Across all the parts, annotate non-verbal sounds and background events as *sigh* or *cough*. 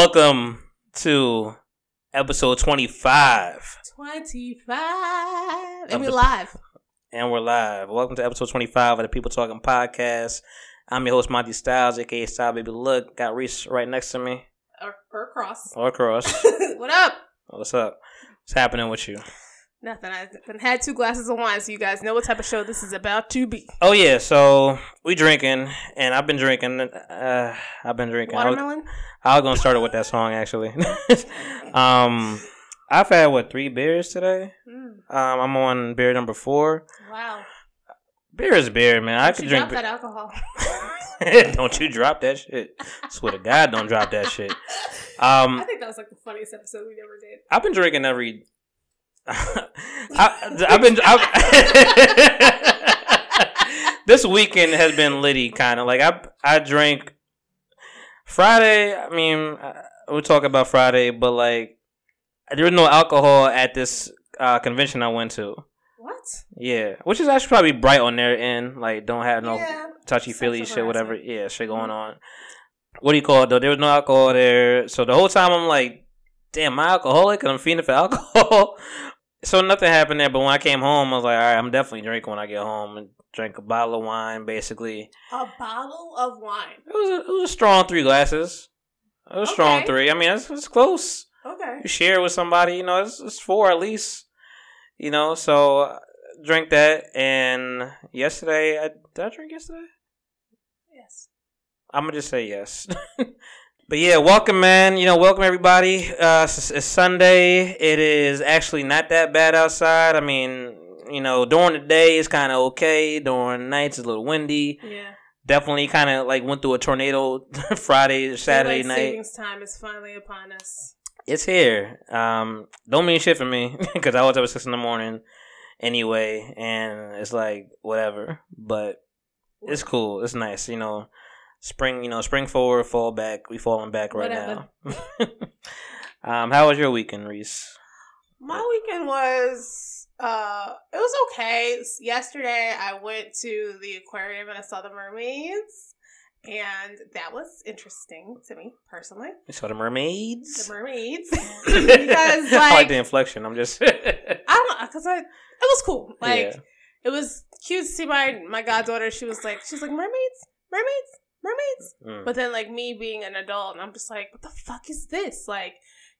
Welcome to episode 25. 25. And we the- live. And we're live. Welcome to episode 25 of the People Talking Podcast. I'm your host, Monty Styles, aka Style Baby Look. Got Reese right next to me, Or, or across. or across. *laughs* what up? What's up? What's happening with you? Nothing. I done had two glasses of wine, so you guys know what type of show this is about to be. Oh, yeah, so we drinking, and I've been drinking. Uh, I've been drinking. I was, Watermelon? I was going to start it with that song, actually. *laughs* um, I've had, what, three beers today? Mm, Um, I'm on beer number four. wow. Beer is beer, man. I You could drink. drop that alcohol. *laughs* don't you drop that shit. Swear to God, don't drop that shit. *laughs* I Um, think that was like the funniest episode we ever did. I've been drinking every. I, I've been. I've, *laughs* this weekend has been litty, kind of like I. I drank Friday. I mean, uh, we'll talk about Friday, but like there was no alcohol at this uh, convention I went to. What? Yeah, which is actually probably bright on their end. Like, don't have no yeah. touchy feely shit, whatever. Yeah, shit going on. What do you call it though? There was no alcohol there, so the whole time I'm like, "Damn, am I alcoholic? And I'm feeding for alcohol." *laughs* so nothing happened there. But when I came home, I was like, "All right, I'm definitely drinking when I get home." And drank a bottle of wine, basically. A bottle of wine. It was a, it was a strong three glasses. It was a strong three. I mean, it's, it's close. Okay. You share with somebody, you know, it's, it's four at least. You know, so uh, drink that. And yesterday, I, did I drink yesterday? Yes. I'm gonna just say yes. *laughs* but yeah, welcome, man. You know, welcome everybody. Uh, it's, it's Sunday. It is actually not that bad outside. I mean, you know, during the day it's kind of okay. During nights it's a little windy. Yeah. Definitely, kind of like went through a tornado *laughs* Friday, or Saturday Daylight night. savings time is finally upon us. It's here. Um, don't mean shit for me *laughs* because I was up at six in the morning anyway, and it's like whatever. But it's cool. It's nice. You know, spring. You know, spring forward, fall back. We falling back right Whatever. now. *laughs* um, how was your weekend, Reese? My weekend was uh it was okay. Yesterday I went to the aquarium and I saw the mermaids and that was interesting to me personally. You saw the mermaids. The mermaids because *laughs* because I like like the inflection. I'm just. I don't know cuz I it was cool. Like yeah. it was cute to see my my goddaughter. She was like she was like mermaids, mermaids, mermaids. Mm. But then, like me being an adult, and I'm just like, what the fuck is this? Like,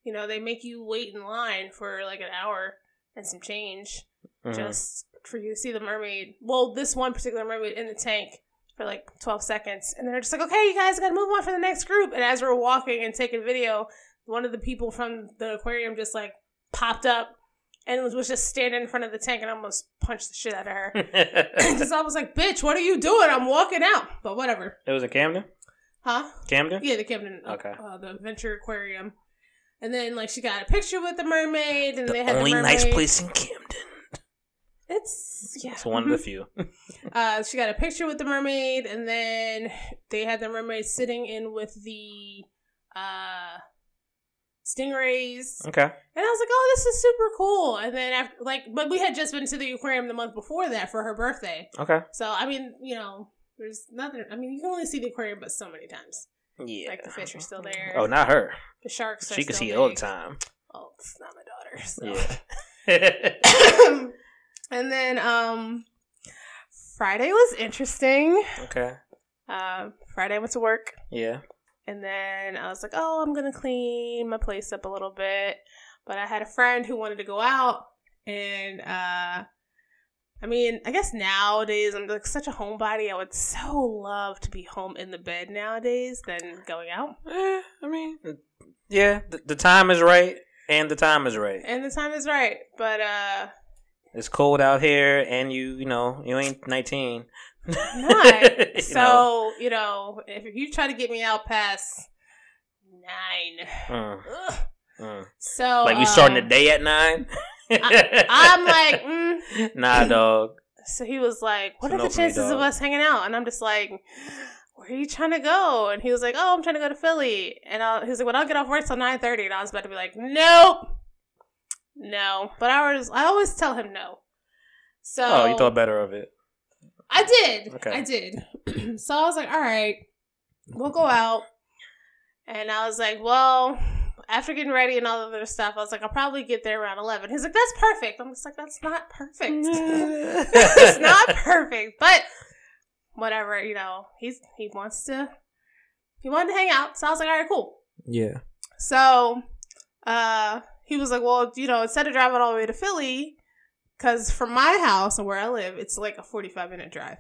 you know, they make you wait in line for like an hour and some change Mhm. just for you to see the mermaid. Well, this one particular mermaid in the tank for like 12 seconds, and they're just like, okay, you guys got to move on for the next group. And as we're walking and taking video, one of the people from the aquarium just like popped up and was, was just standing in front of the tank, and almost punched the shit out of her. *laughs* *clears throat* Because I was like, bitch, what are you doing? I'm walking out. But whatever. it was in Camden. Huh? Camden. Yeah, the Camden. uh, Okay. Uh, the Adventure Aquarium. And then like she got a picture with the mermaid, and The they had only the mermaid. nice place in Camden. It's yeah. It's one of the *laughs* few. Uh, she got a picture with the mermaid, and then they had the mermaid sitting in with the uh stingrays, Okay. and I was like, "Oh, this is super cool." And then after, like, but we had just been to the aquarium the month before that for her birthday, Okay. so I mean, you know, there's nothing. I mean, you can only see the aquarium but so many times. Yeah. Like the fish are still there. Oh, not her. The sharks. Are She can see it all the time. Oh, it's not my daughter. So. Yeah. *laughs* *laughs* and then um Friday was interesting. okay. Uh, Friday I went to work Yeah. And then I was like, "Oh, I'm going to clean my place up a little bit." But I had a friend who wanted to go out and uh I mean, I guess nowadays I'm like such a homebody. I would so love to be home in the bed nowadays than going out. Eh, I mean, yeah, the, the time is right, and the time is right. And the time is right. But uh It's cold out here, and you, you know, you ain't nineteen. not. *laughs* You so, know. you know, if you try to get me out past nine, ugh. mm. so like we starting uh, the day at nine. I'm like, *laughs* mm. nah, dog. so he was like, "What It's are the for me, chances of us hanging out?" And I'm just like, "Where are you trying to go?" And he was like, "Oh, I'm trying to go to Philly." And I, he was like, "Well, I'll get off work till 9:30." And I was about to be like, "Nope, no." But I was, I always tell him no. So Oh, you thought better of it. I did. Okay. I did. *clears throat* so I was like, all right, we'll go out. And I was like, well, after getting ready and all the other stuff, I was like, I'll probably get there around 11. He's like, that's perfect. I'm just like, that's not perfect. *laughs* it's not perfect. But whatever, you know, he's he wants to, he wanted to hang out. So I was like, all right, cool. Yeah. So uh, he was like, well, you know, instead of driving all the way to Philly, because from my house and where I live, it's like a 45 minute drive.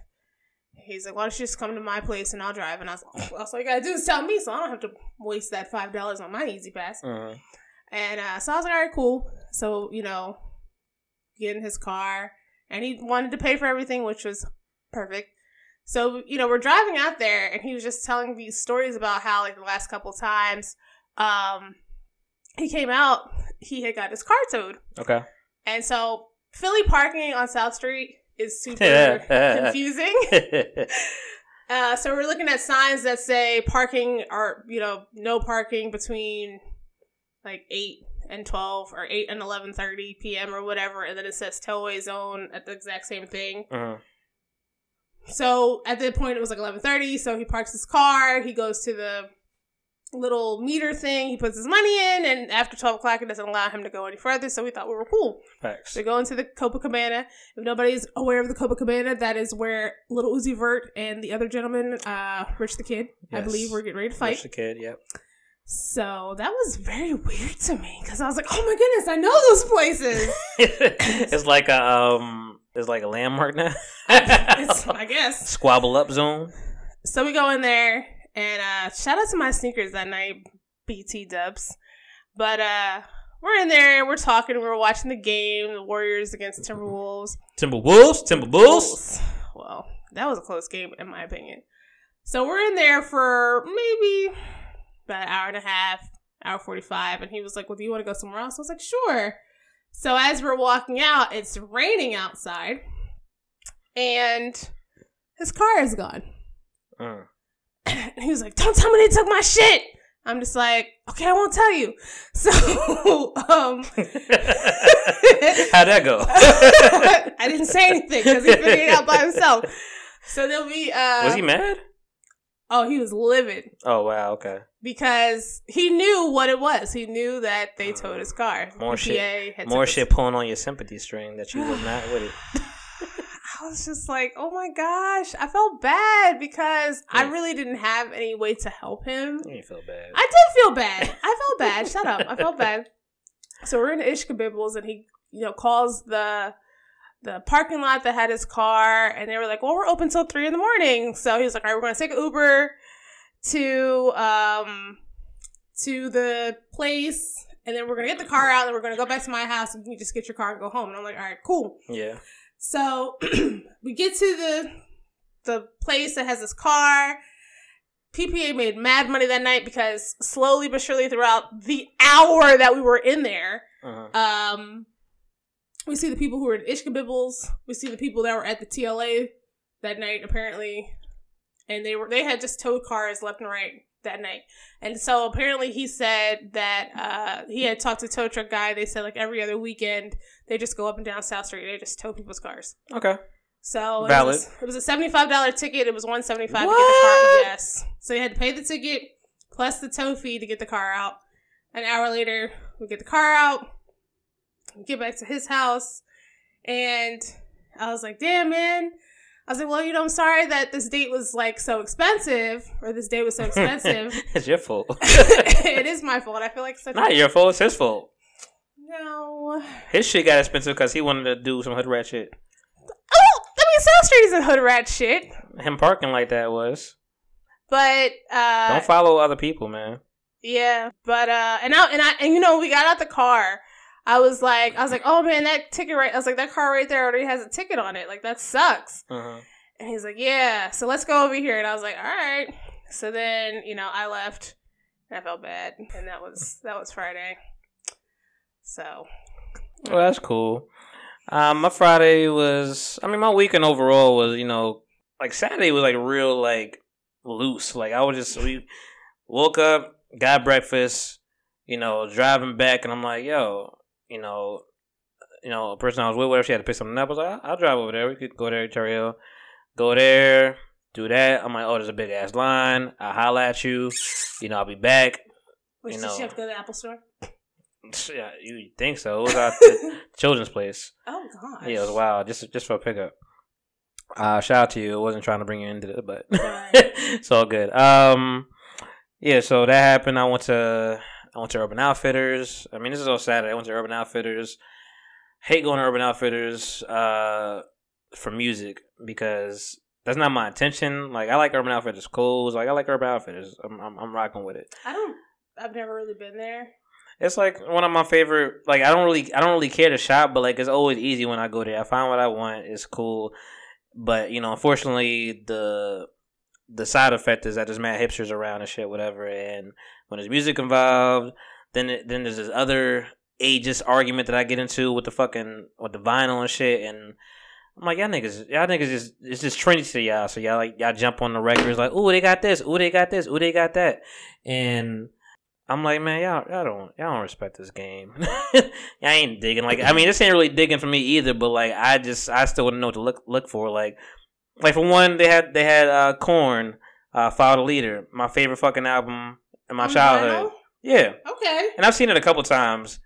He's like, why don't you just come to my place and I'll drive? And I was like, oh, that's all you gotta do is tell me, so I don't have to waste that five dollars on my E-ZPass. Uh-huh. And uh, so I was like, all right, cool. So you know, get in his car, and he wanted to pay for everything, which was perfect. So you know, we're driving out there, and he was just telling these stories about how like the last couple times, um, he came out, he had got his car towed, Okay. and so Philly parking on South Street is super *laughs* confusing. *laughs* Uh, so we're looking at signs that say parking or you know no parking between like eight and twelve or eight and eleven thirty p.m. or whatever, and then it says towaway zone at the exact same thing. uh-huh. So at that point it was like eleven thirty. So he parks his car. He goes to the little meter thing. He puts his money in, and after twelve o'clock, it doesn't allow him to go any further. So we thought we were cool. Facts. So go into the Copacabana. If nobody's aware of the Copacabana, that is where Lil Uzi Vert and the other gentleman, uh, Rich the Kid, I Yes. believe, were getting ready to fight. Rich the kid. Yep. So that was very weird to me because I was like, oh my goodness, I know those places. *laughs* it's like a um. It's like a landmark now. It's- I *laughs* guess. Squabble up zone. So we go in there and uh, shout out to my sneakers that night, BT Dubs. But uh, we're in there, we're talking, we're watching the game, the Warriors against Timberwolves. Timberwolves. Timberwolves. Well, that was a close game in my opinion. So we're in there for maybe about an hour and a half, hour forty five, and he was like, "Well, do you want to go somewhere else?" I was like, "Sure." So as we're walking out, it's raining outside, and his car is gone. Uh. And *clears throat* he was like, "Don't tell me they took my shit." I'm just like, "Okay, I won't tell you." *laughs* So, um, *laughs* How'd that go? *laughs* I didn't say anything because he figured it out by himself. So then we uh Was he mad? Oh, he was livid Oh wow. Okay. because he knew what it was. He knew that they towed his car. More PPA shit. More shit pulling on your sympathy string that you was not with it. I was just like, oh my gosh, I felt bad because I really didn't have any way to help him. You feel bad. I did feel bad. I felt bad. Shut up. I felt *laughs* bad. So we're in Ishkabibble's and he, you know, calls the the parking lot that had his car and they were like, Well, we're open till three in the morning. So he was like, All right, we're gonna take an Uber to um to the place and then we're gonna get the car out and we're gonna go back to my house and you just get your car and go home. And I'm like, All right, cool. yeah. So *clears throat* we get to the the place that has this car. PPA made mad money that night because slowly but surely throughout the hour that we were in there, Uh-huh. um, we see the people who were at Ishkabibble's. We see the people that were at the TLA that night apparently, and they were they had just towed cars left and right that night. And so apparently he said that uh, he had talked to tow truck guy. They said like every other weekend they just go up and down South Street. They just tow people's cars. Okay. So it Valid. was, it was a seventy five dollar ticket. It was one seventy five to get the car. Yes. So you had to pay the ticket plus the tow fee to get the car out. An hour later, we get the car out. We get back to his house, and I was like, "Damn, man." I was like, "Well, you know, I'm sorry that this date was like so expensive, or this date was so expensive." *laughs* it's your fault. *laughs* it is my fault. I feel like such. Not your fault. It's his fault. no. His shit got expensive because he wanted to do some hood rat shit. Oh, I mean, South Street isn't hood rat shit, Him parking like that was. but uh, Don't follow other people, man. Yeah, but uh, and I and I and you know we got out the car. I was like, I was like, oh man, that ticket right. I was like, that car right there already has a ticket on it. Like that sucks. Uh-huh. And he's like, yeah. So let's go over here. And I was like, all right. So then you know I left. And I felt bad, and that was that was Friday. So Well, that's cool. Um, my Friday was, I mean, my weekend overall was, you know, like Saturday was like real, like loose. Like I was just, we woke up, got breakfast, you know, driving back, and I'm like, yo, you know, you know, a person I was with, whatever, she had to pick something up. I was like, I'll, drive over there. We could go there, Terrell. Go there, do that. I'm like, oh, there's a big ass line. I'll holla at you. You know, I'll be back. Which You did know. she have to go to the Apple store? *laughs* Yeah, you think so? It was at the *laughs* children's place. Oh gosh. Yeah, it was wild. Just just for a pickup. Uh, shout out to you. I wasn't trying to bring you into it, but *laughs* it's all good. Um, yeah. So that happened. I went to I went to Urban Outfitters. I mean, this is all Saturday. I went to Urban Outfitters. Hate going to Urban Outfitters uh, for music because that's not my intention. Like, I like Urban Outfitters clothes. Like, I like Urban Outfitters. I'm I'm, I'm rocking with it. I don't. I've never really been there. It's like one of my favorite. Like I don't really, I don't really care to shop, but like it's always easy when I go there. I find what I want. It's cool, but you know, unfortunately, the the side effect is that there's mad hipsters around and shit, whatever. And when there's music involved, then then there's this other ageist argument that I get into with the fucking with the vinyl and shit. And I'm like, y'all niggas, y'all niggas just it's just trendy to y'all. So y'all like y'all jump on the records like, ooh, they got this, ooh, they got this, ooh, they got that, and I'm like, man, y'all, y'all don't, y'all don't respect this game. *laughs* y'all ain't digging. Like, I mean, this ain't really digging for me either. But like, I just, I still wouldn't know what to look look for. Like, like for one, they had they had uh Korn, uh, Follow the Leader, my favorite fucking album in my On childhood. Yeah. Okay. and I've seen it a couple times.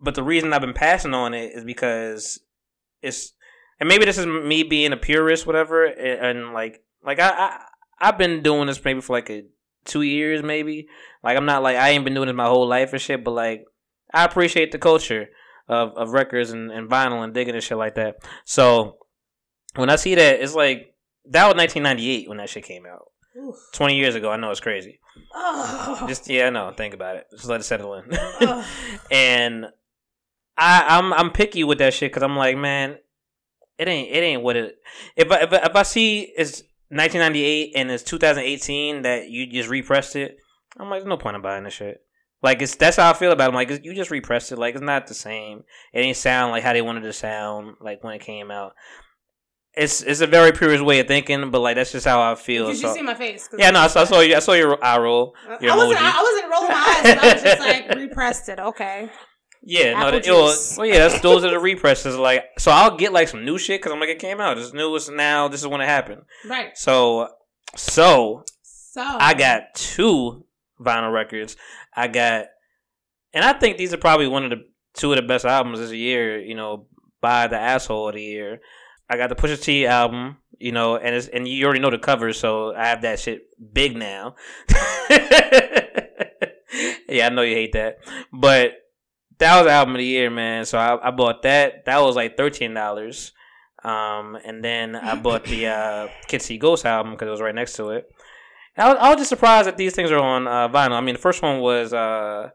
But the reason I've been passing on it is because it's, and maybe this is me being a purist, whatever, and, and like, like I, I, I've been doing this maybe for like a two years, maybe. Like I'm not like I ain't been doing this my whole life and shit, but like I appreciate the culture of, of records and, and vinyl and digging and shit like that. So when I see that, it's like that was 1998 when that shit came out. Oof. 20 years ago. I know it's crazy. Oh. Just yeah, no. Think about it. Just let it settle in. *laughs* And I, I'm I'm picky with that shit because I'm like, man, it ain't it ain't what it. If I, if I, if I see it's 1998 and it's 2018 that you just repressed it, I'm like, there's no point in buying this shit. Like it's that's how I feel about it. I'm like, you just repressed it. Like it's not the same. It ain't sound like how they wanted to sound like when it came out. It's it's a very purist way of thinking, but like that's just how I feel. Did you see my face? yeah, no, I saw, I saw you. I saw your eye roll. Uh, your I wasn't. emoji. I, wasn't rolling my eyes. I was just like *laughs* repressed it. Okay. Yeah, no, Apple that, well, juice. well, yeah, that's those are the represses. Like, so I'll get like some new shit because I'm like, it came out. It's new. It's now. This is when it happened. Right. So, so So I got two vinyl records. I got, and I think these are probably one of the two of the best albums this year. You know, by the asshole of the year. I got the Pusha T album. You know, and it's and you already know the cover, so I have that shit big now. *laughs* yeah, I know you hate that, but that was the album of the year, man. So I, I bought that. That was like thirteen dollars. Um, and then I bought the uh, Ghost album because it was right next to it. I was, I was just surprised that these things are on uh, vinyl. I mean, the first one was uh,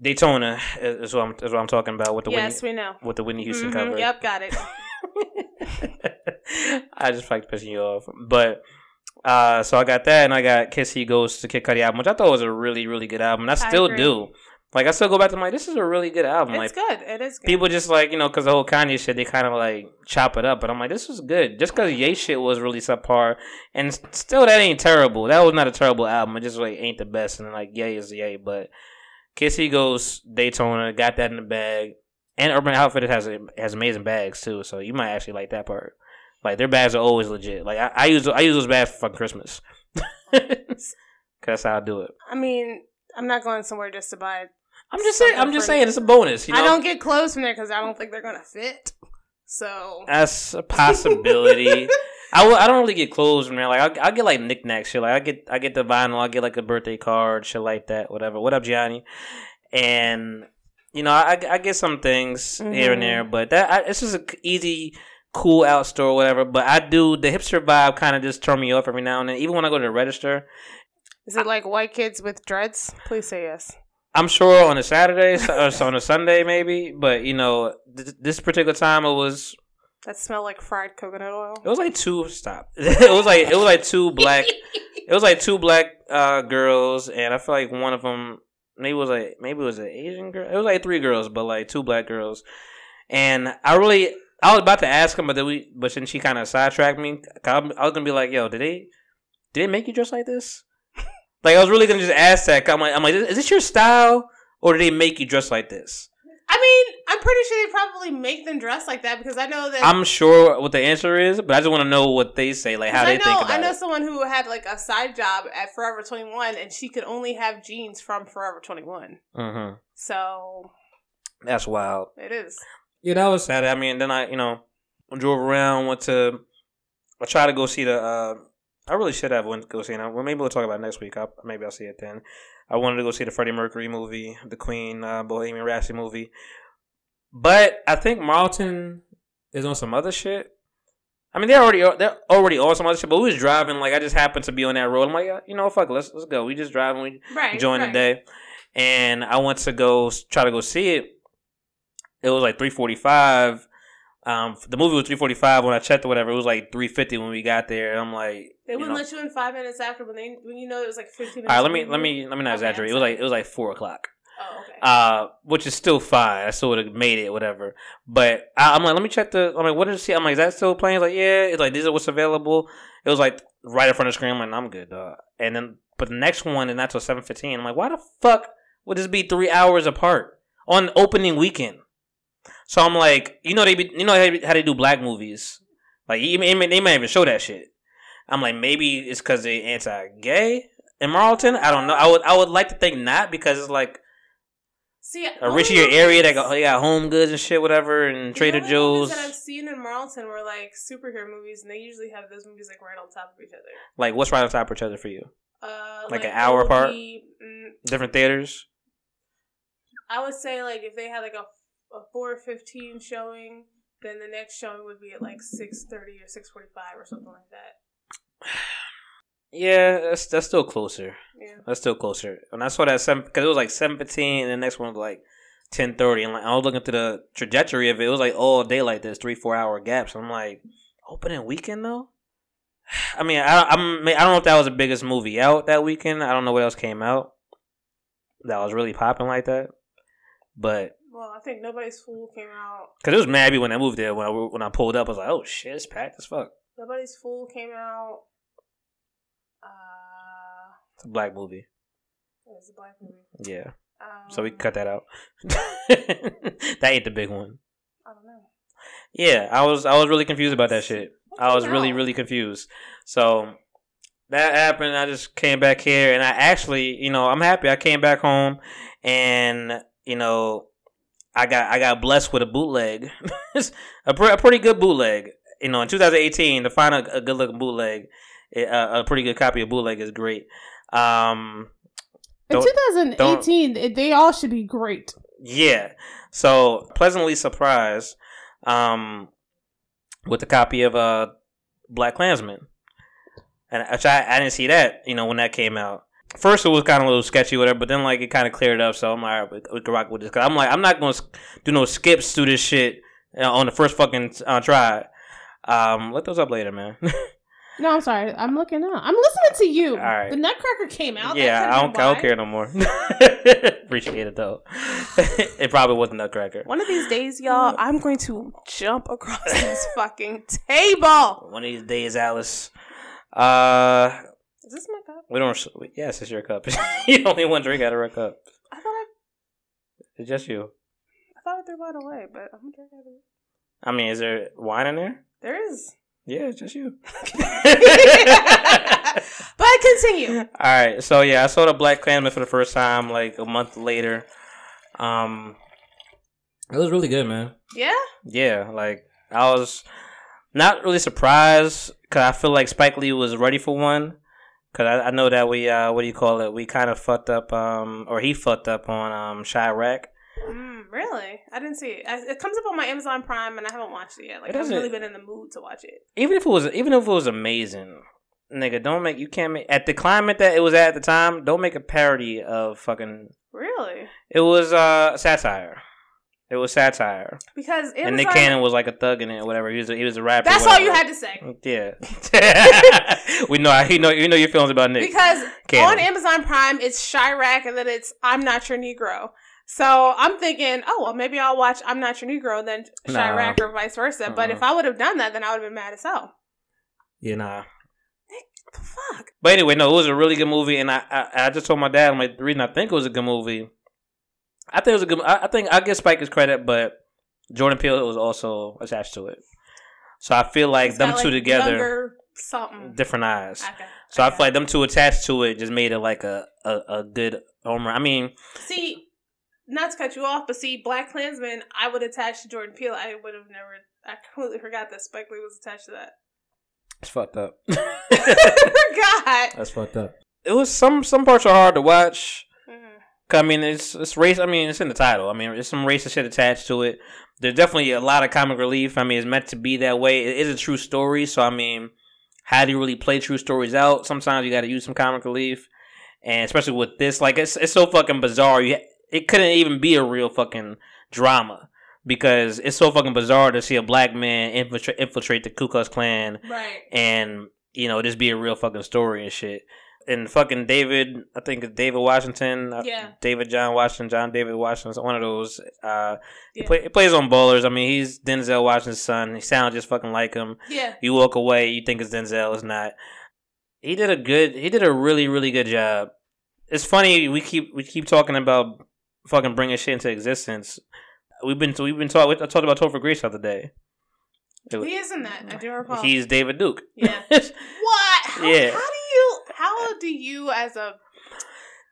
Daytona, is, is what I'm is what I'm talking about with the yes, Whitney, we know. with the Whitney Houston Mhm, cover. Yep, got it. *laughs* *laughs* I just like pissing you off, but uh, so I got that, and I got Kids See Ghosts to Kid Cudi album, which I thought was a really really good album. And I I still agree. do. Like I still go back to my, this is a really good album. It's like good. It is good. people just like you know because the whole Kanye shit, they kind of like chop it up, but I'm like this was good. Just because Ye shit was really subpar, and still that ain't terrible. That was not a terrible album. It just like ain't the best, and like Ye is Ye, but Kids See Ghosts Daytona got that in the bag, and Urban Outfitters has has amazing bags too, so you might actually like that part. Like their bags are always legit. Like I, I use I use those bags for fucking Christmas. *laughs* Cause that's how I do it. I mean, I'm not going somewhere just to buy. I'm just saying. I'm just saying. It's a bonus. You know? I don't get clothes from there because I don't think they're gonna fit. So That's a possibility. *laughs* I w- I don't really get clothes from there. Like I I get like knickknacks shit. Like I get I get the vinyl. I get like a birthday card, shit like that. Whatever. What up, Gianni? And you know I, I get some things here and there, but that I, it's just a c- easy, cool out store, or whatever. But I do the hipster vibe kind of just turn me off every now and then. Even when I go to the register, is it like white kids with dreads? Please say yes. I'm sure on a Saturday or on a Sunday maybe, but you know th- this particular time it was That smell like fried coconut oil. It was like two. Stop. *laughs* it was like it was like two black. It was like two black uh, girls, and I feel like one of them maybe it was like maybe it was an Asian girl. It was like three girls, but like two black girls. And I really, I was about to ask him, but then we, but then she kind of sidetracked me. I'm- was gonna be like, "Yo, did they, did they make you dress like this?" *laughs* like I was really gonna just ask that. I'm like, I'm like, is this your style, or did they make you dress like this? I mean, I'm pretty sure they probably make them dress like that because I know that. I'm sure what the answer is, but I just want to know what they say, like how they know, think about it. I know it. someone who had like a side job at Forever 21 and she could only have jeans from Forever 21. hmm So That's wild. it is. Yeah, that was sad. I mean, then I, you know, drove around, went to, I tried to go see the, uh, I really should have went to go see it. Well, maybe we'll talk about it next week. I'll, maybe I'll see it then. I wanted to go see the Freddie Mercury movie, the Queen, uh, Bohemian Rhapsody movie. But I think Marlton is on some other shit. I mean, they're already they're already on some other shit. But we was driving, like I just happened to be on that road. I'm like, yeah, you know, fuck, it, let's let's go. We just driving, we Right. enjoying right. the day, and I went to go try to go see it. It was like three forty five. Um, the movie was three forty five when I checked or whatever. It was like three fifty when we got there. I'm like, They wouldn't know- let you in five minutes after when they when you know it was like 15 minutes. all right, let me let me let me not Okay, exaggerate. It was like it was like four o'clock. Oh, okay. Uh, which is still fine. I still would have made it, whatever. But I, I'm like, let me check the. I'm like, what what is he? I'm like, is that still playing? He's like, yeah. It's like these are what's available. It was like right in front of the screen. I'm like, I'm good, dog. And then, but the next one is not till seven fifteen. I'm like, why the fuck would this be three hours apart on opening weekend? So I'm like, you know they be, you know how they- do black movies, like even they might even show that shit. I'm like, maybe it's because they anti-gay in Marlton. I don't know. I would I would like to think not because it's like See, a only richier area that got, they got home goods and shit, whatever, and Trader Joe's. that I've seen in Marlton were like superhero movies, and they usually have those movies like right on top of each other. Like, what's right on top of each other for you? Uh, Like an hour apart? mm, Different theaters. I would say like if they had like a, a four fifteen showing, then the next showing would be at like six thirty or six forty five or something like that. *sighs* Yeah, that's that's still closer. Yeah. That's still closer. And I saw that seven because it was like seven fifteen, and the next one was like ten thirty. And like I was looking through the trajectory of it, it was like all day like this, three four hour gaps. I'm like, opening weekend though. *sighs* I mean, I I'm I don't know if that was the biggest movie out that weekend. I don't know what else came out that was really popping like that, but Well, I think Nobody's Fool came out. because it was mad when I moved there when I when I pulled up, I was like, oh shit, it's packed as fuck. Nobody's Fool came out. Uh, It's a black movie. it was a black movie. Yeah, Um, so we cut that out. *laughs* that ain't the big one. I don't know. Yeah, I was I was really confused about that shit. I was really really confused. So that happened. I just came back here, and I actually, you know, I'm happy. I came back home, and you know, I got I got blessed with a bootleg, *laughs* a, pre- a pretty good bootleg. You know, in 2018, to find a, a good looking bootleg, uh, a pretty good copy of bootleg is great. Um, In Don't- 2018, they all should be great. Yeah. So pleasantly surprised um, with the copy of uh, BlacKkKlansman, and I, I didn't see that you know when that came out. First, it was kind of a little sketchy, whatever, but then like it kind of cleared up. So I'm like, all right, we, we can rock with this. Cause I'm like, I'm not gonna do no skips through this shit uh, on the first fucking uh, try. Um, let those up later, man. *laughs* No, I'm sorry. I'm looking up. I'm listening to you. All right. The Nutcracker came out. Yeah, I don't, I don't care no more. *laughs* Appreciate it though. *laughs* it probably was Nutcracker. One of these days, y'all, I'm going to jump across this fucking table. One of these days, Alice. Uh, Is this my cup? we don't. Yes, it's your cup. *laughs* you only one drink out of her cup. I thought I, It's just you. I thought I threw mine away, but I'm gonna drink out of it. I mean, is there wine in there? There is. Yeah, it's just you. *laughs* but continue. All right, so yeah, I saw the BlacKkKlansman for the first time like a month later. Um, it was really good, man. Yeah. Yeah, like I was not really surprised because I feel like Spike Lee was ready for one. Cause I, I know that we uh what do you call it? We kind of fucked up um or he fucked up on um Chi-Raq. Mm, really? I didn't see it. I, it comes up on my Amazon Prime, and I haven't watched it yet. Like It I haven't really been in the mood to watch it. Even if it was even if it was amazing, nigga, don't make you can't make at the climate that it was at, at the time. Don't make a parody of fucking. Really? It was uh satire. It was satire, Because and Nick Cannon was like a thug in it or whatever. He was a, he was a rapper. That's all you had to say. Yeah. *laughs* we know you know you know your feelings about Nick. Because Cannon. on Amazon Prime, it's Chi-Raq, and then it's I'm Not Your Negro. So I'm thinking, oh well, maybe I'll watch I'm Not Your Negro, and then Nah. Chi-Raq, or vice versa. But Uh-uh. if I would have done that, then I would have been mad as hell. Yeah, nah. What the fuck? But anyway, no, it was a really good movie, and I I, I just told my dad, I'm like, the reason I think it was a good movie, I think it was a good. I, I think I give Spike his credit, but Jordan Peele was also attached to it. So I feel like It's them got, two together, something. different eyes. Okay. So I feel like them two attached to it just made it like a a, a good homer. I mean, See, not to cut you off, but see, BlacKkKlansman, I would attach to Jordan Peele. I would have never. I completely forgot that Spike Lee was attached to that. it's fucked up. *laughs* forgot. That's fucked up. It was some some parts are hard to watch. I mean, it's it's race. I mean, it's in the title. I mean, there's some racist shit attached to it. There's definitely a lot of comic relief. I mean, it's meant to be that way. It is a true story. So I mean, how do you really play true stories out? Sometimes you got to use some comic relief, and especially with this, like it's it's so fucking bizarre. You it couldn't even be a real fucking drama because it's so fucking bizarre to see a black man infiltrate infiltrate the Ku Klux Klan Right. and you know just be a real fucking story and shit. And fucking David, I think it's David Washington, uh, Yeah. David John Washington, John David Washington, one of those. Uh, he, play, he plays on Ballers. I mean, he's Denzel Washington's son. He sounds just fucking like him. Yeah. You walk away, you think it's Denzel, it's not. He did a good. He did a really, really good job. It's funny we keep we keep talking about fucking bringing shit into existence. We've been we've been talking. I talked about Topher Grace the other day. He is in that. I do recall. He's David Duke. Yeah. *laughs* what? How, Yeah. How do you? How do you, as a?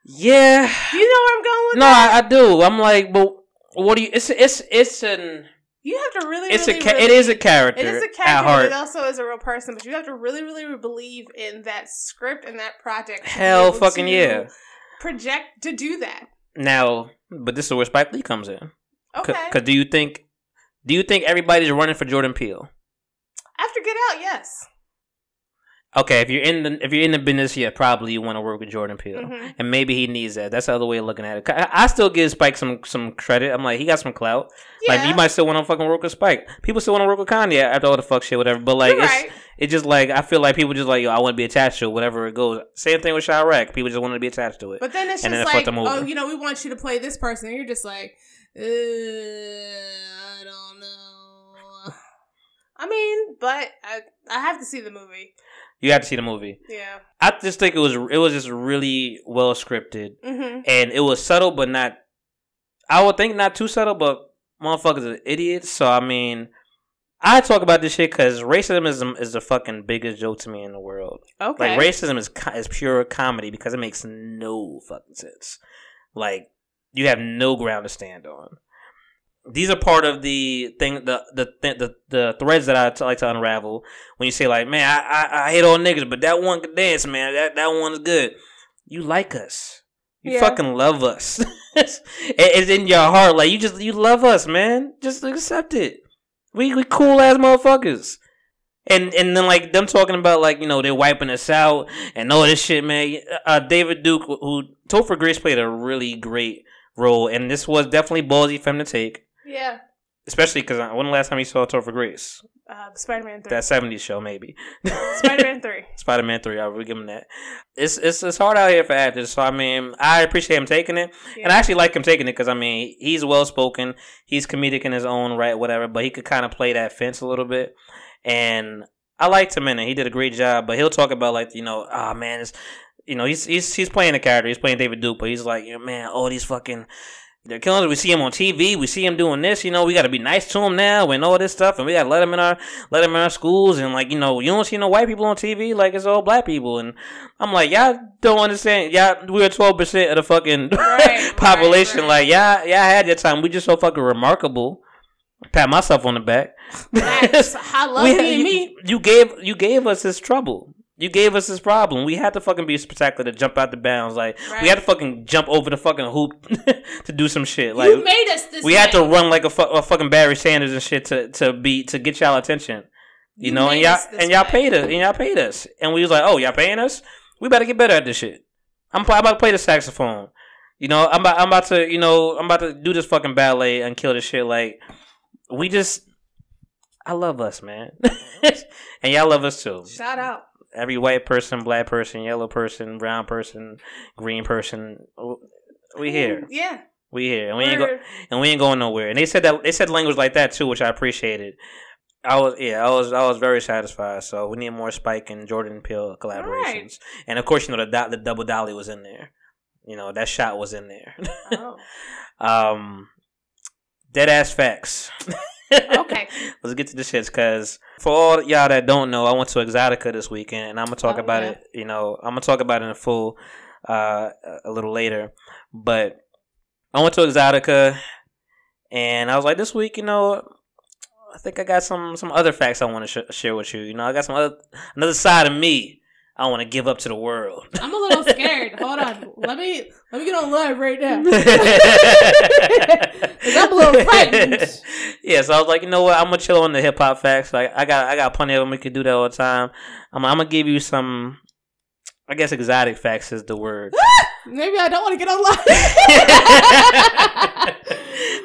yeah. You know where I'm going with No, that? I, I do. I'm like, but what do you? It's it's it's an You have to really. it's really, a really, it is a character. It is a at character, but heart. it also is a real person. But you have to really, really believe in that script and that project. Hell, fucking to yeah. Project to do that. Now, but this is where Spike Lee comes in. Okay. Because do you think do you think everybody's running for Jordan Peele? After Get Out, yes. Okay, if you're in the if you're in the business, yeah, probably you want to work with Jordan Peele, Mhm. and maybe he needs that. That's the other way of looking at it. I, I still give Spike some some credit. I'm like, he got some clout. Yeah. Like, you might still want to fucking work with Spike. People still want to work with Kanye after all the fuck shit, whatever. But like, You're it's right. it's just like I feel like people just like, yo, I want to be attached to it, whatever it goes. Same thing with Chi-Raq. People just want to be attached to it. But then it's And just then like, them over. oh, you know, we want you to play this person. And you're just like, uh, I don't know. *sighs* I mean, but I, I have to see the movie. You have to see the movie. Yeah. I just think it was it was just really well scripted. Mm-hmm. and it was subtle, but not. I would think not too subtle, but motherfuckers are idiots. So I mean, I talk about this shit because racism is is the fucking biggest joke to me in the world. Okay. Like racism is is pure comedy because it makes no fucking sense. Like you have no ground to stand on. These are part of the thing, the the the, the threads that I t- like to unravel. When you say like, man, I, I I hate all niggas, but that one can dance, man. That that one's good. You like us. You Yeah. fucking love us. *laughs* It- it's in your heart. Like you just you love us, man. Just accept it. We we cool ass motherfuckers. And and then like them talking about like you know they're wiping us out and all this shit, man. Uh, David Duke, who Topher Grace played a really great role, and this was definitely ballsy for him to take, yeah. especially because when the last time you saw Topher Grace? Uh, Spider Man 3. That '70s show, maybe. *laughs* Spider Man 3. Spider Man Three. I will give him that. It's it's it's hard out here for actors, so I mean I appreciate him taking it, and I actually like him taking it because I mean he's well spoken, he's comedic in his own right, whatever. But he could kind of play that fence a little bit, and I liked him in it. He did a great job. But he'll talk about like you know, oh man, it's you know he's he's he's playing a character. He's playing David Duke, but he's like, you know, man, all these fucking. They're killing us. We see him on TV. We see him doing this. You know, we got to be nice to him now and all this stuff. And we got to let him in our let him in our schools. And like, you know, you don't see no white people on TV. Like it's all black people. And I'm like, y'all don't understand. Y'all, we're 12 percent of the fucking *laughs* Right, population. right, right. Like y'all, y'all had your time. We just so fucking remarkable. Pat myself on the back. That's, *laughs* I love We- you, me. you gave you gave us this trouble. You gave us this problem. We had to fucking be spectacular to jump out the bounds. Like Right. we had to fucking jump over the fucking hoop *laughs* to do some shit. Like you made us this we way. had to run like a, fu- a fucking Barry Sanders and shit to to be to get y'all attention. You, You know, and y'all and y'all way. paid us and y'all paid us, and we was like, oh, y'all paying us? We better get better at this shit. I'm, I'm about to play the saxophone. You know, I'm about, I'm about to, you know, I'm about to do this fucking ballet and kill this shit. Like, we just, I love us, man, *laughs* and y'all love us too. Shout out. Every white person, black person, yellow person, brown person, green person, we here, Yeah. we here, and we ain't go, and we ain't going nowhere. And they said that they said language like that too, which I appreciated. I was yeah, I was I was very satisfied. So we need more Spike and Jordan Peele collaborations, and of course you know the do- the double dolly was in there. You know that shot was in there. oh. *laughs* um, dead ass facts. *laughs* Okay. *laughs* Let's get to the shits, cause for all y'all that don't know, I went to Exxxotica this weekend, and I'm gonna talk Oh, about yeah. it. You know, I'm gonna talk about it in full uh, a little later. But I went to Exxxotica, and I was like, this week, you know, I think I got some some other facts I want to sh- share with you. You know, I got some other another side of me I don't want to give up to the world. *laughs* I'm a little scared. *laughs* Hold on. Let me let me get on live right now. *laughs* I'm a little frightened. Yeah, so I was like, you know what? I'm gonna chill on the hip hop facts. Like, I got, I got plenty of them. We could do that all the time. I'm, I'm gonna give you some. I guess exotic facts is the word. Maybe I don't want to get on live.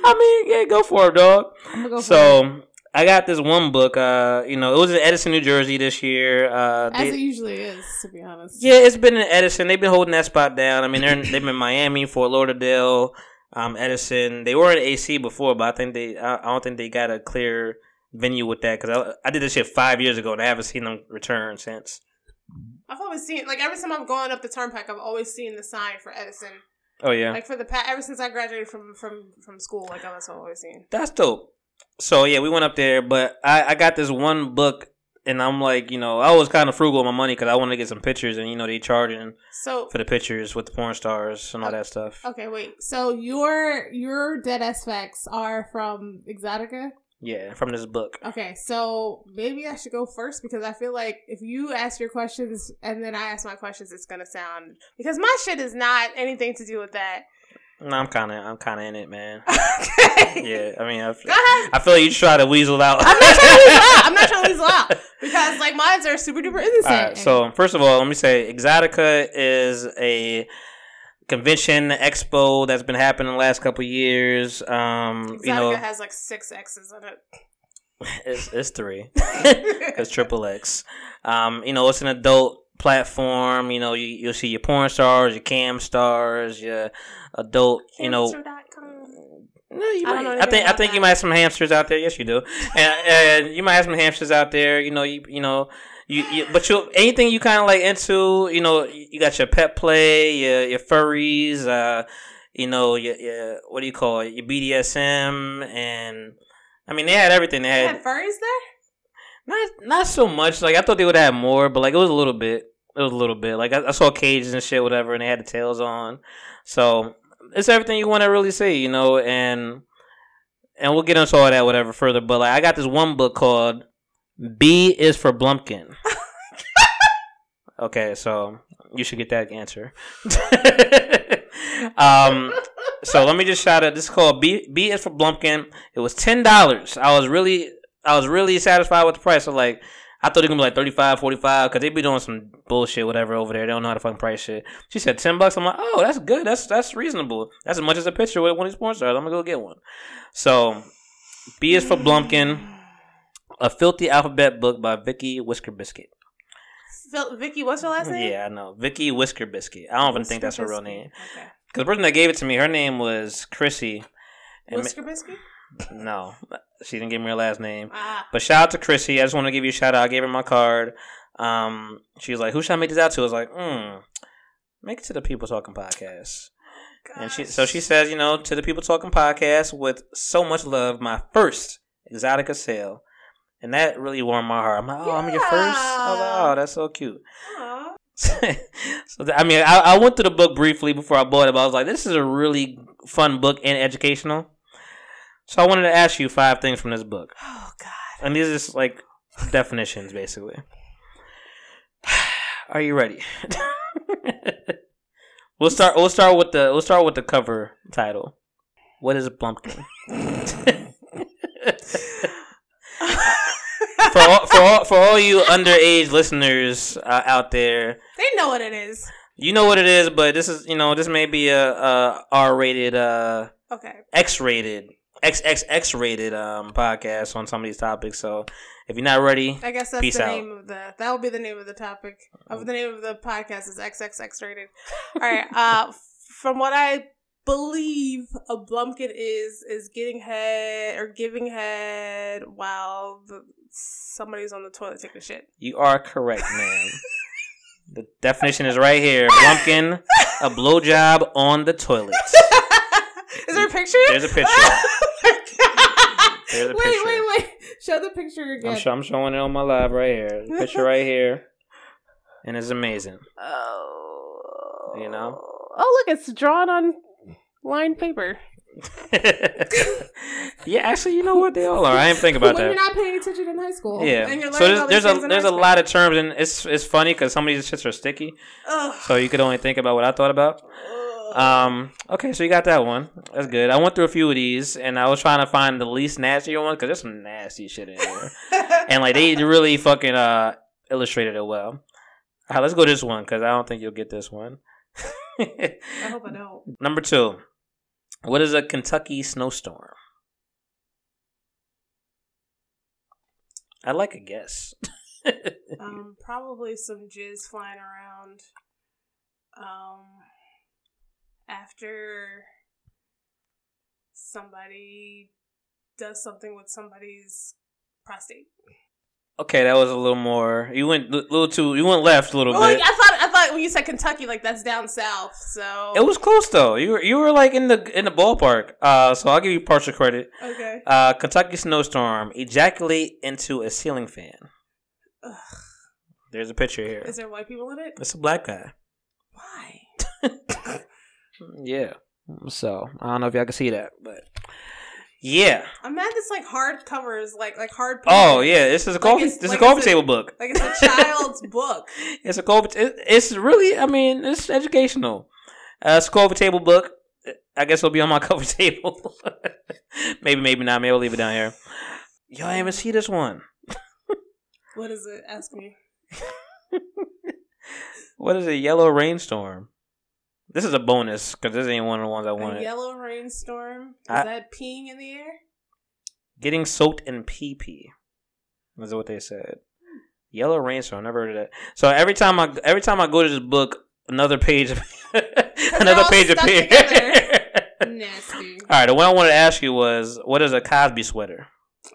I mean, yeah, go for it, dog. I'm gonna go for it. I got this one book. Uh, you know, it was in Edison, New Jersey this year. Uh, as they- it usually is, to be honest. yeah, it's been in Edison. They've been holding that spot down. I mean, they're in, they've been in Miami, Fort Lauderdale, um, Edison. They were in AC before, but I think they I, I don't think they got a clear venue with that because I, I did this shit five years ago and I haven't seen them return since. I've always seen like every time I'm going up the turnpike, I've always seen the sign for Edison. Oh yeah, Like for the past, ever since I graduated from from from school, like that's what I've always seen. that's dope. So yeah, we went up there, but I, I got this one book. And I'm like, you know, I was kind of frugal with my money because I wanted to get some pictures, and you know, they charging So for the pictures with the porn stars and all that stuff. okay, wait. So your your dead ass facts are from Exxxotica. Yeah, from this book. Okay, so maybe I should go first because I feel like if you ask your questions and then I ask my questions, it's gonna sound because my shit is not anything to do with that. No, I'm kind of, I'm kind of in it, man. *laughs* okay. Yeah, I mean, I, Go ahead. I feel like you try to weasel out. I'm not trying to weasel out. I'm not trying to weasel out *laughs* because like mines are super duper innocent. All right, so first of all, let me say Exxxotica is a convention expo that's been happening the last couple of years. Um, Exxxotica you know, has like six X's in it. *laughs* it's, it's three. It's triple X. Um, you know, it's an adult platform. You know, you you'll see your porn stars, your cam stars, your adult. You know, No, you I don't might. know I, think I think you might have some hamsters out there. Yes, you do, and, and you might have some hamsters out there. You know, you you know, you, you but you anything you kind of like into. You know, you you got your pet play, your your furries, uh, you know, your, your what do you call it, your BDSM, and I mean they had everything. They They had had furries there. not not so much. Like I thought they would have more, but like it was a little bit. It was a little bit. Like I, I saw cages and shit, whatever, and they had the tails on. So it's everything you want to really see, you know. And and we'll get into all that whatever further. But like I got this one book called B is for Blumpkin. *laughs* okay, so you should get that answer. *laughs* um. So let me just shout out. This is called B. B is for Blumpkin. It was ten dollars. I was really, I was really satisfied with the price. So like, I thought it was gonna be like 35 45 because they be doing some bullshit, whatever over there. They don't know how to fucking price shit. She said ten bucks. I'm like, oh, that's good. That's that's reasonable. That's as much as a picture with one of these porn stars. I'm gonna go get one. So, B is for Blumpkin. A filthy alphabet book by Vicky Whisker Biscuit. Phil, Vicky, what's her last name? Yeah, I know. Vicky Whisker Biscuit. I don't even think that's her real Whisker name. Okay. Because the person that gave it to me, her name was Chrissy. And ma- Whisker Biscuit? no, she didn't give me her last name. Ah. But shout out to Chrissy. I just want to give you a shout out. I gave her my card. Um, she was like, "Who should I make this out to?" I was like, "Hmm, make it to the People Talking podcast." And she, so she says, you know, to the People Talking podcast with so much love, my first Exxxotica sale, and that really warmed my heart. I'm like, "Oh, I'm your first." I was like, Yeah. "Oh, that's so cute." *laughs* So I mean, I, I went through the book briefly before I bought it, but I was like, "This is a really fun book and educational." So I wanted to ask you five things from this book. Oh God. And these are just like definitions, basically. *sighs* Are you ready? *laughs* we'll start. We'll start with the. We'll start with the cover title. What is Blumpkin? *laughs* for all, for all, for all you underage listeners uh, out there, They know what it is. you know what it is, but this is you know this may be a, a R rated, uh, Okay. X rated, X X X rated um podcast on some of these topics. So if you're not ready, I guess that's Peace the out. name of the. That will be the name of the topic of the name of the podcast is XXX rated. *laughs* All right. Uh, from what I believe a blumpkin is is getting head or giving head while the, somebody's on the toilet taking a shit. You are correct, man. the definition is right here. Blumpkin, a blowjob on the toilet. *laughs* is there a picture? There's a picture. *laughs* There's a wait, picture. wait, wait. Show the picture again. I'm, sure, I'm showing it on my live right here. The picture right *laughs* here, and it's amazing. Oh. You know? Oh, look, it's drawn on lined paper. *laughs* yeah, actually, you know what they all are. I didn't think about when that. you're not paying attention in high school. Yeah. So there's, there's a there's a school. lot of terms, and it's it's funny because some of these shits are sticky, Ugh. so you could only think about what I thought about. Um. Okay, so you got that one. That's good. I went through a few of these, and I was trying to find the least nasty one because there's some nasty shit in here, *laughs* and like they really fucking uh illustrated it well. All right, let's go this one because I don't think you'll get this one. I hope I don't. *laughs* Number two. What is a Kentucky snowstorm? I'd like a guess. *laughs* Um, probably some jizz flying around. Um, after somebody does something with somebody's prostate. okay, that was a little more. You went a little too. You went left a little Well, like, bit. I thought, I thought when you said Kentucky, like that's down south. So It was close though. You were you were like in the in the ballpark. Uh, so I'll give you partial credit. okay. Uh, Kentucky snowstorm ejaculate into a ceiling fan. Ugh. There's a picture here. Is there white people in it? It's a black guy. Why? *laughs* Yeah. So I don't know if y'all can see that, but yeah. I'm mad. This like hard covers, like like hard. Oh yeah, this is a coffee. it's- this is like a coffee table book. Like it's a *laughs* child's book. It's a coffee. It, it's really. I mean, it's educational. Uh, it's a coffee table book. I guess it'll be on my *laughs* coffee table. *laughs* maybe, maybe not. Maybe I'll leave it down here. Y'all even see this one. What is it? Ask me. What is a yellow rainstorm? This is a bonus because this ain't one of the ones I wanted. yellow rainstorm. Is I- that peeing in the air? Getting soaked in pee pee. Is what they said. Yellow rainstorm. I never heard of that. So every time I every time I go to this book, another page, *laughs* another page appears. *laughs* Nasty. All right, the one I wanted to ask you was, what is a Cosby sweater? *laughs*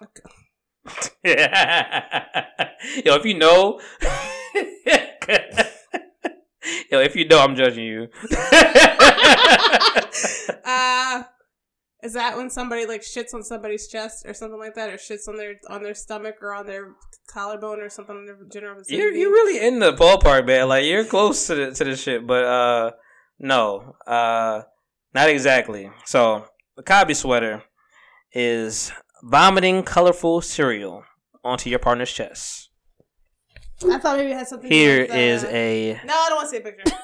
Yo, if you know, yo, if you know, I'm judging you. *laughs* uh is that when somebody like shits on somebody's chest or something like that, or shits on their on their stomach or on their collarbone or something in their general vicinity? you're you're really in the ballpark, man. Like you're close to the to the shit, but uh, no, uh, not exactly. So the Cosby sweater is vomiting colorful cereal onto your partner's chest. I thought maybe it had something. Here to do with, is uh, a. No, I don't want to see a picture. *laughs*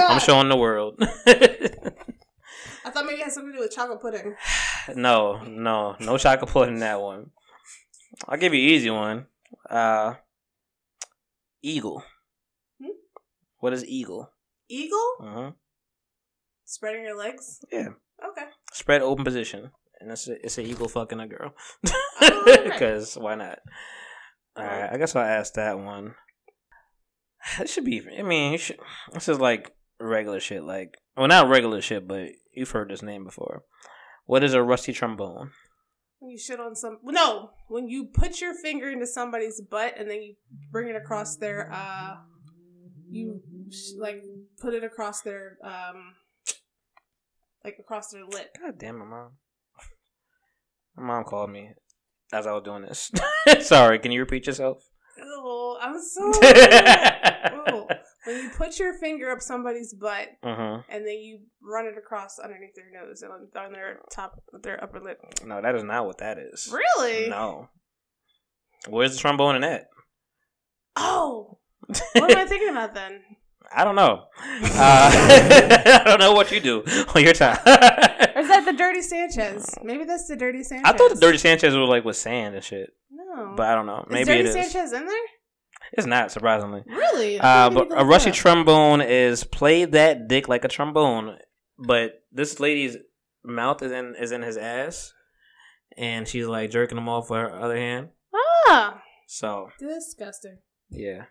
Oh, I'm showing the world. *laughs* I thought maybe it had something to do with chocolate pudding. no, no, no chocolate pudding in that one. I'll give you an easy one. Uh, eagle. Hmm? What is eagle? Eagle Uh-huh. spreading your legs. Yeah. Okay. Spread open position, and it's a, it's an eagle fucking a girl. Oh, okay. *laughs* Because why not? All right, I guess I'll ask that one. It should be. I mean, you should, this is like regular shit. Like, well, not regular shit, but you've heard this name before. What is a rusty trombone? When you shit on some no, when you put your finger into somebody's butt and then you bring it across their uh you sh- like put it across their um like across their lip. God damn, my mom. My mom called me as I was doing this. *laughs* Sorry, can you repeat yourself? Oh, I'm so *laughs* oh. When you put your finger up somebody's butt huh. and then you run it across underneath their nose and on, on their top their upper lip. No, that is not what that is. Really? No. Where's the trombone in that? Oh. *laughs* What am I thinking about then? I don't know. Uh, I don't know what you do on your time. Is the Dirty Sanchez? Maybe that's the Dirty Sanchez. I thought the Dirty Sanchez was like with sand and shit, No. but I don't know. is Maybe Dirty it is. Sanchez in there? It's not surprisingly. Really? Uh, but a rusty trombone is play that dick like a trombone, but this lady's mouth is in is in his ass, and she's like jerking him off with her other hand. Ah, So disgusting. yeah.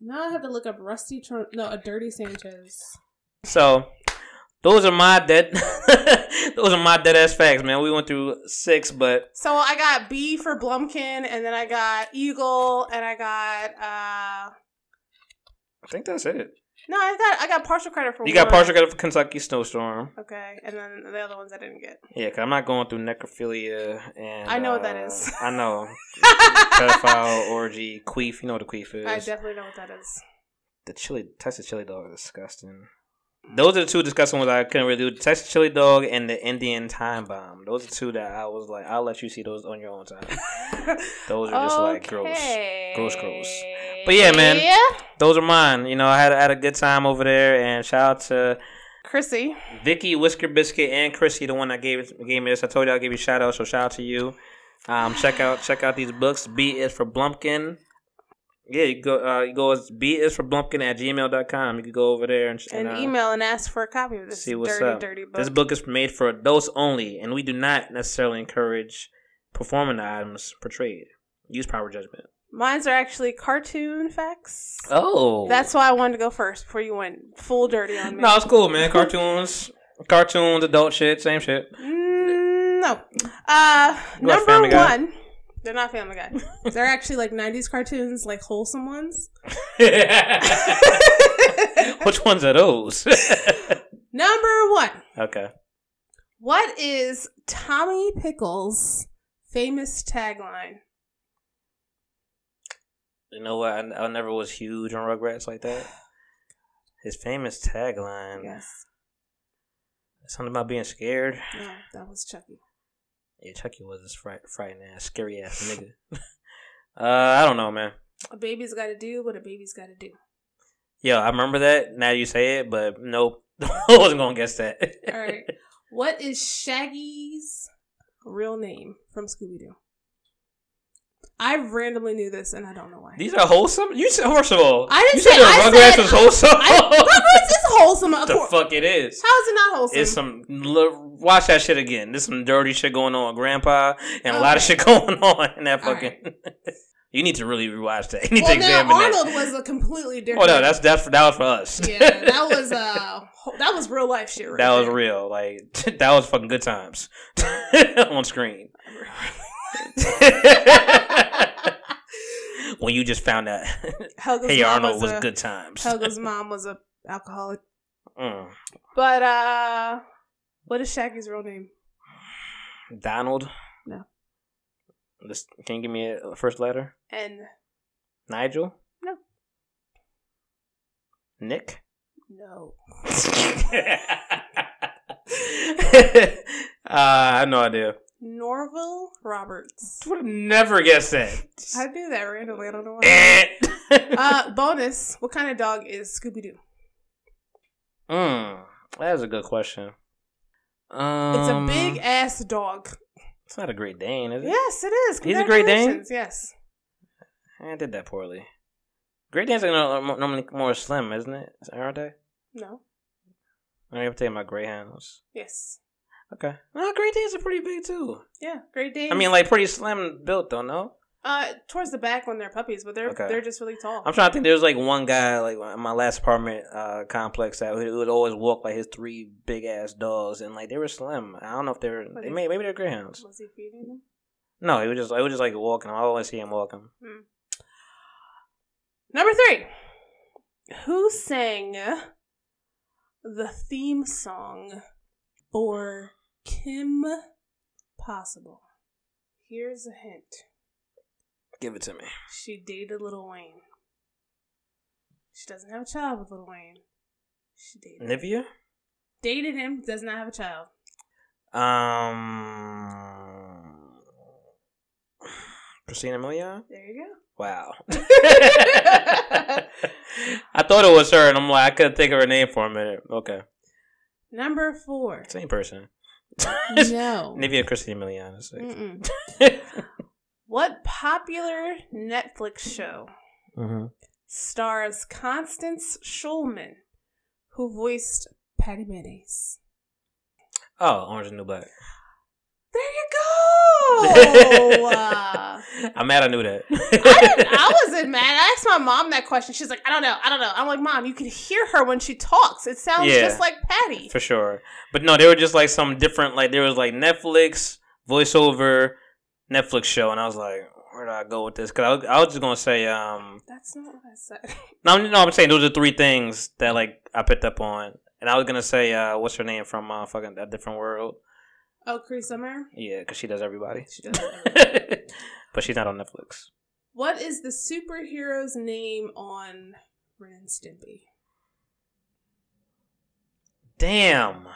Now I have to look up Rusty Trom. No, a Dirty Sanchez. So those are my dead. *laughs* those are my dead ass facts, man. We went through six, but So I got B for Blumpkin, and then I got Eagle, and I got uh, I think that's it. No, I got I got partial credit for You got one. partial credit for Kentucky Snowstorm. Okay, and then the other ones I didn't get. Yeah, cause I'm not going through necrophilia and I know what that uh, is. I know *laughs* pedophile orgy queef. You know what a queef is? I definitely know what that is. the chili Texas chili dog is disgusting. Those are the two disgusting ones I couldn't really do. Texas chili dog and the Indian time bomb. Those are two that I was like, I'll let you see those on your own time. *laughs* Those are just like gross. Gross, gross. But yeah, man. Yeah. Those are mine. You know, I had I had a good time over there, and shout out to Chrissy. Vicky, Whisker Biscuit, and Chrissy, the one that gave gave me this. I told you I'll give you a shout out, so shout out to you. Um, check out check out these books. B is for Blumpkin. Yeah, you go uh, you go as B is for Blumpkin at gmail.com. You can go over there and, And uh, email and ask for a copy of this see what's dirty, up. dirty book. This book is made for adults only, and we do not necessarily encourage performing the items portrayed. Use proper judgment. Mine's are actually cartoon facts. Oh, That's why I wanted to go first before you went full dirty on me. no, it's cool, man. Cartoons, cartoons, adult shit, same shit. Mm, no. Uh, number one. Guy? One. They're not Family Guy. *laughs* They're actually like '90s cartoons, like wholesome ones. *laughs* Which ones are those? *laughs* Number one. okay. What is Tommy Pickles' famous tagline? You know what? I, I never was huge on Rugrats like that. *sighs* His famous tagline. Yes. Something about being scared. No, that was Chucky. Yeah, Chucky was this fright, frightening ass, scary ass nigga. *laughs* uh, I don't know, man. A baby's got to do what a baby's got to do. Yo, I remember that. Now you say it, but nope. *laughs* I wasn't gonna guess that. All right. what is Shaggy's real name from Scooby Doo? I randomly knew this, and I don't know why. These are wholesome. You said first of all. I didn't you say- said the I Rugrats was wholesome. I, Rugrats is wholesome. Of the course. fuck it is. How is it not wholesome? It's some watch that shit again. There's some dirty shit going on Grandpa, and a lot of shit *laughs* going on in that fucking. *laughs* you need to really rewatch that. You need well, to now examine that. Arnold was a completely different. Oh no, that's that's that was for us. yeah, that *laughs* was uh, that was real life shit. Right that was real. Like that was fucking good times on screen. *laughs* when you just found out, *laughs* Helga's hey Arnold was a, good times. Helga's *laughs* mom was a alcoholic. Mm. But uh, what is Shaggy's real name? Donald. No. This, can you give me a first letter? And Nigel. No. Nick. no, uh, I have no idea. Norville Roberts. *laughs* Would have never guessed that. I do that randomly. I don't know why. Eh. uh, *laughs* bonus. What kind of dog is Scooby Doo? mm, that is a good question. Um, It's a big ass dog. It's not a Great Dane, is it? Yes, it is. He's a Great Dane? Yes. I did that poorly. Great Danes are normally more slim, isn't it? Aren't they? No. I have to take my Greyhounds. Yes. Okay. No, Great Danes are pretty big too. Yeah. Great Dane. I mean, like pretty slim built though. No, uh, towards the back when they're puppies, but they're Okay. they're just really tall. I'm trying to think. There was like one guy, like in my last apartment uh, complex, that would, would always walk like his three big ass dogs, and like they were slim. I don't know if they were. But They he- may, maybe they're greyhounds. Was he feeding them? No, he was just. I was just like walking. I always see him walking. Number three. Who sang the theme song for Kim Possible? Here's a hint. Give it to me. She dated Lil Wayne. She doesn't have a child with Lil Wayne. She dated Nivea. dated him, does not have a child. Um. Christina Milian. There you go. Wow. *laughs* I thought it was her, and I'm like, I couldn't think of her name for a minute. Okay. Number four. same person. No. *laughs* Maybe a Christina Milian. like- *laughs* What popular Netflix show Mhm. stars Constance Shulman, who voiced Patty Mayonnaise? Oh, Orange is the New Black. There you go. Uh, *laughs* I'm mad I knew that. I, *laughs* I wasn't mad. I asked my mom that question. She's like, I don't know. I don't know. I'm like, Mom, you can hear her when she talks. It sounds Yeah. just like Patty. For sure. But no, they were just like some different, like, there was like Netflix, voiceover, Netflix show. And I was like, where do I go with this? Because I, was- I was just gonna say, um, That's not what I said. *laughs* no, no, I'm saying those are three things that like I picked up on, and I was gonna say, uh, what's her name from uh, fucking a different world? Oh, Cree Summer. Yeah, because she does everybody, She does. Everybody. *laughs* but she's not on Netflix. what is the superhero's name on Ren and Stimpy? Damn,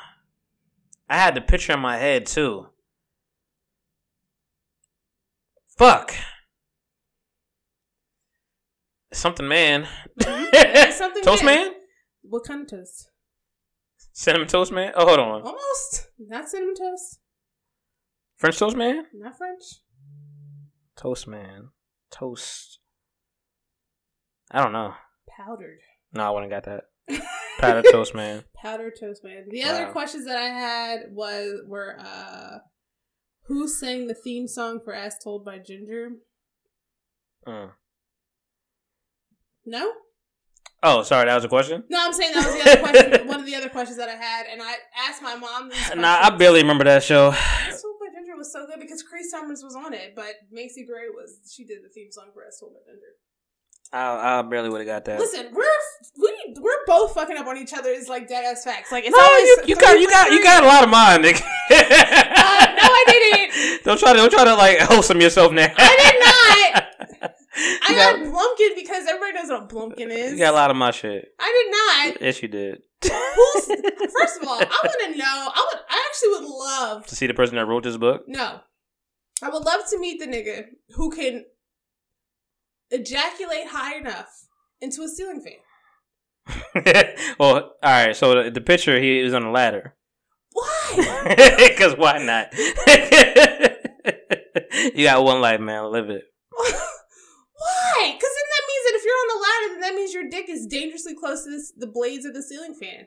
I had the picture in my head too. Fuck. Something man. Mm-hmm. Something *laughs* Toast man. man? What kind of toast? Cinnamon toast man? Oh, hold on. Almost. Not cinnamon toast. French toast man? Not French. Toast man. Toast. I don't know. Powdered. No, I wouldn't got that. *laughs* Powdered toast man. Powdered toast man. The other questions that I had was were uh who sang the theme song for As Told by Ginger? Mm. No? Oh, sorry, that was a question? No, I'm saying that was the other question *laughs* one of the other questions that I had and I asked my mom these Nah, I barely remember that show. As Told by Ginger was so good because Cree Summers was on it, but Macy Gray was she did the theme song for As Told by Ginger. I, I barely would have got that. Listen, we're we we're both fucking up on each other's like dead ass facts. Like it's no, always you, you got you got you got a lot of mine, Nick. Uh, no, I didn't. *laughs* Don't try to don't try to like *laughs* wholesome yourself now. I did not. I got, got- Blumpkin because everybody knows what a Blumpkin is. You got a lot of my shit. I did not. Yes, you did. Who's, *laughs* first of all, I want to know. I would. I actually would love. to see the person that wrote this book. No, I would love to meet the nigga who can ejaculate high enough into a ceiling fan. *laughs* well, all right. So the, the picture, he is on a ladder. Why? *laughs* Because why not? you got one life, man. Live it. Why? Because then that means that if you're on a ladder, then that means your dick is dangerously close to this, the blades of the ceiling fan.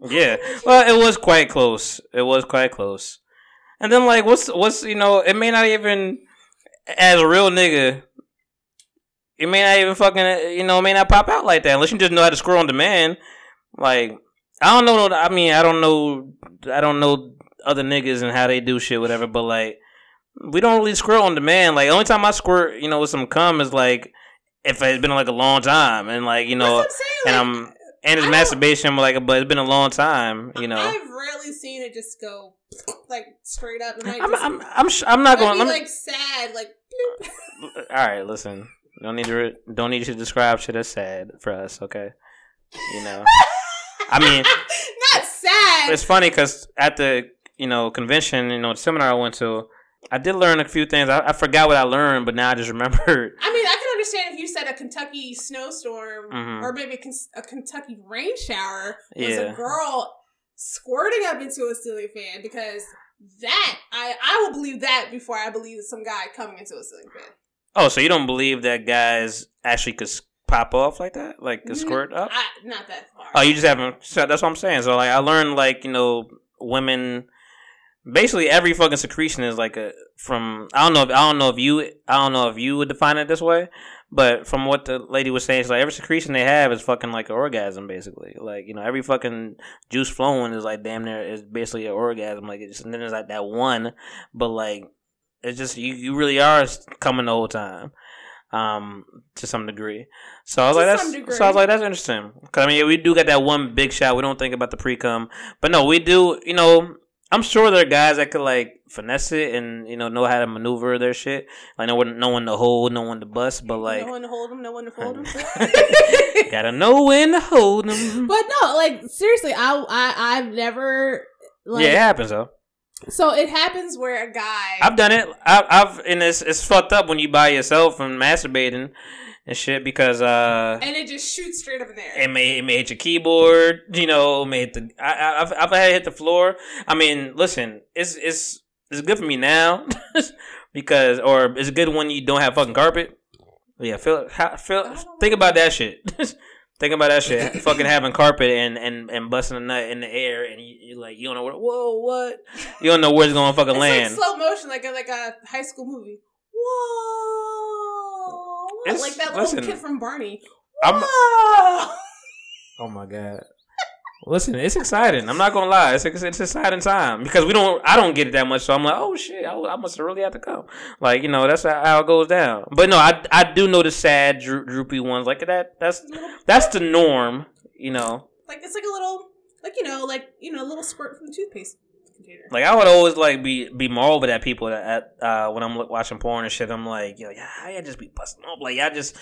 *laughs* Yeah. Well, it was quite close. It was quite close. And then, like, what's what's you know, it may not even as a real nigga. It may not even fucking you know, it may not pop out like that unless you just know how to scroll on demand. Like, I don't know. I mean, I don't know. I don't know other niggas and how they do shit, whatever. But like, we don't really squirt on demand. Like, only time I squirt, you know, with some cum is like if it's been like a long time, and like you know, That's what I'm and saying. I'm and it's I masturbation, like, but it's been a long time, you know. I've rarely seen it just go like straight up. And, I'm, just, I'm, I'm, sh- I'm not going. be me, like sad, like. *laughs* all right, listen. Don't need to. Re- don't need you to describe shit as sad for us, okay? You know, I mean, *laughs* not sad. it's funny because at the you know convention, you know, the seminar I went to, I did learn a few things. I, I forgot what I learned, but now I just remembered. I mean, I can understand if you said a Kentucky snowstorm Mhm. or maybe a, Kentucky rain shower was Yeah. a girl squirting up into a ceiling fan because that I I will believe that before I believe some guy coming into a ceiling fan. Oh, so you don't believe that guys actually could pop off like that, like could squirt up? I, not that far. Oh, you just haven't. So that's what I'm saying. So like, I learned like you know, women. Basically, every fucking secretion is like a from. I don't know. If, I don't know if you. I don't know if you would define it this way, but from what the lady was saying, it's like every secretion they have is fucking like an orgasm. Basically, like you know, every fucking juice flowing is like damn near is basically an orgasm. Like it's and then there's like that one, but like it's just you. You really are coming the whole time. Um, to some degree. So I was To like, that's so I was like, that's interesting. Cause I mean, we do get that one big shot. We don't think about the pre cum, but no, we do. You know, I'm sure there are guys that could like finesse it and you know know how to maneuver their shit. Like no one, no one to hold, no one to bust, but like no one to hold them, no one to fold them. *laughs* *laughs* gotta know when to hold them. but no, like seriously, I I I've never like yeah, it happens though. so it happens where a guy I've done it. I've, I've and it's it's fucked up when you by yourself and masturbating and shit because uh. and it just shoots straight up in the air. It may it may hit your keyboard, you know. May hit the I, I, I've I've had it hit the floor. I mean, listen, it's it's it's good for me now *laughs* because, or it's good when you don't have fucking carpet. Yeah, feel how, feel think about that shit. *laughs* think about that shit. fucking having carpet and and and busting a nut in the air and you, you like you don't know where. Whoa, what? You don't know where it's gonna fucking It's land. like slow motion, like a like a high school movie. Whoa! It's- like that little kid from Barney. I'm- oh my god. *laughs* Listen, it's exciting. I'm not gonna lie. It's it's, it's exciting time because we don't. I don't get it that much, so I'm like, oh shit, I, I must really have to come. Like you know, that's how, how it goes down. But no, I I do know the sad dro- droopy ones like that. That's that's the norm. You know, Like it's like a little, like you know, like you know, a little squirt from the toothpaste container. like I would always like be be more over at people that at, uh, when I'm watching porn and shit. I'm like, yo, yeah, how y'all just be busting up? Like y'all just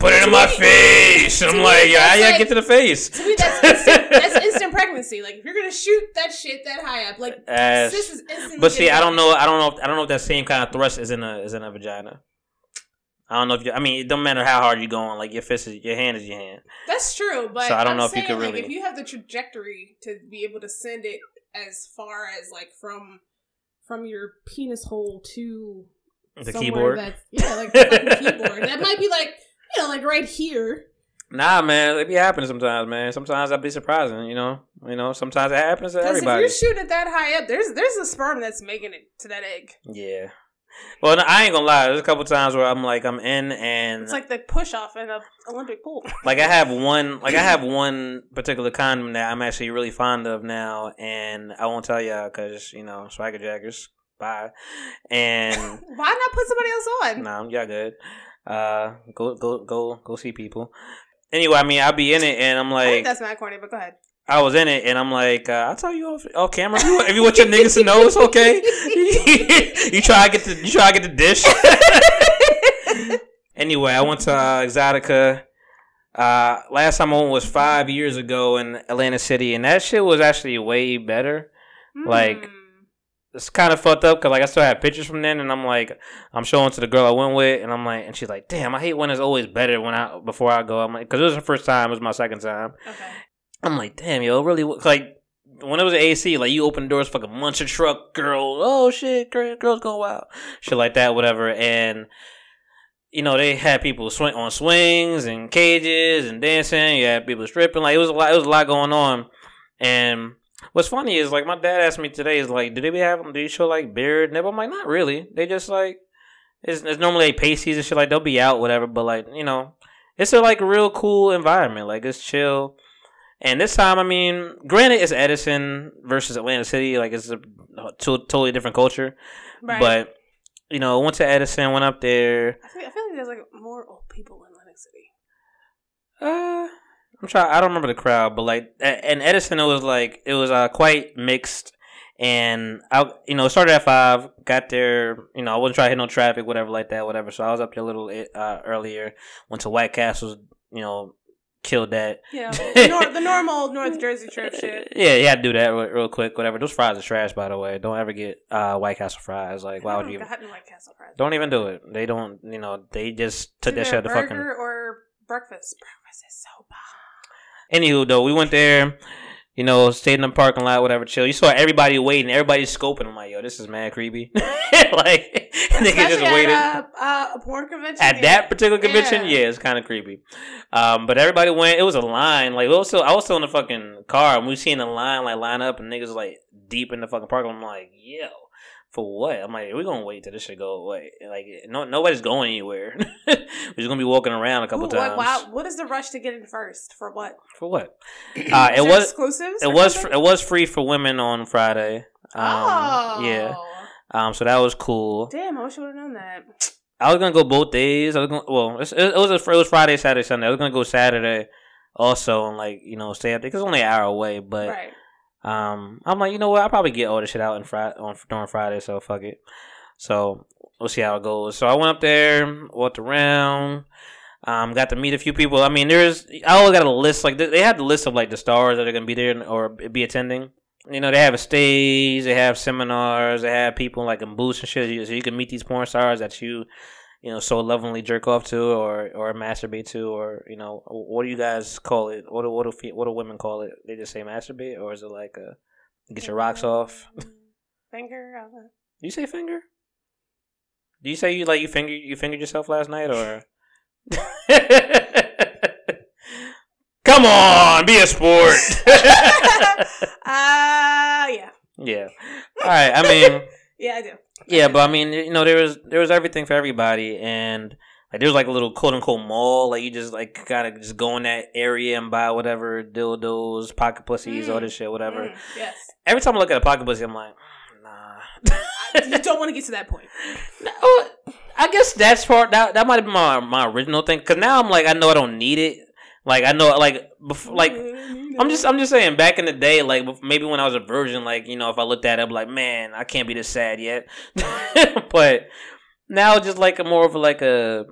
put it in my face. I'm me, like, yo, how that's y'all like- get to the face? To me, that's instant, *laughs* that's instant pregnancy. Like if you're gonna shoot that shit that high up, like As- sis is instantly. But see, I don't know. I don't know. If, I don't know if that same kind of thrust is in a is in a vagina. I don't know if you. I mean, it don't matter how hard you're going. Like your fist is your hand is your hand. That's true, but So I don't I'm know if you saying, could like, really- if you have the trajectory to be able to send it as far as like from from your penis hole to The keyboard. That's, yeah, like the keyboard. That might be like you know, like right here. Nah, man, it be happening sometimes, man. Sometimes that'd be surprising. You know, you know. Sometimes it happens to Because if everybody. you're shooting it that high up, there's there's a sperm that's making it to that egg. yeah. Well, no, I ain't gonna lie. There's a couple times where I'm like, I'm in, and It's like the push off in a Olympic pool. *laughs* like I have one like I have *laughs* one particular condom that I'm actually really fond of now, and I won't tell y'all because you know swagger jackers. Bye. And *laughs* Why not put somebody else on? nah, y'all good. Uh, go go go go see people. Anyway, I mean, I'll be in it, and I'm I think like, that's not corny, but go ahead. I was in it, and I'm like, uh, I'll tell you off, off camera if you, want, if you want your niggas to know it's okay. *laughs* you try to get the you try to get the dish. *laughs* anyway, I went to uh, Exxxotica. Uh, last time I went was five years ago in Atlanta City, and that shit was actually way better. Like, Hmm. It's kind of fucked up because like I still have pictures from then, and I'm like, I'm showing to the girl I went with, and I'm like, and she's like, damn, I hate when it's always better when I before I go. I'm like, because it was the first time, it was my second time. okay. I'm like, damn, yo, really like when it was AC, like you open doors, fucking muncher truck girl, oh shit, girl, girls going wild, shit like that, whatever, and you know they had people swing on swings and cages and dancing. You had people stripping, like it was a lot, it was a lot going on, and. What's funny is like my dad asked me today is like, do they be having do you show like beard nipple? I'm like, not really. They just like it's, it's normally like pasties and shit like they'll be out whatever, but like you know, it's a like real cool environment. Like it's chill. And this time, I mean, granted, it's Edison versus Atlanta City. Like it's a to- totally different culture. Right. But you know, went to Edison, went up there. I feel, I feel like there's like more old people in Atlantic City. Uh, I'm trying. I don't remember the crowd, but like, a- in Edison, it was like it was uh, quite mixed. And I, you know, started at five. Got there. You know, I wasn't trying to hit no traffic, whatever, like that, whatever. So I was up there a little uh, earlier. Went to White Castles. You know, killed that. Yeah, *laughs* the, nor- the normal North Jersey trip shit. Yeah, to do that real, real quick. Whatever. Those fries are trash, by the way. Don't ever get uh, White Castle fries. Like, why would you? gotten White Castle fries. Don't even do it. They don't. You know, they just took that shit out the fucking. burger or breakfast. Breakfast is so bomb. Anywho, though, we went there. You know, stayed in the parking lot, whatever, chill. You saw everybody waiting, everybody's scoping. I'm like, yo, this is mad creepy. *laughs* like, *laughs* niggas just waited. at a, uh, a porn convention. At that particular convention, Yeah. yeah, it's kind of creepy. Um, but everybody went. It was a line. Like, we was still, I was still in the fucking car, and we seen the line like line up, and niggas like deep in the fucking parking. lot. I'm like, yo, for what? I'm like, we're gonna wait till this shit go away. Like, no, nobody's going anywhere. *laughs* we're just gonna be walking around a couple Ooh, times. what, wow, what is the rush to get in first? For what? For what? *clears throat* Uh, it was exclusives. it was something? fr- it was free for women on Friday. Um, oh, yeah. Um, so that was cool. Damn, I wish I would have known that. I was gonna go both days. I was gonna, well, it's, it, it was a, it was Friday, Saturday, Sunday. I was gonna go Saturday also and like you know stay up there because it's only an hour away. But right. Um, I'm like you know what? I'll probably get all this shit out in Friday on during Friday. So fuck it. So we'll see how it goes. So I went up there, walked around. Um, got to meet a few people. I mean, there's I always got a list. Like they have the list of like the stars that are gonna be there or be attending. You know, they have a stage, they have seminars, they have people like in booths and shit, so you can meet these porn stars that you, you know, so lovingly jerk off to or or masturbate to, or you know, what do you guys call it? What do what do what do women call it? They just say masturbate, or is it like a get your rocks off? Finger. Don't know. Do you say finger? Do you say you like you finger you fingered yourself last night or? *laughs* Come on, be a sport. Ah, *laughs* yeah, yeah. All right. I mean, *laughs* yeah, I do. Yeah, but I mean, you know, there was there was everything for everybody, and Like there's like a little quote unquote mall. Like you just like gotta just go in that area and buy whatever dildos, pocket pussies, all Mm. this shit, whatever. Mm, yes. Every time I look at a pocket pussy, I'm like, nah. you don't want to get to that point. *laughs* No, I guess that's part that that might have been my my original thing. Cause now I'm like I know I don't need it. Like I know like before, like I'm just I'm just saying back in the day like maybe when I was a virgin like you know if I looked at it I'd be like man I can't be this sad yet. *laughs* but now just like a more of like a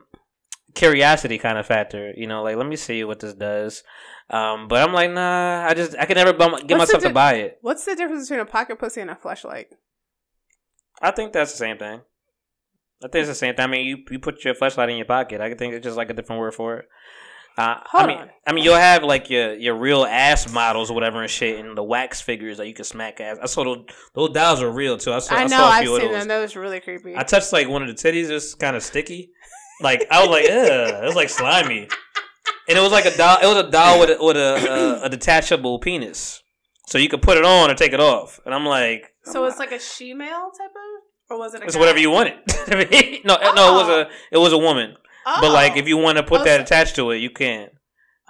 curiosity kind of factor. You know like let me see what this does. Um, but I'm like nah I just I can never bum, get What's myself to buy it. What's the difference between a pocket pussy and a flashlight? I think that's the same thing. I think it's the same thing. I mean, you you put your flashlight in your pocket. I think it's just like a different word for it. Uh, I mean, on. I mean, you'll have like your your real ass models or whatever and shit, and the wax figures that you can smack ass. I saw those those dolls are real too. I saw. I, I know, saw a I've few seen of those. them. Those are really creepy. I touched like one of the titties. It was kind of sticky. Like I was like, ugh, it was like slimy, and it was like a doll. It was a doll with a, with a, a, a detachable penis, so you could put it on or take it off. And I'm like, So it's like a she-male type of, or was it? A it's guy? whatever you wanted. *laughs* no, no, it was a it was a woman. But like, if you want to put Oh, that attached to it, you can.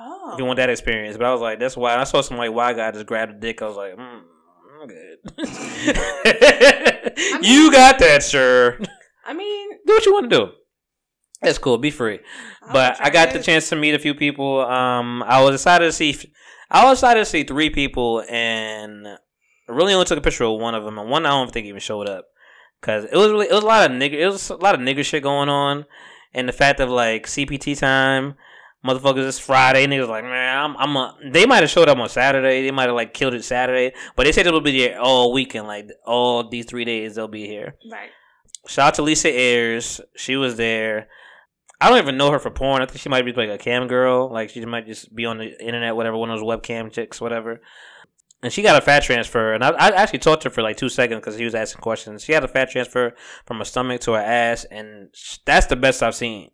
oh, If you want that experience. But I was like, that's why I saw some like white guy just grabbed a dick. I was like, mm, I'm good. *laughs* you got that, sir. I mean, Do what you want to do. That's cool. Be free. I'll But I got it. the chance to meet a few people. Um, I was excited to see. I was excited to see three people, and I really only took a picture of one of them, and one I don't think even showed up because it was really it was a lot of nigger. It was a lot of nigger shit going on, and the fact of like CPT time. Motherfuckers, it's Friday. Niggas like, man, I'm, I'm a. They might have showed up on Saturday. They might have like killed it Saturday, but they said it'll be there all weekend. Like all these three days, they'll be here. Right. Shout out to Lisa Ayers. She was there. I don't even know her for porn. I think she might be like a cam girl. Like she might just be on the internet, whatever, one of those webcam chicks, whatever. And she got a fat transfer, and I, I actually talked to her for like two seconds because he was asking questions. She had a fat transfer from her stomach to her ass, and that's the best I've seen.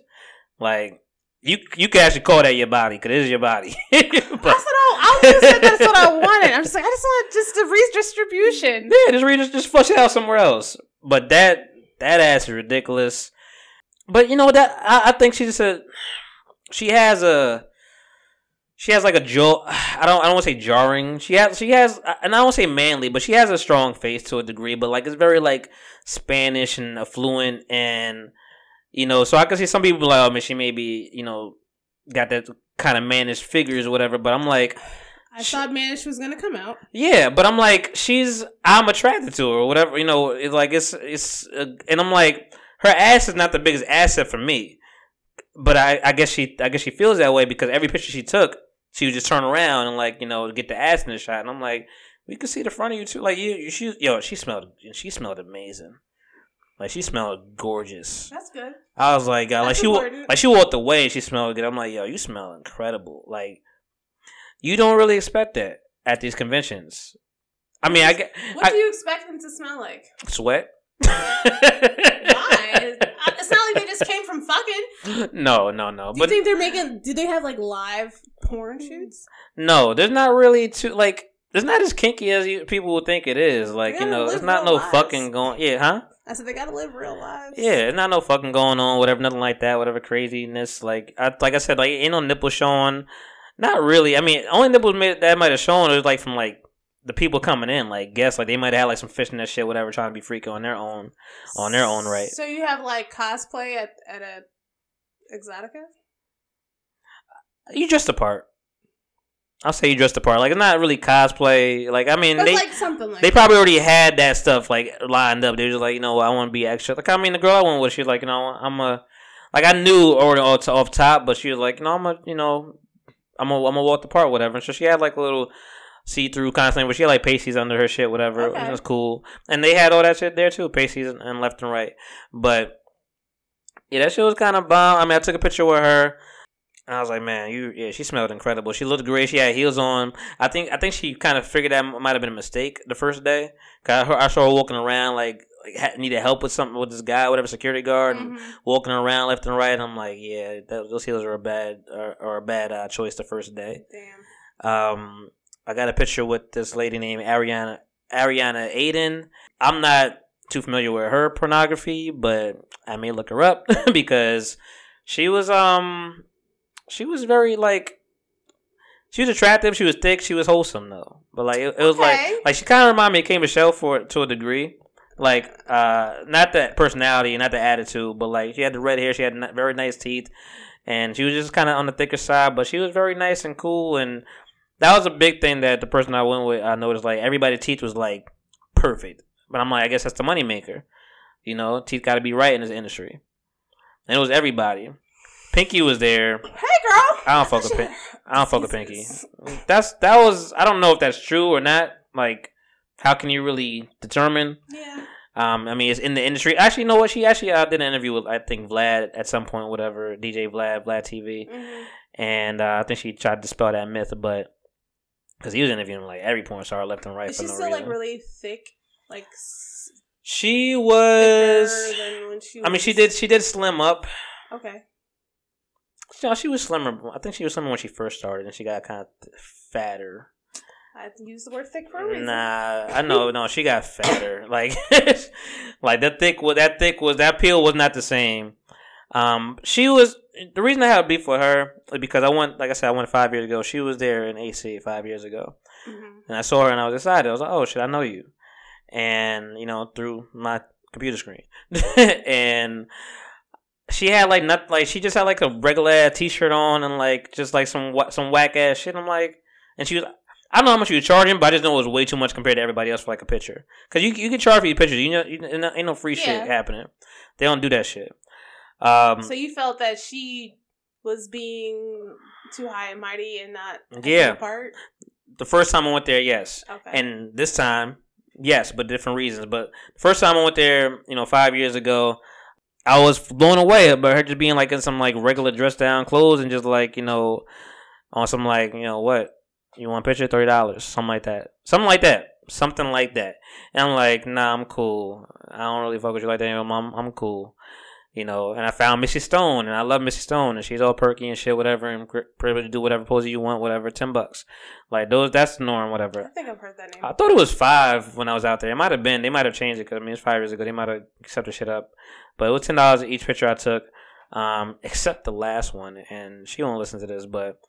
*laughs* like you, you can actually call that your body because it is your body. *laughs* but, That's what I, I was gonna. That's what I wanted. I'm just like, I just want just a redistribution. Yeah, just read just, just flush it out somewhere else. But that that ass is ridiculous. But you know that I, I think she just a she has a she has like a jaw. *sighs* I don't I don't want to say jarring. She has she has and I don't want to say manly, but she has a strong face to a degree. But like it's very like Spanish and affluent and you know. So I can see some people like, oh man, she may be you know got that kind of mannish figures or whatever. But I'm like. I thought Manish was gonna come out. Yeah, but I'm like, she's I'm attracted to her or whatever. You know, it's like it's it's, uh, and I'm like, her ass is not the biggest asset for me. But I, I guess she I guess she feels that way because every picture she took, she would just turn around and like you know get the ass in the shot, and I'm like, we can see the front of you too. Like you, you she yo, she smelled she smelled amazing. Like she smelled gorgeous. That's good. I was like, uh, like she important. like she walked away and she smelled good. I'm like, yo, you smell incredible. Like you don't really expect that at these conventions. I mean, I get What I- do you expect them to smell like? sweat. Why? it's not like they just came from fucking. *laughs* no, no, no. Do you But think they're making? Do they have like live porn hmm. shoots? no, there's not really too like. It's not as kinky as you, people would think it is. Like you know, live it's not no lives. fucking going. Yeah, huh? I said they gotta live real lives. Yeah, it's not no fucking going on. Whatever, nothing like that. Whatever craziness. Like, I, like I said, like ain't no nipple showing. Not really. I mean, only nipples made, that might have shown was like from like the people coming in. Like, guess like they might have had like some fish in that shit, whatever, trying to be freaky on their own. On their own right. So you have like cosplay at at a Exxxotica. You dressed the part. I'll say you dressed the part. Like, it's not really cosplay. Like, I mean, they like something like they that. probably already had that stuff like lined up. They was just like, you know, I want to be extra. Like, I mean, the girl I went with, she's like, you know, I'm a, like, I knew already off, off top, but she was like, you know, I'm a, you know, I'm a, I'm gonna walk the part, whatever. And so she had like a little see through kind of thing, but she had like pasties under her shit, whatever. Okay. It was cool, and they had all that shit there too, pasties and, and left and right. But yeah, that shit was kind of bomb. I mean, I took a picture with her. And I was like, man, you yeah, she smelled incredible. She looked great. She had heels on. I think I think she kind of figured that might have been a mistake the first day. Cause I, I saw her walking around like like needed help with something with this guy, whatever security guard, Mhm. walking around left and right. And I'm like, yeah, that, those heels are a bad or, or a bad uh, choice the first day. Damn. Um, I got a picture with this lady named Ariana Ariana Aiden. I'm not too familiar with her pornography, but I may look her up *laughs* because she was um she was very like she was attractive, she was thick, she was wholesome though. But like it, it was Okay. like like she kind of reminded me of Kim Michelle for to a degree. Like uh not that personality, not the attitude, but like she had the red hair, she had n- very nice teeth, and she was just kind of on the thicker side, but she was very nice and cool and that was a big thing that the person I went with I noticed like everybody's teeth was like perfect. But I'm like I guess that's the moneymaker. You know, teeth got to be right in this industry. And it was everybody. Pinky was there. Hey, girl. I don't fuck with Pin- I don't fuck with Pinky. That's that was I don't know if that's true or not. Like, how can you really determine? Yeah. Um, I mean, it's in the industry. Actually, you know what? She actually uh, did an interview with I think Vlad at some point, whatever DJ Vlad, Vlad TV, hmm and uh, I think she tried to dispel that myth, but because he was interviewing like every porn star left and right Is she no still reason. like really thick? Like s- she was. than when she I mean, she did. She did slim up. Okay. You know, she was slimmer. I think she was slimmer when she first started, and she got kind of fatter. I use the word thick for a reason. Nah, I know. No, she got fatter. *laughs* Like, *laughs* like that thick was that thick was that peel was not the same. Um, she was the reason I had a beef with her is because I went, like I said, I went five years ago. She was there in AC five years ago, hmm and I saw her and I was excited. I was like, oh shit, I know you, and you know through my computer screen, *laughs* and she had like nothing. like she just had like a regular t shirt on and like just like some some whack ass shit. I'm like, and she was. I don't know how much you were charging, but I just know it was way too much compared to everybody else for like a picture. Cause you you can charge for your pictures. You know, you, ain't no- ain't no free Yeah. shit happening. They don't do that shit. Um, So you felt that she was being too high and mighty and not Yeah. apart. the first time I went there, yes, Okay. and this time, yes, but different reasons. But the first time I went there, you know, five years ago, I was blown away by her just being like in some like regular dress down clothes and just like you know, on some like you know what you want a picture thirty dollars something like that, something like that, something like that. And I'm like, nah, I'm cool. I don't really fuck with you like that. anymore. I'm I'm cool. You know, and I found Misty Stone, and I love Misty Stone, and she's all perky and shit, whatever, and privileged to do whatever pose you want, whatever, ten bucks, like those. That's the norm, whatever. I think I've heard that name. I thought it was five when I was out there. It might have been. They might have changed it because I mean it's five years ago. They might have accepted shit up, but it was ten dollars each picture I took, um, except the last one. And she won't listen to this, but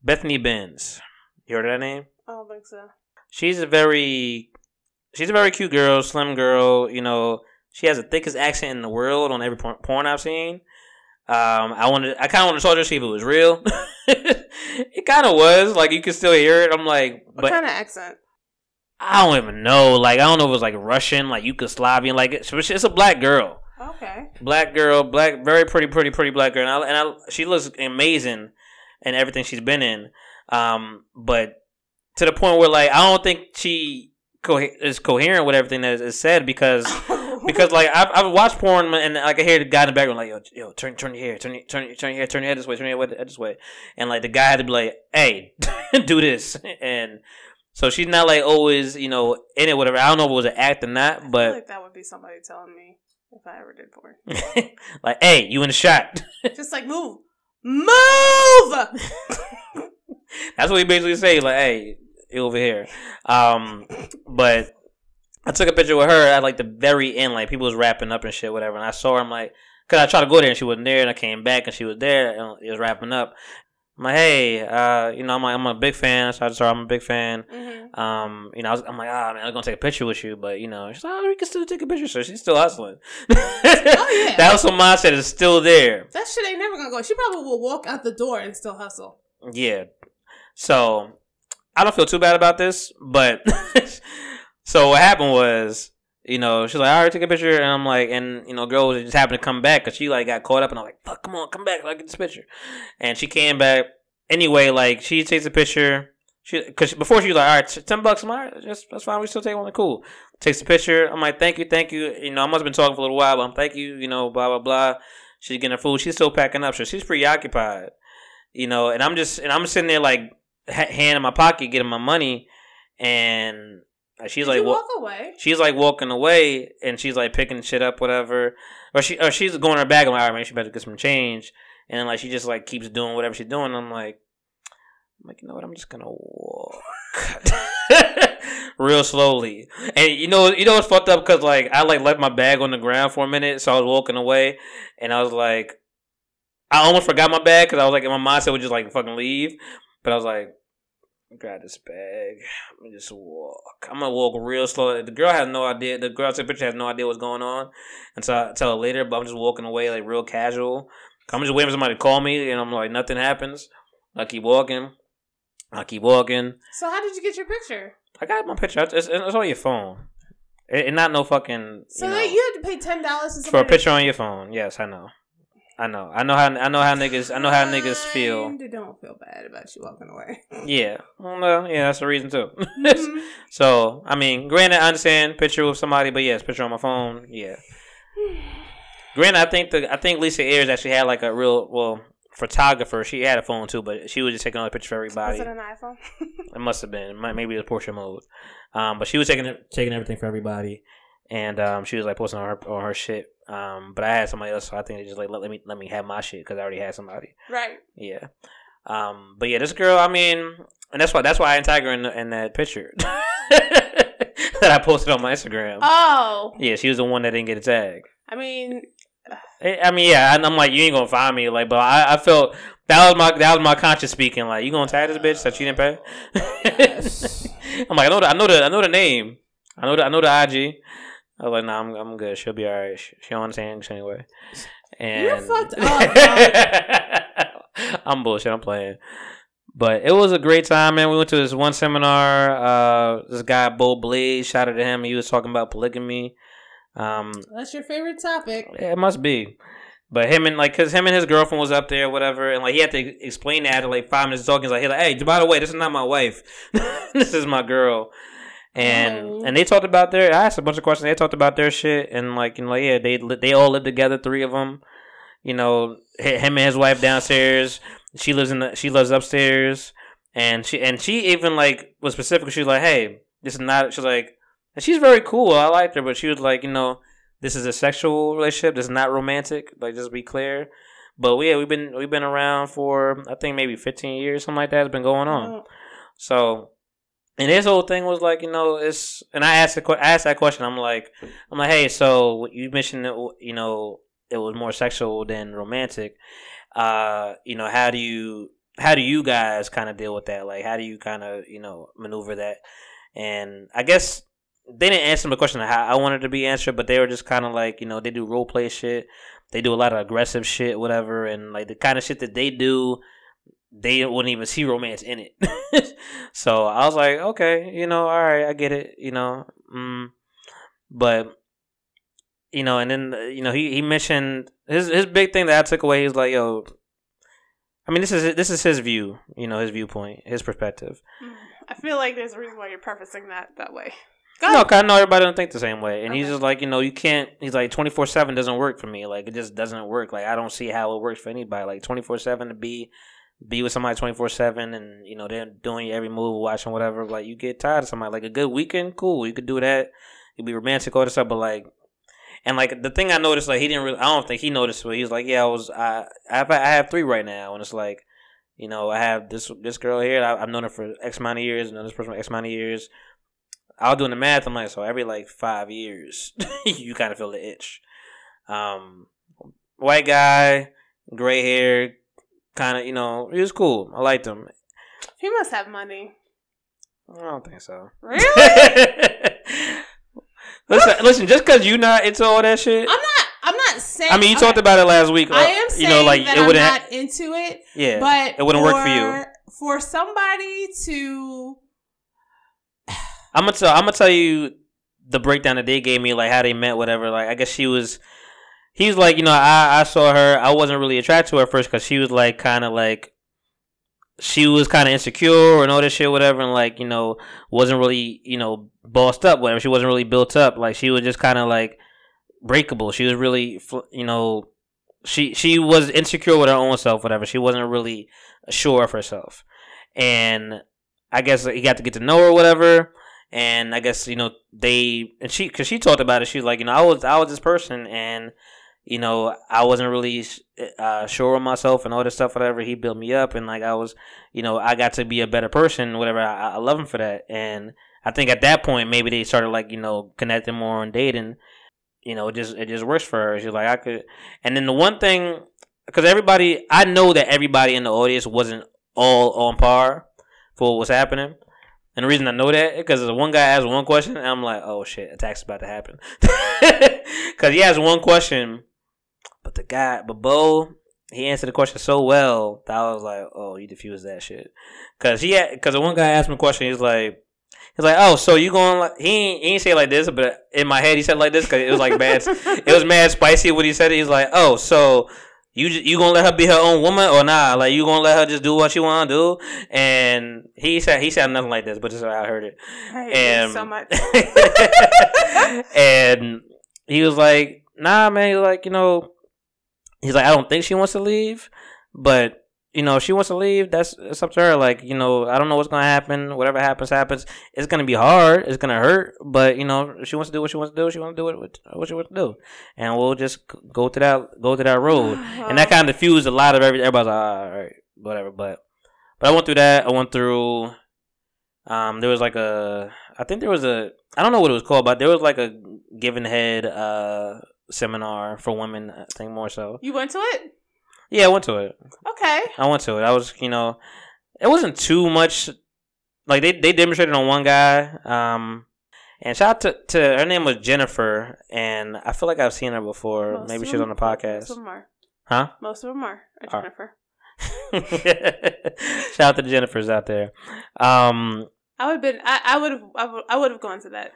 Bethany Benz. You heard of that name? I don't think so. She's a very, she's a very cute girl, slim girl. You know, she has the thickest accent in the world on every porn, porn I've seen. Um, I wanted, I kind of wanted to talk to her see if it was real. *laughs* it kind of was. Like you could still hear it. I'm like, What but kind of accent? I don't even know. Like I don't know if it was like Russian, like Yugoslavian. Like it's, it's a black girl, Okay. black girl, black, very pretty, pretty, pretty black girl, and I, and I she looks amazing in everything she's been in. Um, but to the point where like I don't think she co- is coherent with everything that is said because *laughs* because like I've, I've watched porn and like I hear the guy in the background like yo yo turn turn your hair turn your- turn your- turn your hair turn your head this way turn your head this way and like the guy had to be like hey *laughs* do this and so she's not like always you know in it whatever I don't know if it was an act or not I feel but like that would be somebody telling me if I ever did porn. *laughs* like hey you in the shot *laughs* Just like move, move. That's what he basically say. Like, hey, you over here. Um, but I took a picture with her at like the very end, like people was wrapping up and shit, whatever. And I saw her. I'm like, cause I tried to go there and she wasn't there, and I came back and she was there and it was wrapping up. I'm like, hey, uh, you know, I'm like, I'm a big fan. So I just, I'm a big fan. hmm Um, you know, I was, I'm like, ah, man, I'm gonna take a picture with you, but you know, she's like, oh, we can still take a picture. So she's still hustling. oh, *laughs* yeah. That some mindset is still there. That shit ain't never gonna go. She probably will walk out the door and still hustle. Yeah. So I don't feel too bad about this, but *laughs* so what happened was, you know, she's like, "All right, take a picture," and I'm like, and you know, girl just happened to come back because she like got caught up, and I'm like, "Fuck, come on, come back, so I get this picture." And she came back anyway. Like she takes a picture. She because before she was like, "All right, ten bucks, all right, just that's fine. We still take one. Cool." Takes the picture. I'm like, "Thank you, thank you." You know, I must have been talking for a little while, but I'm thank you. You know, blah blah blah. She's getting her food. She's still packing up, so she's preoccupied. You know, and I'm just and I'm sitting there like ha- hand in my pocket, getting my money, and she's Did like, wa- walk away? she's like walking away, and she's like picking shit up, whatever, or she or she's going in her bag. I'm like, all right, man, she better get some change, and then like she just like keeps doing whatever she's doing. I'm like, I'm like, you know what? I'm just gonna walk. *laughs* real slowly. And you know, you know what's fucked up because like I like left my bag on the ground for a minute, so I was walking away, and I was like, I almost forgot my bag because I was like in my mindset would just like fucking leave, but I was like. Grab this bag. Let me just walk. I'm gonna walk real slow. The girl has no idea. The girl took the picture has no idea what's going on until I tell her later. But I'm just walking away like real casual. I'm just waiting for somebody to call me, and I'm like nothing happens. I keep walking. I keep walking. So how did you get your picture? I got my picture. It's, it's, it's on your phone. It, it not no fucking. So you know, you had to pay ten dollars for a picture on your phone. Yes, I know. I know. I know how. I know how niggas. I know how niggas feel. And don't feel bad about you walking away. *laughs* Yeah. Well, yeah, that's the reason too. Mhm. *laughs* so, I mean, granted, I understand picture with somebody, but yes, picture on my phone. Yeah. *sighs* Granted, I think the I think Lisa Ayres actually had like a real well photographer. She had a phone too, but she was just taking all the pictures for everybody. Was it an iPhone? *laughs* It must have been. Maybe it was portrait mode. Um, but she was taking taking everything for everybody, and um, she was like posting on her on her shit. Um, but I had somebody else, so I think they just like let, let me let me have my shit because I already had somebody. right. Yeah. Um, but yeah, this girl, I mean, and that's why that's why I didn't tag her in, the- in that picture *laughs* that I posted on my Instagram. Oh, yeah, she was the one that didn't get a tag. I mean, I I mean, yeah, and I'm like, you ain't gonna find me, like, but I, I felt that was my that was my conscience speaking, like, you gonna tag this bitch that she didn't pay? Yes. *laughs* I'm like, I know the I know the I know the name, I know the I know the IG. I was like, nah, I'm I'm good. She'll be alright. She, she don't anyway. And You're fucked *laughs* up, *laughs* I'm bullshit. I'm playing. But it was a great time, man. We went to this one seminar. Uh, this guy Bo Blaze, shout out to him. He was talking about polygamy. Um, that's your favorite topic. yeah, it must be. But him and like, cause him and his girlfriend was up there, whatever, and like he had to explain that after like five minutes of talking. He's like, hey, like, hey, by the way, this is not my wife. *laughs* this is my girl. And Oh. and they talked about their. I asked a bunch of questions. They talked about their shit and like you know, yeah, they they all live together, three of them. You know, him and his wife downstairs. She lives in the. She lives upstairs, and she and she even like was specific. She was like, hey, this is not. She's like, and she's very cool. I liked her, but she was like, you know, this is a sexual relationship. This is not romantic. Like, just be clear. But yeah, we've been we've been around for I think maybe fifteen years, something like that. has been going on. Oh, So, and his whole thing was like, you know, it's and I asked the I asked that question. I'm like, I'm like, hey, so you mentioned that you know it was more sexual than romantic. Uh, you know, how do you how do you guys kind of deal with that? Like, how do you kind of you know maneuver that? And I guess they didn't answer the question how I wanted to be answered, but they were just kind of like, you know, they do role play shit. They do a lot of aggressive shit, whatever, and like the kind of shit that they do, they wouldn't even see romance in it. *laughs* so I was like, okay, you know, all right, I get it, you know, mm. but you know, and then you know he he mentioned his his big thing that I took away. He's like, yo, I mean, this is this is his view, you know, his viewpoint, his perspective. I feel like there's a reason why you're prefacing that that way. Go No. 'cause I know everybody don't think the same way, and he's just like, you know, you can't. He's like, twenty four seven doesn't work for me. Like, it just doesn't work. Like, I don't see how it works for anybody. Like, twenty four seven to be be with somebody twenty four seven, and you know, they're doing every move, watching whatever. Like, you get tired of somebody. Like a good weekend, cool, you could do that. You'd be romantic, all this stuff, but like. And like the thing I noticed, like he didn't really. I don't think he noticed. But he was like, "Yeah, I was. I I have, I have three right now, and it's like, you know, I have this this girl here. I, I've known her for X amount of years, and this person for X amount of years. I was doing the math. I'm like, so every like five years, *laughs* you kind of feel the itch. Um, white guy, gray hair, kind of, you know, he was cool. I liked him. He must have money. I don't think so. Really? *laughs* listen, listen. Just because you're not into all that shit. I'm not. I'm not saying. I mean, you okay, talked about it last week. I uh, am saying you know, like that it I'm wouldn't. not into it, yeah, but it wouldn't work for you. For somebody to, *sighs* I'm gonna tell. I'm gonna tell you the breakdown that they gave me, like how they met, whatever. Like I guess she was. He's like, you know, I I saw her. I wasn't really attracted to her at first because she was like kind of like. She was kind of insecure and all this shit, whatever, and like you know, wasn't really you know bossed up, whatever. She wasn't really built up. Like she was just kind of like breakable. She was really, you know, she she was insecure with her own self, whatever. She wasn't really sure of herself, and I guess he got to get to know her, whatever. And I guess you know they and she because she talked about it. She was like, you know, I was I was this person, and you know I wasn't really uh, sure of myself and all this stuff, whatever. He built me up, and like I was, you know, I got to be a better person, whatever. I, I love him for that, and I think at that point maybe they started like you know connecting more on dating. You know, it just it just works for her. She's like I could, and then the one thing because everybody I know that everybody in the audience wasn't all on par for what was happening. And the reason I know that because one guy asked one question, and I'm like, "Oh shit, attack's about to happen." *laughs* Because he asked one question, but the guy, but Bo, he answered the question so well that I was like, "Oh, you diffused that shit." Because he, had, because the one guy asked me a question, he's like, he's like, "Oh, so you going?" Like, he ain't, he ain't say it like this, but in my head he said it like this because it was like bad. it was mad spicy when he said it. He's like, "Oh, so." You you gonna let her be her own woman or nah? Like you gonna let her just do what she wanna do? And he said he said nothing like this, but just how I heard it. I And you so much. *laughs* and he was like, "Nah, man." He's like, you know, he's like, I don't think she wants to leave, but you know, if she wants to leave, that's it's up to her. Like, you know, I don't know what's gonna happen. Whatever happens, happens. It's gonna be hard. It's gonna hurt, but you know, if she wants to do what she wants to do. She wants to do it what what she wants to do, and we'll just go to that go to that road. *sighs* And that kind of diffused a lot of every, everybody's like, all right, whatever. But but I went through that. I went through. Um, there was like a, I think there was a, I don't know what it was called, but there was like a given head uh seminar for women. I think more so. you went to it? Yeah, I went to it. Okay. I went to it. I was, you know, it wasn't too much. Like they they demonstrated on one guy. Um, and shout out to, to her name was Jennifer, and I feel like I've seen her before. Most Maybe she's on the podcast. Most of them are. Huh? Most of them are. Are. Jennifer. *laughs* Shout out to the Jennifers out there. Um, I would have been. I, I would have. I would have gone to that.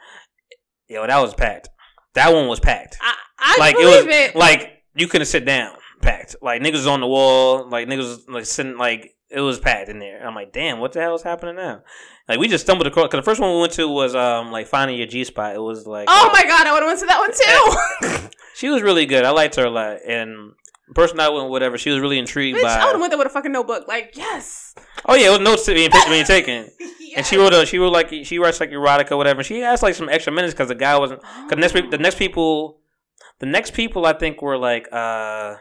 yo, that was packed. That one was packed. I. I like it believe was it. like you couldn't sit down. Packed. Like niggas was on the wall. Like niggas was, like sitting. Like it was packed in there. I'm like, damn, what the hell is happening now? Like we just stumbled across. Cause the first one we went to was um like finding your G spot. It was like oh uh, my god! I would have went to that one too. *laughs* she was really good. I liked her a lot. And person I went with, whatever, she was really intrigued Bitch, I would have by. went there with a fucking notebook. Like yes. Oh yeah, it was notes being being taken. yes. *laughs* And she wrote a, she wrote like she writes like erotica whatever. She asked like some extra minutes because the guy wasn't. Because next the next people, the next people I think were like uh,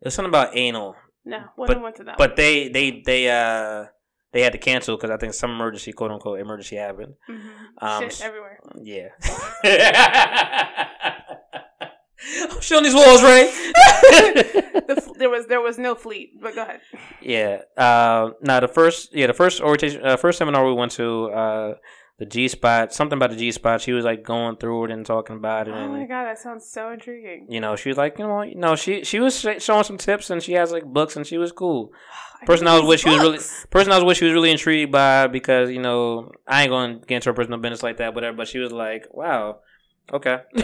it was something about anal, No, wouldn't went to that. but they they they uh they had to cancel because I think some emergency quote unquote emergency happened. one. hmm Um, Shit everywhere. Yeah. *laughs* *laughs* *laughs* I'm showing these walls, Ray. *laughs* The f- there was there was no fleet. But go ahead. Yeah. Uh, now the first, yeah, the first orientation, uh, first seminar we went to, uh, the G spot, something about the G spot. She was like going through it and talking about it, Oh and my god, that sounds so intriguing. you know, she was like, you know, you know, she she was sh- showing some tips, and she has like books, and she was cool. *sighs* I Person I was these with, she was really, person I was with, she was really intrigued by because you know, I ain't going to get into her personal business like that, whatever. But she was like, wow, okay. *laughs*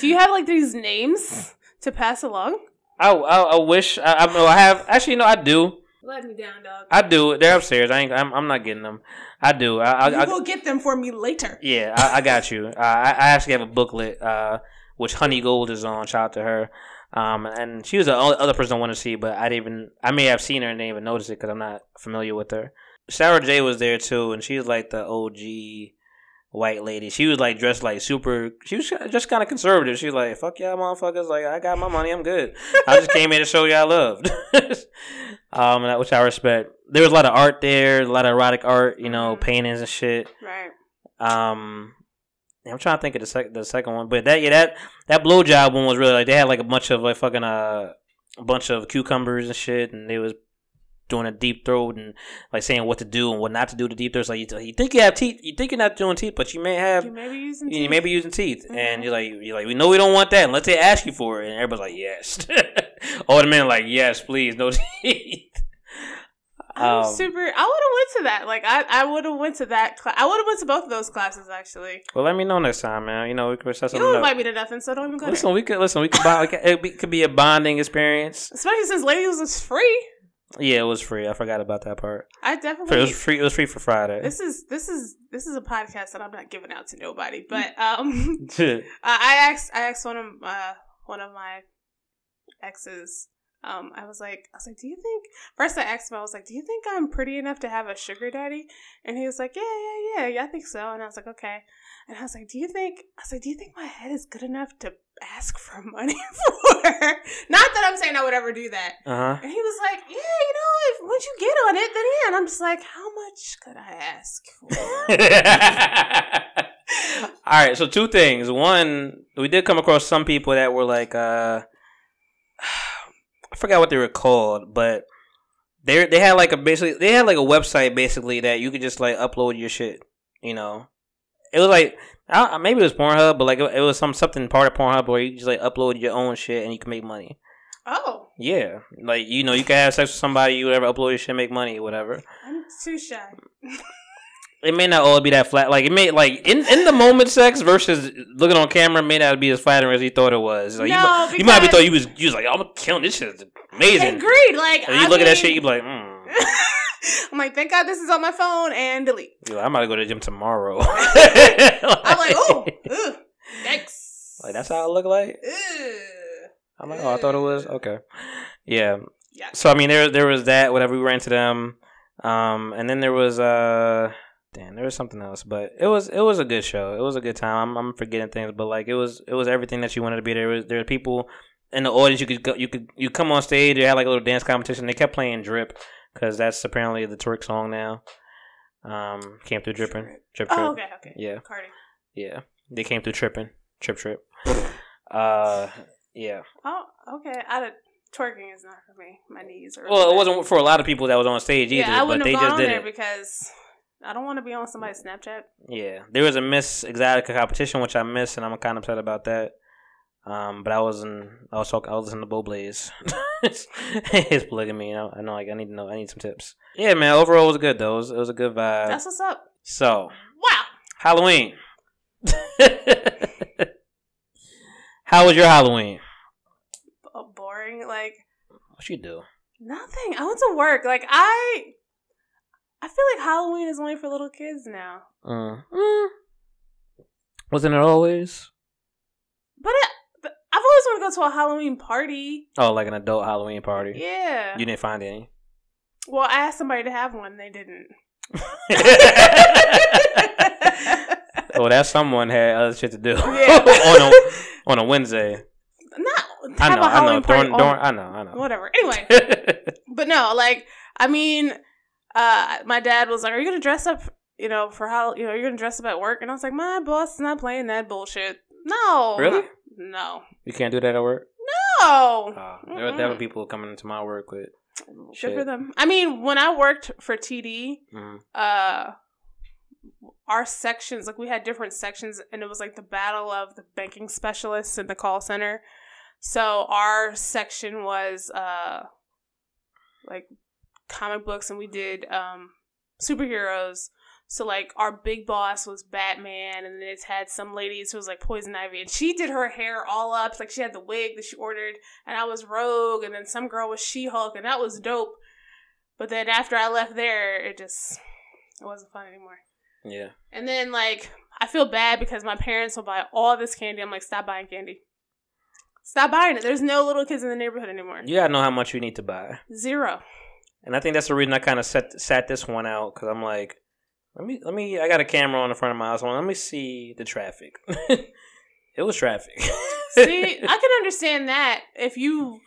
Do you have like these names to pass along? I, I I wish I I, I have actually no I do Let me down, dog. I do they're upstairs I ain't I'm, I'm not getting them I do I, I, you I will get them for me later. Yeah, I, I got you. Uh, I, I actually have a booklet, uh, which Honey Gold is on. Shout out to her. Um, and she was the only other person I want to see, but I didn't even. I may have seen her and didn't even notice it because I'm not familiar with her. Sarah J was there too, and she's like the OG white lady. She was like dressed like super. She was just kind of conservative. She was like, "Fuck y'all, motherfuckers! Like I got my money, I'm good. I just came here to show y'all love." *laughs* um, that, which I respect. There was a lot of art there, a lot of erotic art, you know, Mhm. paintings and shit. Right. Um, I'm trying to think of the second the second one, but that yeah that that blowjob one was really like they had like a bunch of like fucking uh a bunch of cucumbers and shit, and they was doing a deep throat and like saying what to do and what not to do to deep throats. Like you, you think you have teeth, you think you're not doing teeth, but you may have. You may be using. You teeth. may be using teeth, and Mhm. you're like, you're like, we know we don't want that unless they ask you for it, and everybody's like, yes. *laughs* All the men are like, yes, please, no *laughs* teeth. I'm Um, super. I would have went to that. Like I, I would have went to that. Cla- I would have went to both of those classes actually. Well, let me know next time, man. You know, we could set You don't up. invite me to nothing, so don't even go Listen, there. we could listen. We could buy. It could, it be- could be a bonding experience. Especially since Ladies is free. Yeah, it was free. I forgot about that part. I definitely It was free. It was free for Friday. This is this is this is a podcast that I'm not giving out to nobody. *laughs* But um, *laughs* I I asked I asked one of uh one of my exes. Um, I was like, I was like, do you think? First, I asked him, I was like, do you think I'm pretty enough to have a sugar daddy? And he was like, yeah, yeah, yeah, yeah, I think so. And I was like, okay. And I was like, do you think? I was like, do you think my head is good enough to ask for money *laughs* for? Not that I'm saying I would ever do that. uh huh. And he was like, yeah, you know, if once you get on it, then yeah. And I'm just like, how much much could I ask for? *laughs* All right, so two things. One, we did come across some people that were like, uh, *sighs* I forgot what they were called, but they they had like a basically they had like a website basically that you could just like upload your shit. You know, it was like I, maybe it was Pornhub, but like it, it was some something part of Pornhub where you just like upload your own shit and you can make money. oh, Yeah, like you know you can have sex with somebody, you whatever, upload your shit, make money, whatever. I'm too shy. It may not all be that flat. Like it may like in in the moment sex versus looking on camera may not be as flattering as you thought it was. Like, you, No, might, you might because- thought you was you was like I'm killing this shit is amazing. Agreed. Like And you I look at that shit, you be like, mm. *laughs* *laughs* I'm like, thank God this is on my phone and delete. You're I'm about to go to the gym tomorrow. *laughs* I'm like, oh, *laughs* ugh, yikes. like that's how I look like. Ugh. I'm like, oh, I thought it was okay. Yeah. Yeah. So I mean, there there was that. Whatever we ran to them, um, and then there was uh, damn, there was something else, but it was it was a good show. It was a good time. I'm, I'm forgetting things, but like it was it was everything that you wanted to be. There was there were people in the audience. You could go, you could you come on stage. They had like a little dance competition. They kept playing drip because that's apparently the twerk song now. Um, came through dripping, drip, trip. Oh, okay, okay. Yeah. Cardi. Yeah, they came through tripping, trip, trip. Uh, yeah. Oh, okay. I did, twerking is not for me. My knees are. Well, it wasn't for a lot of people that was on stage either, Yeah, I but wouldn't they have gone just did there it. because I don't want to be on somebody's Snapchat. Yeah, there was a Miss Exxxotica competition which I missed, and I'm kind of upset about that. Um, but I was in, I was talking, I was listening to Bo Blaze. *laughs* His polygamy, you know, I know, like I need to know, I need some tips. Yeah, man. Overall, it was good though. It was, it was a good vibe. That's what's up. so Wow. Halloween. *laughs* How was your Halloween? B- boring. Like What should you do? nothing. I went to work. Like I. I feel like Halloween is only for little kids now. Uh, mm. Wasn't it always? But it, but I've always wanted to go to a Halloween party. Oh, like an adult Halloween party. Yeah. You didn't find any. well, I asked somebody to have one. and They didn't. *laughs* well, that someone had other shit to do Yeah. *laughs* on a on a Wednesday. Not I have know, a I know. Halloween party During, on- during, I know, I know. whatever. *laughs* Anyway, but no, like I mean, uh, my dad was like, "Are you gonna dress up? You know, for how you know you're gonna dress up at work?" And I was like, "My boss is not playing that bullshit. No, Really? No, you can't do that at work. no. Uh, there, were, were people coming into my work with. Good shit. for them. I mean, when I worked for TD, Mm, uh our sections like we had different sections and it was like the battle of the banking specialists in the call center so our section was uh like comic books and we did um superheroes so like our big boss was batman and then it's had some ladies who was like poison ivy and she did her hair all up like she had the wig that she ordered and i was rogue and then some girl was she-hulk and that was dope but then after i left there it just it wasn't fun anymore yeah. and then like I feel bad because my parents will buy all this candy. I'm like, stop buying candy. Stop buying it. There's no little kids in the neighborhood anymore. You gotta know how much you need to buy, Zero. and I think that's the reason I kind of set sat this one out because I'm like, let me let me. I got a camera on the front of my house. Let me see the traffic. *laughs* it was traffic. *laughs* See, I can understand that if you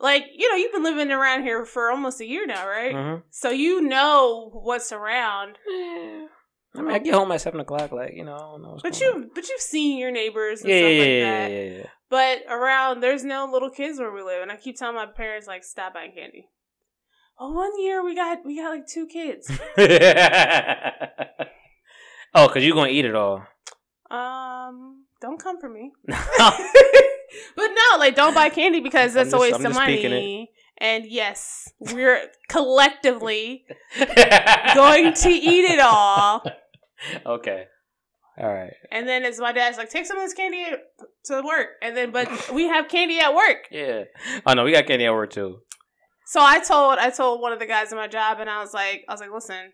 like, you know, you've been living around here for almost a year now, right? Mhm. So you know what's around. I mean, I get home at seven o'clock. Like you know, I don't know. But going on. you but you've seen your neighbors and yeah, stuff yeah, like yeah, that. yeah, yeah, But around there's no little kids where we live, and I keep telling my parents like stop buying candy. Well, one year we got we got like two kids. *laughs* oh, cause you're gonna eat it all. Um, don't come for me. *laughs* *laughs* But no, like don't buy candy because that's just- a waste of money. And yes, we're collectively going to eat it all. Okay. All right. And then it's my dad's like, take some of this candy to work. And then, but we have candy at work. Yeah. Oh no, we got candy at work too. So I told I told one of the guys in my job, and I was like, I was like, listen,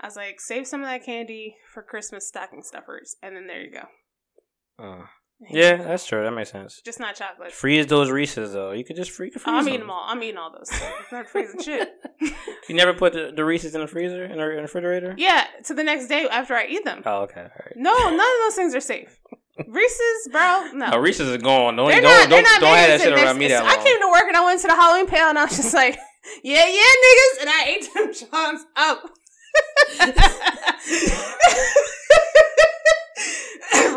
I was like, save some of that candy for Christmas stocking stuffers, and then there you go. Uh, yeah, that's true. That makes sense. just not chocolate. Freeze those Reese's though. You could just free. Freeze I'm them. eating them all. I'm eating all those. *laughs* Not freezing shit. *laughs* You never put the, the Reese's in the freezer in the, in the refrigerator. Yeah, to the next day after I eat them. Oh, okay. All right. No, none of those things are safe. *laughs* Reese's, bro, no. Oh, Reese's is gone. Don't they're don't not. Don't, not don't have that shit around me that I came to work and I went to the Halloween pail and I was just like, *laughs* yeah, yeah, niggas, and I ate them Johns up. *laughs*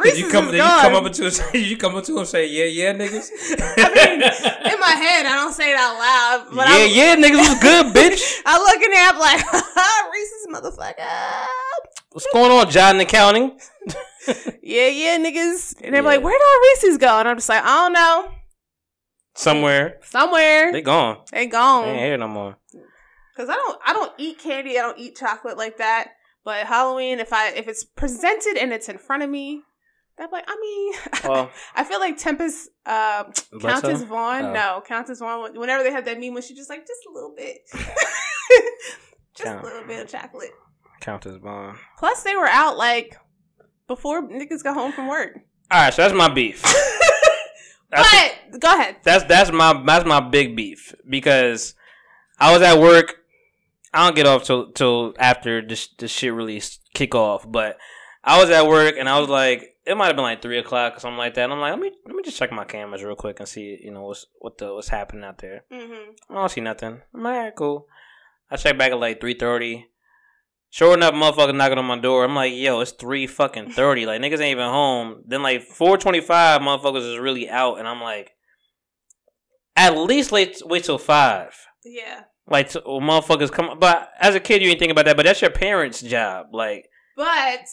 Did you come? you come up to him? You come up to him and say, "Yeah, yeah, niggas"? I mean, *laughs* in my head, I don't say it out loud, but yeah, I'm, yeah, niggas was good, bitch. I look in there, I'm like, ah, Reese's motherfucker. What's going on, John accounting? *laughs* Yeah, yeah, niggas. And they're Yeah. like, where'd all Reese's go? And I'm just like, I don't know. Somewhere Somewhere. they gone. They They ain't gone. here no more. Cause I don't I don't eat candy, I don't eat chocolate like that. But Halloween, if I if it's presented and it's in front of me, I'm like, I mean *laughs* Well, I feel like Tempest uh Countess Vaughn. Oh. No, Countess Vaughn whenever they have that meme when she just like just a little bit. *laughs* just Count. a little bit of chocolate. Countess Vaughn. Plus they were out like before niggas got home from work. All right, so that's my beef. *laughs* That's, but go ahead. that's that's my that's my big beef because I was at work. I don't get off till till after this this shit really s- kick off. But I was at work and I was like, it might have been like three o'clock or something like that. And I'm like, let me let me just check my cameras real quick and see you know what's what the what's happening out there. Mm-hmm. I don't see nothing. I'm like, all right, cool. I check back at like three thirty. Sure enough, motherfucker knocking on my door. I'm like, yo, it's three fucking thirty. Like niggas ain't even home. Then like four twenty five, motherfuckers is really out, and I'm like, at least wait wait till five. Yeah. Like t- well, motherfuckers come. But as a kid, you ain't think about that. But that's your parents' job. Like But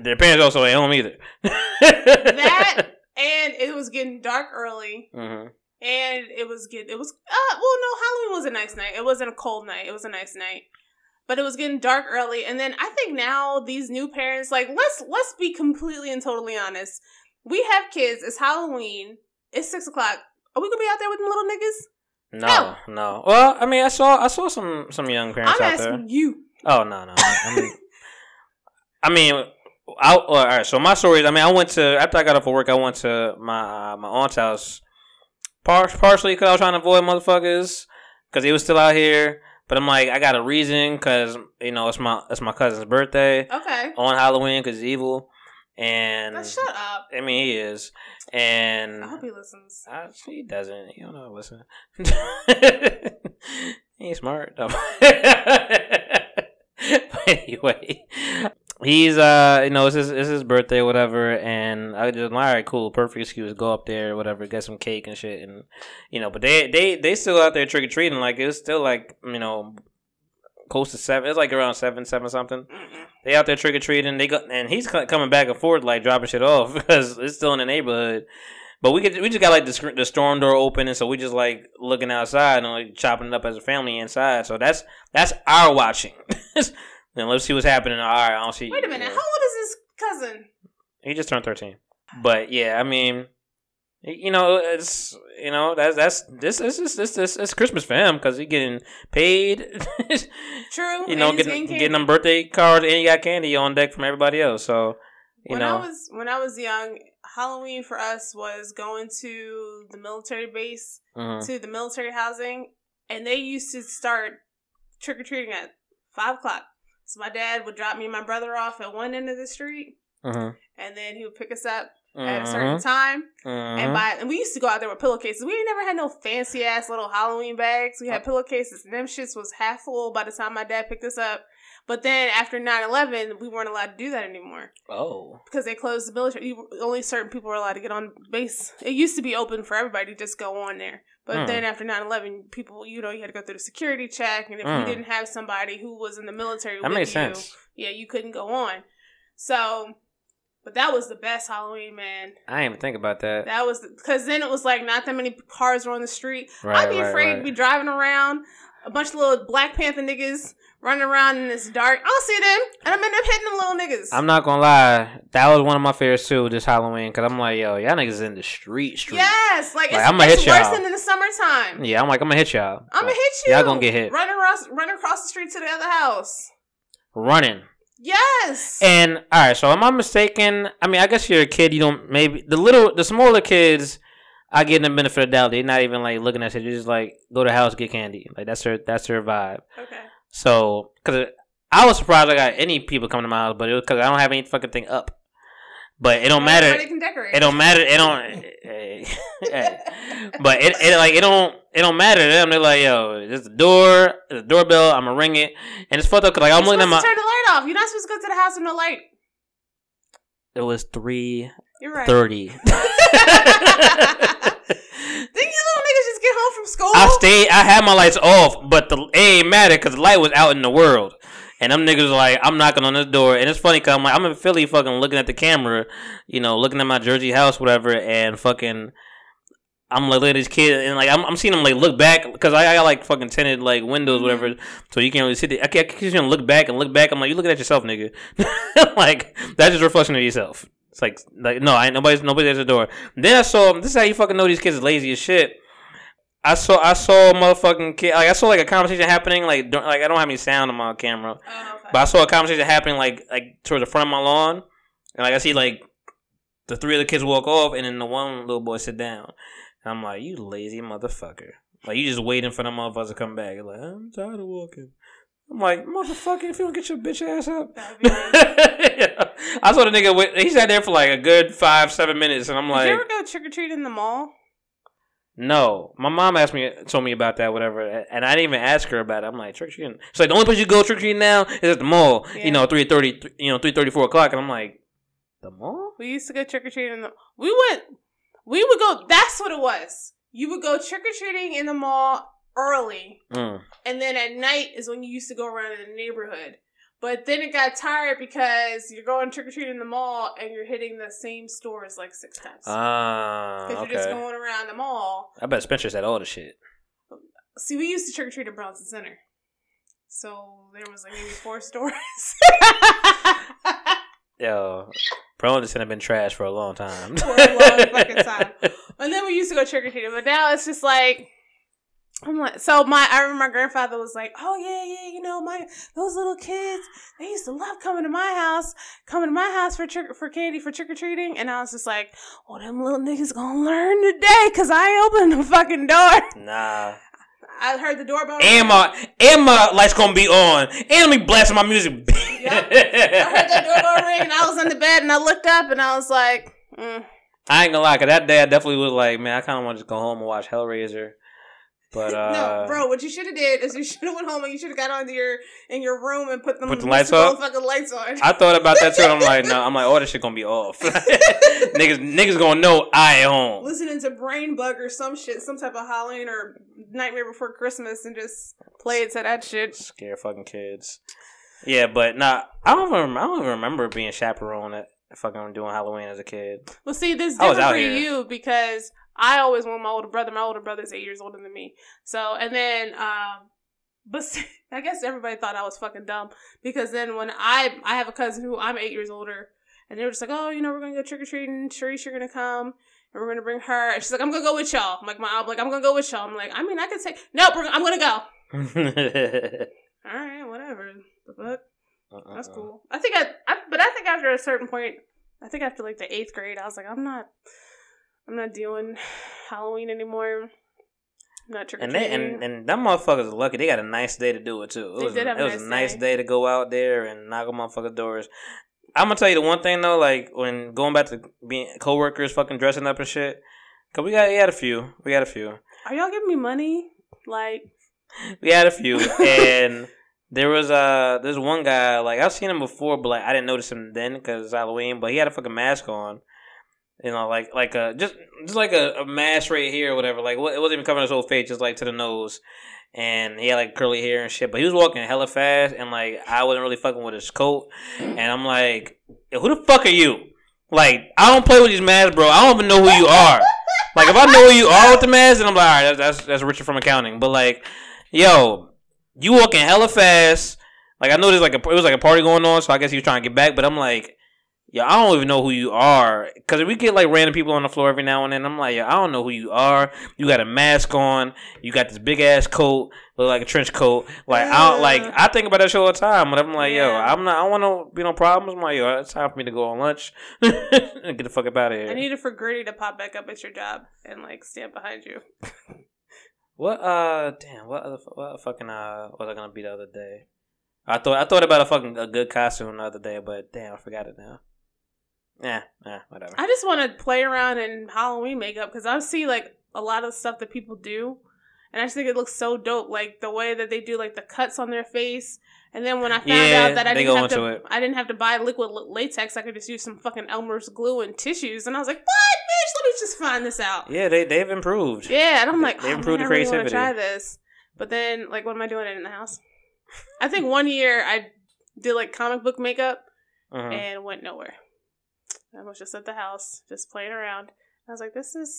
their parents also ain't home either. that *laughs* and it was getting dark early. hmm and it was good. It was uh well no Halloween was a nice night. It wasn't a cold night. It was a nice night. But it was getting dark early and then I think now these new parents like let's let's be completely and totally honest. We have kids, it's Halloween, it's six o'clock. Are we gonna be out there with them little niggas? No, no. Well, I mean, I saw I saw some some young parents I'm out asking there. you. Oh no, no. I mean, I mean, I, all right. So my story is, I mean, I went to after I got off of work, I went to my uh, my aunt's house, par- partially because I was trying to avoid motherfuckers because he was still out here. But I'm like, I got a reason because you know it's my it's my cousin's birthday Okay. on Halloween because he's evil, and Now shut up. I mean he is, and I hope he listens. uh, he doesn't. He don't know. Listen, *laughs* he ain't smart. though. *laughs* but anyway, he's uh, you know, it's his it's his birthday, or whatever, and I just all right, cool, perfect excuse, go up there, whatever, get some cake and shit, and you know, but they they they still out there trick or treating, like it's still like you know. Close to seven. It's like around seven, seven something. They out there trick or treating. They go, and he's coming back and forth like dropping shit off *laughs* because it's still in the neighborhood. But we could we just got like the the storm door open, and so we just like looking outside and like chopping it up as a family inside. So that's that's our watching. *laughs* then let's see what's happening. All right, I don't see. Wait a minute. How old is his cousin? He just turned thirteen. But yeah, I mean, you know, it's you know that's that's this this is this this it's Christmas for him because he getting paid. *laughs* True. you know, he's getting getting them birthday cards and you got candy on deck from everybody else. So you when know, I was when I was young, Halloween for us was going to the military base, mhm. to the military housing, and they used to start trick or treating at five o'clock. So my dad would drop me and my brother off at one end of the street, Mhm. and then he would pick us up at a Mhm. certain time. Mhm. And by and we used to go out there with pillowcases. We ain't never had no fancy ass little Halloween bags. We had pillowcases, and them shits was half full by the time my dad picked us up. But then after 9-11, we weren't allowed to do that anymore oh, because they closed the military. You, only certain people were allowed to get on base. It used to be open for everybody to just go on there. But Hmm. then after 9-11, people, you know, you had to go through the security check. And if Hmm. you didn't have somebody who was in the military that with makes you, sense. yeah, you couldn't go on. So, but that was the best Halloween, man. I didn't even think about that. That was because then it was like not that many cars were on the street. Right, I'd be right, afraid right. to be driving around, a bunch of little Black Panther niggas running around in this dark. I'll see them, and I'm end up hitting them little niggas. I'm not gonna lie, that was one of my favorites too this Halloween because I'm like, yo, y'all niggas in the street, street. yes, like, Like, it's, I'ma it's hit worse y'all. than in the summertime. Yeah, I'm like, I'm gonna hit y'all. I'm gonna hit you. Y'all gonna get hit. Run across, run across the street to the other house. running. Yes. And all right, so am I mistaken? I mean, I guess you're a kid. You don't maybe the little, the smaller kids. I give them the benefit of the doubt. They're not even like looking at shit. They're just like go to the house get candy. Like that's her that's her vibe. okay. So because I was surprised I got any people coming to my house, but it was because I don't have any fucking thing up. But it don't matter. Everybody can decorate. It don't matter. It don't. *laughs* but it, it like it don't it don't matter to them. They're like, yo, there's the door, there's the doorbell. I'm gonna ring it, and it's fucked up because like I'm You're looking at my turn the light off. You're not supposed to go to the house with no light. It was three You're right. thirty. *laughs* *laughs* Didn't you little niggas just get home from school? I stayed. I had my lights off, but the it ain't matter because the light was out in the world. And them niggas like, I'm knocking on this door, and it's funny because I'm like, I'm in Philly, fucking looking at the camera, you know, looking at my Jersey house, whatever, and fucking, I'm like looking at this kid, and like I'm, I'm seeing him like look back because I, I got like fucking tinted like windows, whatever, mm-hmm. so you can't really see. The, I can't, I can't see him look back and look back. I'm like, you looking at yourself, nigga. *laughs* like that's just reflection of yourself. It's like, like no, I ain't nobody's nobody's at the door. Then I saw this is how you fucking know these kids is lazy as shit. I saw I saw a motherfucking kid like I saw like a conversation happening like don't, like I don't have any sound on my camera, Oh, okay. but I saw a conversation happening like like towards the front of my lawn, and like I see like the three of the kids walk off, and then the one little boy sit down. And I'm like, you lazy motherfucker! Like you just waiting for the motherfuckers to come back. You're like I'm tired of walking. I'm like motherfucker, if you don't get your bitch ass up. Nice. *laughs* I saw the nigga. Wait, he sat there for like a good five seven minutes, and I'm Did like, you ever go trick or treat in the mall? No, my mom asked me, told me about that, whatever, and I didn't even ask her about it. I'm like trick or treating. It's like the only place you go trick or treating now is at the mall. Yeah. You know, three thirty, you know, three thirty, four o'clock, and I'm like, the mall? We used to go trick or treating in the. We went. We would go. That's what it was. You would go trick or treating in the mall early, Mm. and then at night is when you used to go around in the neighborhood. But then it got tired because you're going trick or treating in the mall and you're hitting the same stores like six times. Ah, Because you're just going around the mall. I bet Spencer said all the shit. See, we used to trick or treat at Bronson Center. So there was like maybe four *laughs* stores. *laughs* Yo, Bro Center have been trash for a long time. for a long fucking time. *laughs* And then we used to go trick or treating, but now it's just like I'm like so my I remember my grandfather was like, Oh yeah, yeah, you know, my those little kids, they used to love coming to my house, coming to my house for trick for candy for trick or treating and I was just like, Well them little niggas gonna learn today cause I opened the fucking door. nah. *laughs* I heard the doorbell. And my and my lights gonna be on. And me blasting my music. Yep. I heard that doorbell *laughs* ring and I was on the bed and I looked up and I was like, mm. I ain't gonna lie, cause that day I definitely was like, man, I kind of want to just go home and watch Hellraiser. But *laughs* uh, no, bro. What you should have did is you should have went home and you should have got onto your in your room and put them Put the lights up? Fucking lights on. I thought about that too. And I'm like, *laughs* no, I'm like, all this shit gonna be off. *laughs* niggas, niggas gonna know I home. Listening to Brain Bug or some shit, some type of Halloween or Nightmare Before Christmas, and just play it to that shit. Scare fucking kids. Yeah, but nah, I don't even, I don't even remember being chaperone at fucking doing Halloween as a kid. Well, see, this I was different for here. you because I always want my older brother. My older brother's eight years older than me. So, and then, um, but *laughs* I guess everybody thought I was fucking dumb because then when I I have a cousin who I'm eight years older, and they were just like, oh, you know, we're gonna go trick or treating. Sharice, you're gonna come. And we're gonna bring her. And she's like, I'm gonna go with y'all. I'm like, my, I'm like, I'm gonna go with y'all. I'm like, I mean, I could say, nope, I'm gonna go. *laughs* All right, whatever. The fuck? Uh-uh. That's cool. I think I, I, but I think after a certain point, I think after like the eighth grade, I was like, I'm not, I'm not doing Halloween anymore. I'm not trick or And they and, and them motherfuckers are lucky. They got a nice day to do it too. It They was did have it a was nice a nice day. day to go out there and knock on motherfuckers' doors. I'm gonna tell you the one thing though, like when going back to being coworkers, fucking dressing up and shit. Cause we got we had a few, we had a few, Are y'all giving me money? Like, we had a few, *laughs* and there was uh there's one guy like I've seen him before, but like I didn't notice him then because it's Halloween. But he had a fucking mask on, you know, like like a just just like a, a mask right here or whatever. Like what- it wasn't even covering his whole face, just like to the nose. And he had like curly hair and shit, but he was walking hella fast, and like I wasn't really fucking with his coat. And I'm like, who the fuck are you? Like I don't play with these masks, bro. I don't even know who you are. Like if I know who you are with the mask, then I'm like, all right, that's that's, that's Richard from accounting. But like, yo, you walking hella fast. Like I know there's like a it was like a party going on, so I guess he was trying to get back. But I'm like, yo, I don't even know who you are because we get like random people on the floor every now and then. I'm like, yo, I don't know who you are. You got a mask on. You got this big ass coat, look like a trench coat. Like I don't, like I think about that shit all the time. But I'm like, yo, I'm not. I want to be no problems. I'm like, yo, it's time for me to go on lunch and *laughs* get the fuck up out of here. I needed for Gritty to pop back up at your job and like stand behind you. *laughs* What uh damn what other what fucking uh was I gonna be the other day? I thought I thought about a fucking a good costume the other day, but damn I forgot it now. Yeah, yeah, whatever. I just want to play around in Halloween makeup because I see like a lot of stuff that people do, and I just think it looks so dope. Like the way that they do like the cuts on their face, And then when I found Yeah, out that I didn't have to, it. I didn't have to buy liquid latex. I could just use some fucking Elmer's glue and tissues. And I was like, "What, bitch? Let me just find this out." Yeah, they they've improved. Yeah, and I'm like, They oh, improved man, the I really creativity. try this. But then, like, what am I doing it in the house? *laughs* I think one year I did like comic book makeup Mhm. and went nowhere. I was just at the house, just playing around. I was like, this is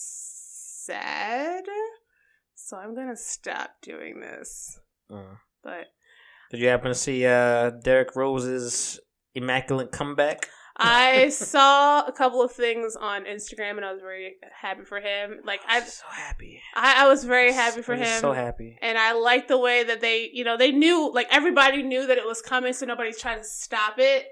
sad. So I'm gonna stop doing this. Mhm. But Did you happen to see uh, Derrick Rose's immaculate comeback? I *laughs* saw a couple of things on Instagram and I was very happy for him. Like I so happy. I, I was very happy for him. So happy. And I like the way that they, you know, they knew, like everybody knew that it was coming, so nobody's trying to stop it.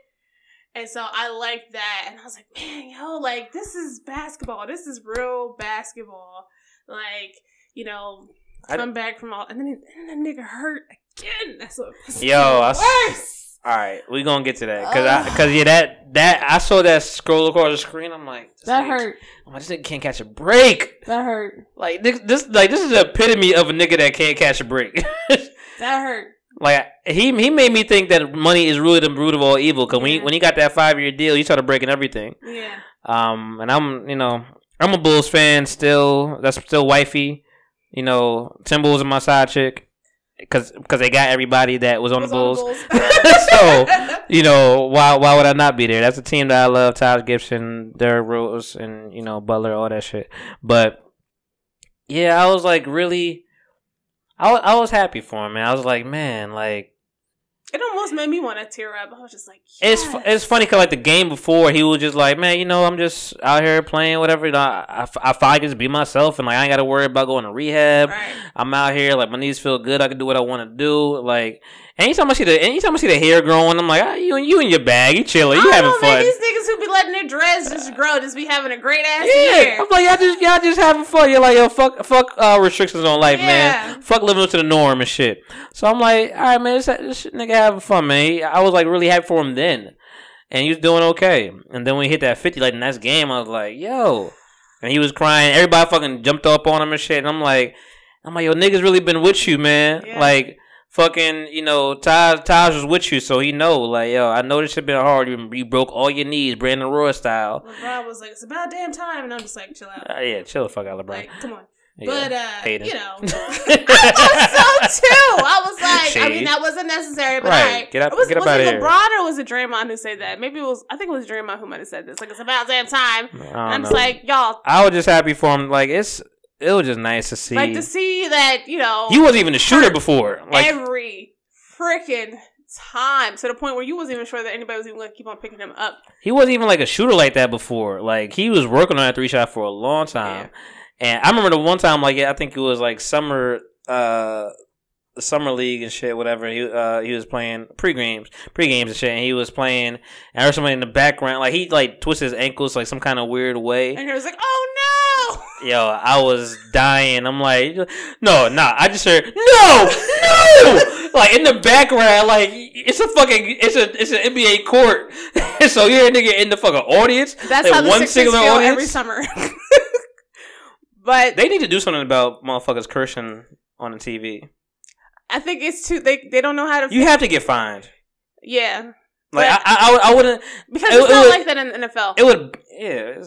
And so I like that. And I was like, man, yo, like this is basketball. This is real basketball. Like, you know, come back from all, and then, and then the nigga hurt again. That's what. Yo, I worse. All right, we gonna get to that because I because yeah that that I saw that scroll across the screen. I'm like That nigga- hurt. I'm like, this nigga can't catch a break. That hurt. Like this, this like this is the epitome of a nigga that can't catch a break. *laughs* That hurt. Like he he made me think that money is really the root of all evil. Because when he when he got that five year deal, he started breaking everything. Yeah. Um, and I'm you know I'm a Bulls fan still. That's still wifey. You know, Timberwolves is my side chick because because they got everybody that was on Was the on Bulls. *laughs* so you know why why would I not be there? That's a team that I love. Taj Gibson, Derrick Rose, and you know Butler, all that shit. But yeah, I was like really, I I was happy for him, man. I was like, man, like It almost made me want to tear up. I was just like, it's yes. it's funny because like the game before, he was just like, man, you know, I'm just out here playing whatever. You know, I I, I I just be myself, and like I ain't got to worry about going to rehab. Right. I'm out here, like my knees feel good. I can do what I want to do. Like anytime I see the anytime I see the hair growing, I'm like, ah, you you in your bag, you chilling, you having know, man. fun. These niggas who be letting their dreads just grow, just be having a great ass Yeah, year. I'm like y'all just y'all just having fun. You're like yo, fuck fuck uh, restrictions on life, Yeah. man. Fuck living up to the norm and shit. So I'm like, all right, man, this, this nigga having fun, man. He- I was like really happy for him then, and he was doing okay. And then when he hit that 50, like the next game, I was like, yo, and he was crying. Everybody fucking jumped up on him and shit. And I'm like, I'm like, yo, niggas really been with you, man. Yeah. Like. Fucking, you know, Taj, Taj was with you, so he know, like, yo, I know this shit been hard. You, you broke all your knees, Brandon Roy style. LeBron was like, "It's about damn time," and I'm just like, "Chill out." Uh, yeah, chill the fuck out, LeBron. Like, come on. Yeah, But uh, you know, I thought *laughs* *laughs* so too. I was *laughs* like, I mean, that wasn't necessary, but Right. alright. Get up- It was, get was outta it. LeBron or was it Draymond who said that? Maybe it was. I think it was Draymond who might have said this. Like, it's about damn time. I I'm just like, y'all, I was just happy for him. Like it's, it was just nice to see. like to see that you know he wasn't even a shooter before. Like every freaking time to the point where you wasn't even sure that anybody was even going to keep on picking him up. he wasn't even like a shooter like that before. Like he was working on that three shot for a long time. And I remember the one time, like I think it was like summer, uh, the summer league and shit, whatever. He uh he was playing pre games, pre games and shit. And he was playing, and I heard somebody in the background, like he like twisted his ankles like some kind of weird way. And he was like, "Oh no!" Yo, I was dying. I'm like, no, nah. I just heard no, no. like in the background, like it's a fucking, it's a, it's an NBA court. *laughs* so you're a nigga in the fucking audience. That's like how the one Sixers feel audience. every summer. *laughs* but They need to do something about motherfuckers cursing on the TV. I think it's too. They they don't know how to. You have to get fined. yeah, Like I, I, I would- I wouldn't. because It- it's it not would- like that in the NFL. It would. Yeah.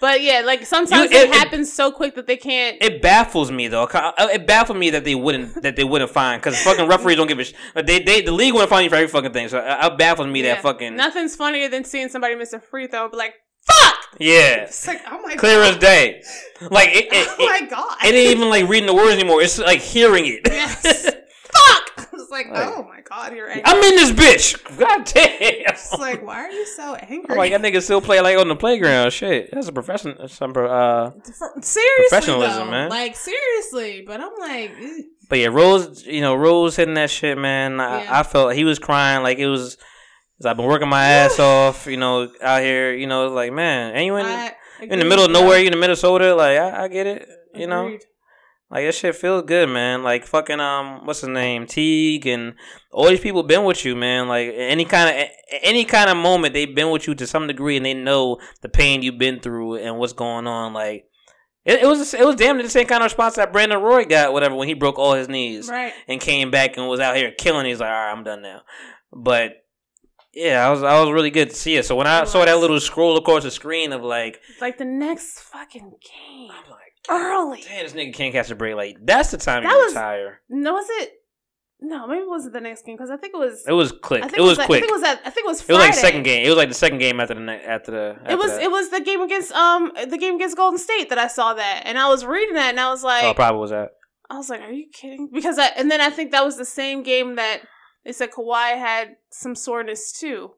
but yeah, like sometimes You- it, it- it- happens so quick that they can't. It baffles me though. Uh, It baffles me that they wouldn't that they wouldn't find because fucking referees don't give a. shit. they they the league wouldn't find you for every fucking thing. So uh, it baffles me yeah. that fucking Nothing's funnier than seeing somebody miss a free throw be like, "Fuck!" yeah. It's like, oh my clear god, as day. Like it, it, *laughs* oh it, my god, it ain't even like reading the words anymore. It's like hearing it. yes, *laughs* fuck. It's like, Like- oh my god, you're angry. I'm in this bitch. God damn. It's like, why are you so angry? I'm like that nigga still play like on the playground. Shit, that's a profession. Some uh. For- seriously, Professionalism, though. man. Like seriously, but I'm like. But yeah, Rose, you know, Rose hitting that shit, man. I, Yeah. I felt he was crying like it was. 'Cause I've been working my ass off, you know, out here, you know, it's like man, and you in, in the middle of nowhere, you in Minnesota, like I, I get it, you know. Like that shit feels good, man. Like fucking um, what's his name, Teague, and all these people been with you, man. Like any kind of any kind of moment, they've been with you to some degree, and they know the pain you've been through and what's going on. Like It, it was it was damn near the same kind of response that Brandon Roy got, whatever, when he broke all his knees Right. and came back and was out here killing. He's like, all right, I'm done now. But yeah, I was I was really good to see it. So when I saw that little scroll across the screen of like, it's Like the next fucking game. I'm like, Early. damn, this nigga can't catch a break. Like that's the time That you was- retire. No, was it? No, maybe it wasn't the next game because I think it was. It was quick. It was like- quick. I think it was that. I think it was. It was like second game. It was like the second game after the after the. After It was. that. It was the game against um the game against Golden State that I saw that, and I was reading that, and I was like, oh, probably was that. I was like, are you kidding? Because I and then I think that was the same game that they said Kawhi had some soreness too.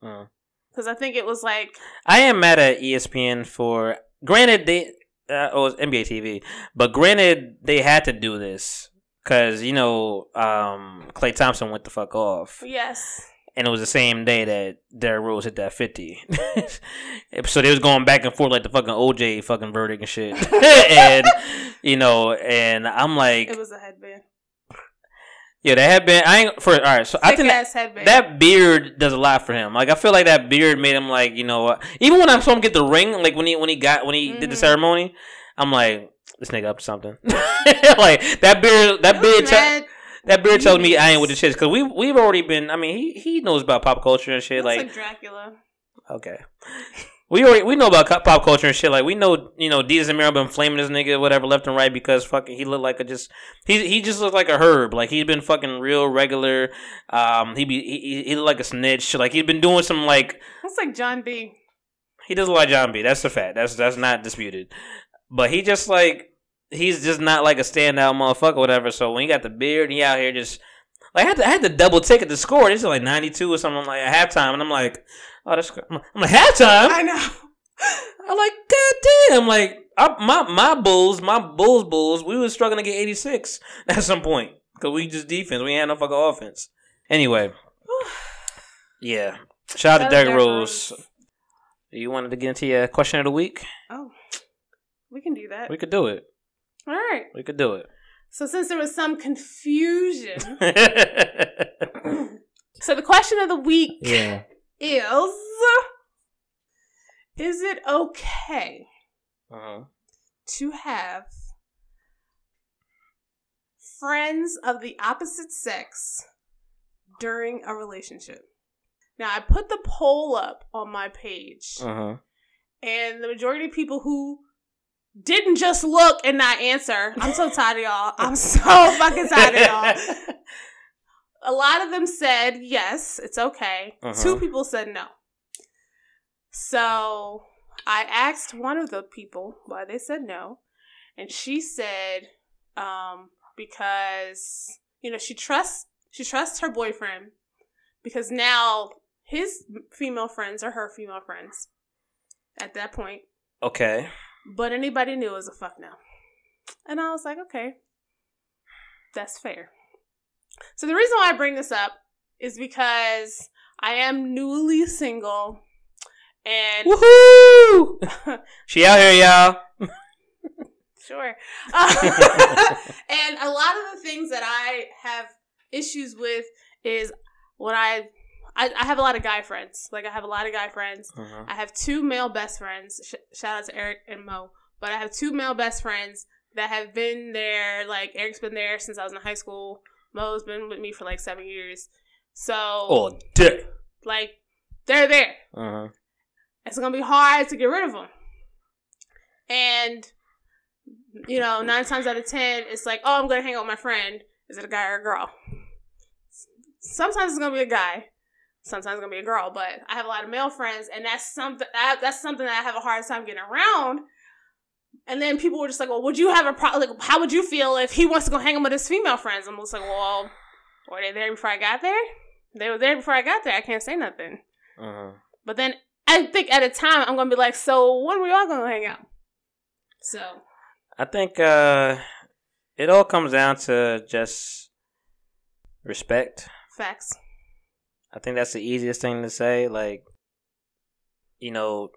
Because I think it was like I am mad at ESPN for. Granted, they uh, oh, it's NBA TV, but granted they had to do this because you know um, Klay Thompson went the fuck off, yes, and it was the same day that Derrick Rose hit that fifty. *laughs* so they was going back and forth like the fucking OJ fucking verdict and shit, *laughs* and you know, and I'm like, it was a headband, yeah, that had been. I ain't for all right. So I think that, headband. that beard does a lot for him. Like I feel like that beard made him like you know. uh, Even when I saw him get the ring, like when he when he got when he did the Mhm. ceremony, I'm like this nigga up to something. *laughs* like that beard, that beard, te- that beard tells me I ain't with the shits because we we've already been. I mean, he he knows about pop culture and shit. Like, like Dracula. okay. We already we know about co- pop culture and shit. Like we know, you know, Diaz and Miro been flaming this nigga whatever left and right because fucking he looked like a just he he just looked like a herb. Like he's been fucking real regular. Um, he be he, he- looked like a snitch. Like he's been doing some like Looks like John B. he does look like John B. That's a fact. That's that's not disputed. But he just like he's just not like a standout motherfucker, whatever. So when he got the beard, he out here just like I had to, I had to double take at the score. This is like ninety two or something like at halftime, and I'm like, oh, that's I'm like halftime. I know. *laughs* I'm like, god damn! Like I, my my Bulls, my Bulls, Bulls, we was struggling to get eighty six *laughs* at some point because we just defense. We had no fucking offense. Anyway, *sighs* yeah. Shout out to Derrick Rose. You wanted to get into your question of the week? Oh, we can do that. We could do it. All right. We could do it. So since there was some confusion, *laughs* *coughs* so the question of the week yeah. Is: Is it okay Uh-huh. to have friends of the opposite sex during a relationship? Now, I put the poll up on my page, Uh-huh. and the majority of people who didn't just look and not answer. I'm so tired of y'all. I'm so *laughs* fucking tired of y'all. *laughs* A lot of them said yes, it's okay. Uh-huh. Two people said no. So I asked one of the people why they said no, and she said um, because you know she trusts she trusts her boyfriend because now his female friends are her female friends at that point. Okay. But anybody knew it was a fuck no. And I was like, okay, that's fair. So the reason why I bring this up is because I am newly single and Woohoo! *laughs* she out here, y'all. sure. Uh, *laughs* and a lot of the things that I have issues with is when I, I I have a lot of guy friends. Like I have a lot of guy friends Uh-huh. I have two male best friends. Sh- shout out to Eric and Mo. But I have two male best friends that have been there. Like Eric's been there since I was in high school. Mo's been with me for like seven years. So Oh, like they're there. Uh-huh. It's gonna be hard to get rid of them. And you know, nine times out of ten, it's like, oh, I'm gonna hang out with my friend. Is it a guy or a girl? Sometimes it's gonna be a guy. Sometimes it's gonna be a girl. But I have a lot of male friends, and that's something that, that's something that I have a hard time getting around. And then people were just like, "Well, would you have a problem? Like, how would you feel if he wants to go hang out with his female friends?" I'm just like, "Well, were they there before I got there? They were there before I got there. I can't say nothing." Uh-huh. But then I think at a time I'm gonna be like, so when are we all gonna hang out? So I think uh it all comes down to just respect. facts. I think that's the easiest thing to say. Like, you know,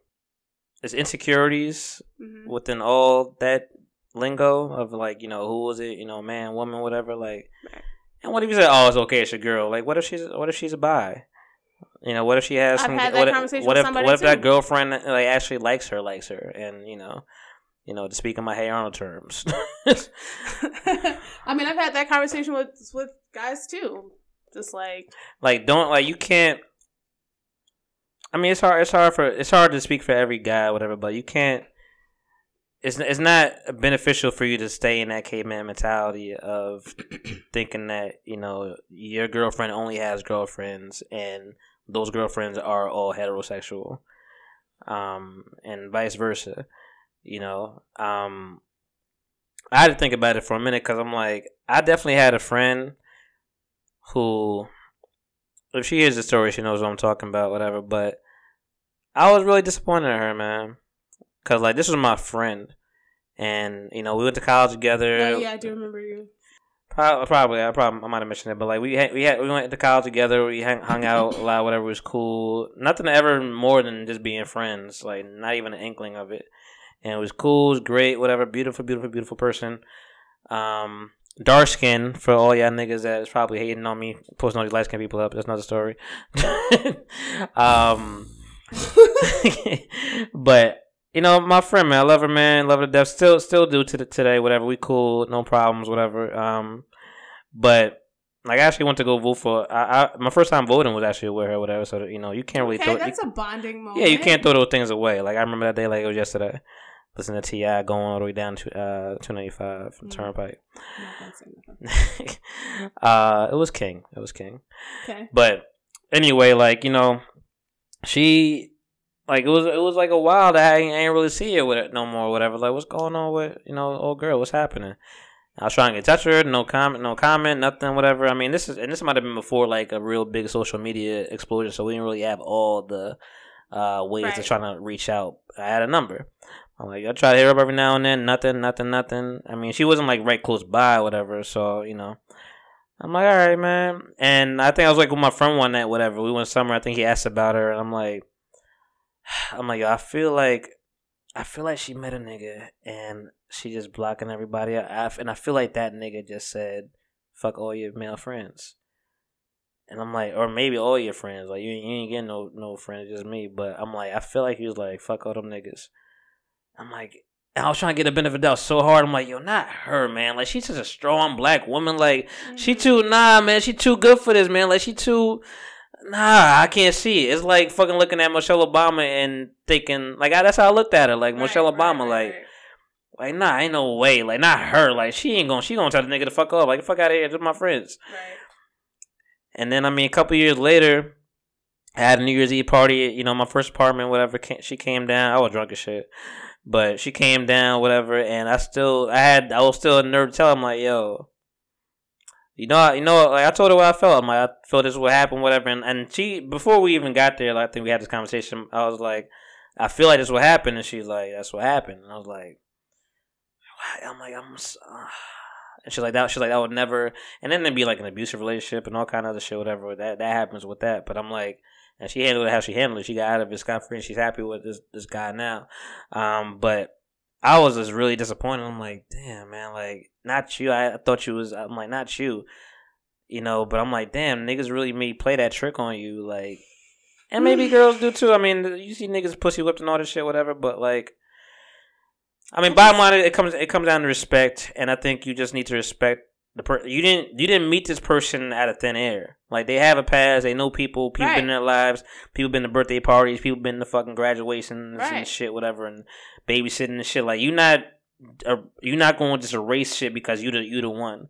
there's insecurities hmm within all that lingo of like, you know, who was it? You know, man, woman, whatever. Like, Right. and what if you say, oh, it's okay, it's a girl? Like, what if she's what if she's a bi? You know, what if she has I've some? had that what if, conversation what with if somebody what if that girlfriend like actually likes her, likes her, and you know, You know, to speak in my Hey Arnold terms. *laughs* I mean, I've had that conversation with with guys too. Just like like don't like you can't I mean it's hard it's hard for it's hard to speak for every guy whatever but you can't it's it's not beneficial for you to stay in that caveman mentality of *clears throat* thinking that you know your girlfriend only has girlfriends and those girlfriends are all heterosexual um and vice versa you know? Um I had to think about it for a minute because I'm like I definitely had a friend who, if she hears the story, she knows what I'm talking about, whatever. But I was really disappointed in her, man, because like this was my friend, and you know we went to college together. oh yeah, I do remember you. Probably, probably, I probably I might have mentioned it, but like we had, we had we went to college together. We hung, hung out a lot, whatever was cool. Nothing ever more than just being friends. Like not even an inkling of it, and it was cool. It was great, whatever. Beautiful, beautiful, beautiful person. Um, dark skin for all y'all niggas that is probably hating on me, posting all these light skinned people up. That's another story. *laughs* um, *laughs* but you know, my friend, man, I love her, man, love her to death. Still, still do to the, today, whatever. We cool, no problems, whatever. Um, but like, I actually went to go vote for. I, I my first time voting was actually with her, whatever. So you know, you can't really Okay, throw. that's you, a bonding moment. yeah, you can't throw those things away. Like I remember that day, like it was yesterday. Listen to Ti going all the way down to uh two ninety five Mm. Turnpike. No, don't say nothing. *laughs* uh, it was King. It was King. Okay. But anyway, like you know, she like it was it was like a while that I ain't, really see her with it no more. Whatever. Like what's going on with you know old girl? What's happening? I was trying to get touch her. No comment. No comment. Nothing. Whatever. I mean, this is and this might have been before like a real big social media explosion, so we didn't really have all the uh ways to Right. try to reach out. I had a number. I'm like, I try to hit her up every now and then. Nothing. Nothing. Nothing. I mean, she wasn't like right close by, or whatever. So you know. I'm like, all right, man. And I think I was like with my friend one night, whatever. We went somewhere. I think he asked about her, and I'm like, *sighs* I'm like, I feel like, I feel like she met a nigga, and she just blocking everybody. I, and I feel like that nigga just said, "Fuck all your male friends." And I'm like, or maybe all your friends. Like you, you ain't getting no no friends, just me. But I'm like, I feel like he was like, "Fuck all them niggas." I'm like, I was trying to get a benefit of doubt so hard. I'm like, yo, not her, man. Like she's just a strong black woman. Like she Mhm. too nah, man. She too good for this, man. Like she too nah. I can't see it. It's like fucking looking at Michelle Obama and thinking like I, that's how I looked at her. Like Right, Michelle Obama, right, like right. like nah, ain't no way. Like not her. Like she ain't gonna she gonna tell the nigga to fuck off. Like fuck out of here, just my friends. Right. And then I mean, a couple years later, I had a New Year's Eve party. You know, my first apartment, whatever. She came down. I was drunk as shit, but she came down, whatever. And I still, I had, I was still a nerd. To tell him like, yo, you know, you know, like I told her what I felt. I'm like, I felt this would happen, whatever. And, and she, before we even got there, like, I think we had this conversation. I was like, I feel like this will happen, and she's like, that's what happened. And I was like. I'm like, I'm. *sighs* and she's like that. She's like that would never. And then there'd be like an abusive relationship and all kind of other shit, whatever. That that happens with that. But I'm like, and she handled it how she handled it. She got out of it scot free, and she's happy with this this guy now. Um, but I was just really disappointed. I'm like, damn, man, like not you. I, I thought you was. I'm like, not you. You know, but I'm like, damn, niggas really me play that trick on you, like, and maybe *sighs* girls do too. I mean, you see niggas pussy whipped and all this shit, whatever. But like, I mean, bottom line, it comes it comes down to respect, and I think you just need to respect the per. You didn't you didn't meet this person out of thin air. Like they have a past, they know people, people been in their lives, people been to birthday parties, people been to fucking graduations and shit, whatever, and babysitting and shit. Like you not. Uh, you're not going to just erase shit because you the you the one.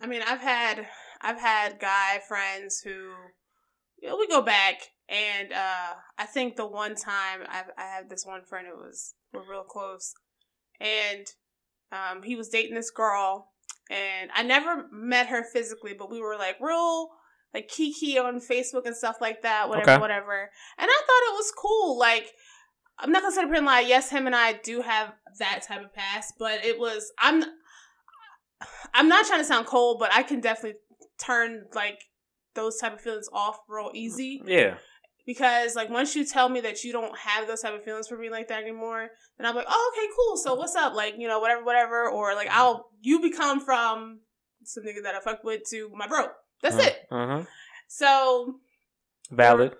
I mean, I've had I've had guy friends who you know, we go back, and uh, I think the one time I I had this one friend who was we're real close, and um, he was dating this girl, and I never met her physically, but we were like real like kiki on Facebook and stuff like that, whatever, Okay. whatever. And I thought it was cool, like. I'm not gonna sit up here and lie. Yes, him and I do have that type of past, but it was I'm I'm not trying to sound cold, but I can definitely turn like those type of feelings off real easy Yeah, because like once you tell me that you don't have those type of feelings for me like that anymore, then I'm like, oh okay, cool. So what's up? Like you know whatever, whatever, or like I'll you become from some nigga that I fuck with to my bro. That's it. Mm-hmm. So Valid.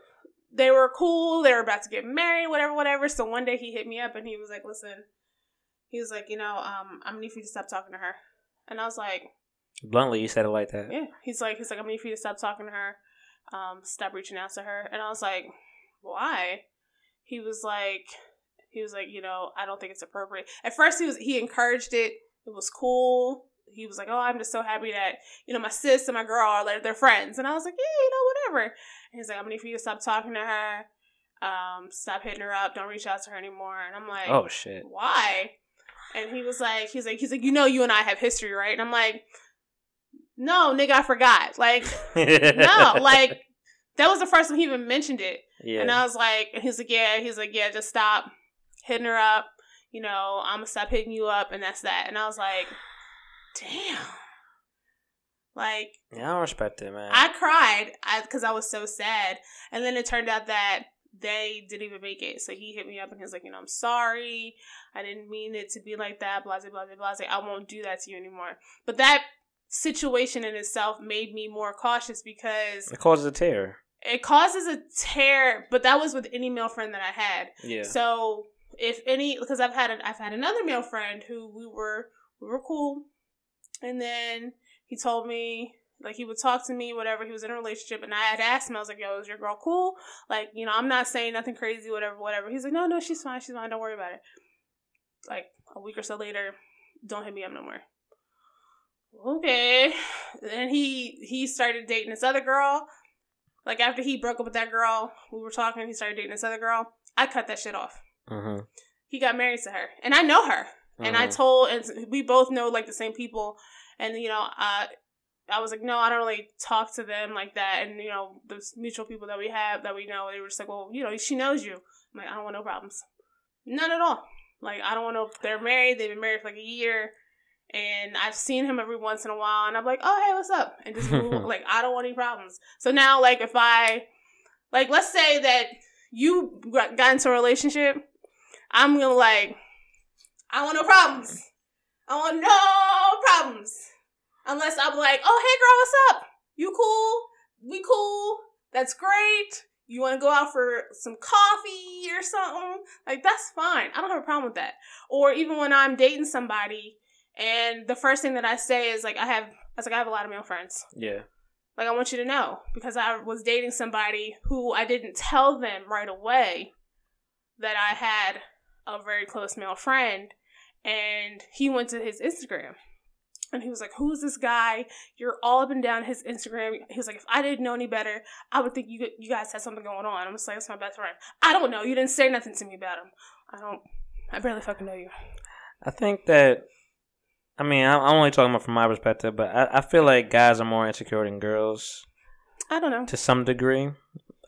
they were cool. They were about to get married, whatever, whatever. So one day he hit me up and he was like, "Listen, he was like, you know, um, I'm gonna need for you to stop talking to her. And I was like, Bluntly, you said it like that. yeah. He's like, he's like, I'm gonna need for you to stop talking to her. Um, stop reaching out to her. And I was like, why? He was like, he was like, you know, I don't think it's appropriate. At first, he was he encouraged it. It was cool. He was like, oh, I'm just so happy that you know my sis and my girl are like they're friends. And I was like, yeah, you know, whatever. And he's like, I'm gonna need for you to stop talking to her. Um, stop hitting her up. Don't reach out to her anymore. And I'm like, Oh shit. why? And he was like, he's like, he's like, you know, you and I have history, right? And I'm like, no, nigga, I forgot. Like, *laughs* no, like that was the first time he even mentioned it. yeah. And I was like, and he's like, yeah, he's like, yeah, just stop hitting her up. You know, I'm gonna stop hitting you up, and that's that. And I was like, damn. Like, yeah, I don't respect it, man. I cried because I, was so sad. And then it turned out that they didn't even make it. So he hit me up and he's like, you know, I'm sorry. I didn't mean it to be like that. Blah, blah, blah, blah, blah. I won't do that to you anymore. But that situation in itself made me more cautious because it causes a tear. it causes a tear. But that was with any male friend that I had. Yeah. So if any, because I've had an, I've had another male friend who we were we were cool, and then he told me like he would talk to me whatever he was in a relationship, and I had asked him I was like, "Yo, is your girl cool?" Like you know I'm not saying nothing crazy, whatever, whatever. He's like, "No, no, she's fine, she's fine. Don't worry about it." Like a week or so later, don't hit me up no more. Okay, then he he started dating this other girl. Like after he broke up with that girl, we were talking. He started dating this other girl. I cut that shit off mm-hmm. he got married to her and i know her and i Mhm. told and we both know like the same people and you know uh i was like no i don't really talk to them like that and you know those mutual people that we have that we know they were just like well you know she knows you i'm like i don't want no problems none at all like i don't want no they're married they've been married for like a year and I've seen him every once in a while, and I'm like, "Oh, hey, what's up?" And just move, *laughs* like, I don't want any problems. So now, like, if I, like, let's say that you got got into a relationship, I'm gonna like, I want no problems. I want no problems. Unless I'm like, oh hey girl, what's up? You cool? We cool? That's great. You want to go out for some coffee or something? Like that's fine. I don't have a problem with that. Or even when I'm dating somebody, and the first thing that I say is like, I have, I was like, I have a lot of male friends. Yeah. Like, I want you to know because I was dating somebody who I didn't tell them right away that I had a very close male friend, and he went to his Instagram. And he was like, "Who's this guy? You're all up and down his Instagram." He was like, "If I didn't know any better, I would think you you guys had something going on." I'm just like, "That's my best friend." I don't know. You didn't say nothing to me about him. I don't. I barely fucking know you. I think that. I mean, I'm only talking about from my perspective, but I, I feel like guys are more insecure than girls I don't know. to some degree.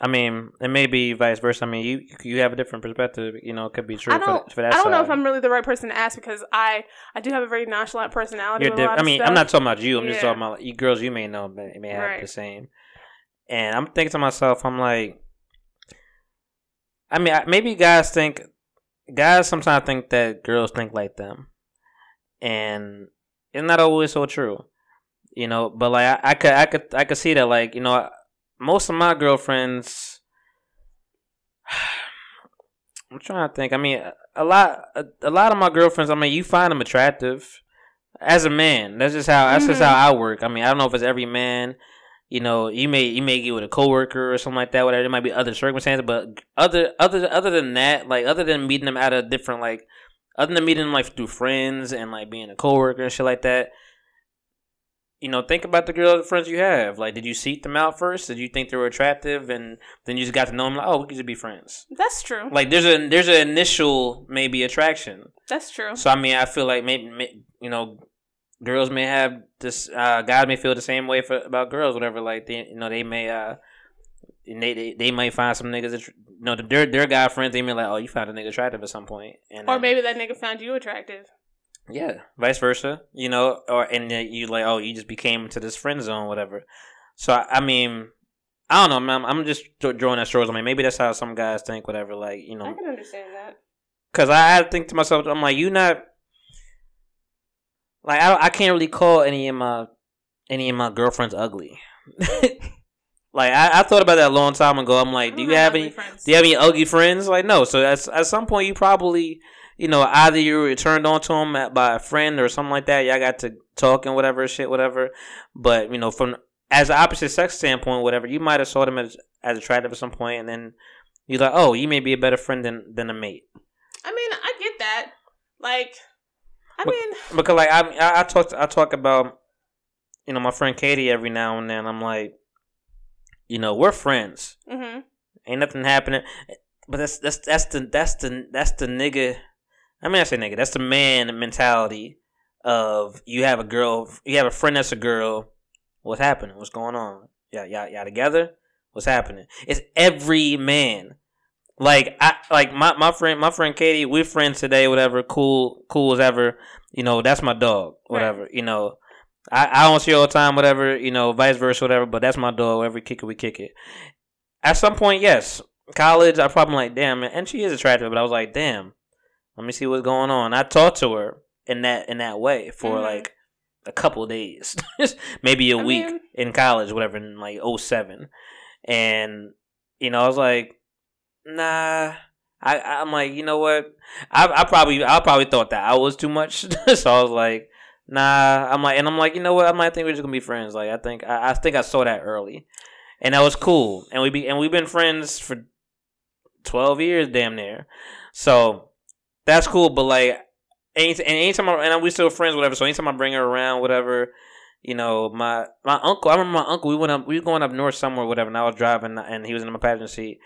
I mean, it may be vice versa. I mean, you you have a different perspective. You know, it could be true I don't. for, for that I don't know if I'm really the right person to ask because I I do have a very nonchalant personality. You're diff- I mean, stuff. I'm not talking about you. I'm just talking about you girls. You may know, may, may have Right. the same. And I'm thinking to myself, I'm like, I mean, maybe guys think, guys sometimes think that girls think like them, and it's not always so true, you know. But like, I, I could, I could, I could see that, like, you know, most of my girlfriends. *sighs* I'm trying to think. I mean, a lot, a, a lot of my girlfriends. I mean, you find them attractive as a man. That's just how. That's just Mhm. how I work. I mean, I don't know if it's every man. You know, you may you may get with a coworker or something like that. Whatever. There might be other circumstances, but other other other than that, like other than meeting them at a different like, other than meeting like through friends and like being a coworker and shit like that. You know, think about the girl friends you have. Like, did you seek them out first? Did you think they were attractive, and then you just got to know them? Like, oh, we could just be friends. That's true. Like, there's a there's an initial maybe attraction. That's true. So I mean, I feel like maybe, may you know, girls may have this. Uh, guys may feel the same way for about girls. Whatever, like they, you know, they may. Uh, and they, they they might find some niggas that you know their their guy friends. They may like, oh, you found a nigga attractive at some point, and Or then- maybe that nigga found you attractive. yeah, vice versa. You know, or and then you like, oh, you just became to this friend zone, whatever. So I, I mean, I don't know, man. I'm just drawing at straws. I mean, maybe that's how some guys think, whatever. Like, you know, I can understand that. Cause I, I think to myself, I'm like, you not like I, I can't really call any of my any of my girlfriends ugly. *laughs* like I, I thought about that a long time ago. I'm like, do you have any? friends. Do you have any ugly friends? Like no. So at at some point, you probably you know, either you were turned on to him at, by a friend or something like that. Y'all got to talk and whatever shit, whatever. But you know, from as an opposite sex standpoint, whatever, you might have saw them as as attractive at some point, and then you're like, oh, you may be a better friend than than a mate. I mean, I get that. Like, I But- mean, Because like I I, I talk I talk about you know my friend Katie every now and then. I'm like, you know, we're friends. hmm Ain't nothing happening. But that's that's that's the that's the that's the nigga. I mean, I say nigga. That's the man mentality of you have a girl, you have a friend that's a girl. What's happening? What's going on? Yeah, yeah, y'all together? What's happening? It's every man. Like I like my, my friend my friend Katie. We're friends today. Whatever. Cool, cool as ever. You know, that's my dog. Whatever. You know, I, I don't see all the time. Whatever. You know, vice versa. Whatever. But that's my dog. Every kick it, we kick it. At some point, yes. College, I probably like, damn, and she is attractive, but I was like, damn, let me see what's going on. I talked to her in that in that way for Mhm. like a couple days, *laughs* maybe a I week mean- in college, whatever, in like 07. and you know, I was like, nah. I I'm like, you know what? I I probably I probably thought that I was too much, *laughs* so I was like, nah. I'm like, and I'm like, you know what? I might think we're just gonna be friends. Like, I think I, I think I saw that early, and that was cool. And we be and we've been friends for twelve years, damn near. So that's cool. But like, any and anytime I, and we still friends, whatever. So anytime I bring her around, whatever. You know, my my uncle. I remember my uncle. We went up. We were going up north somewhere, whatever. And I was driving, and he was in my passenger seat.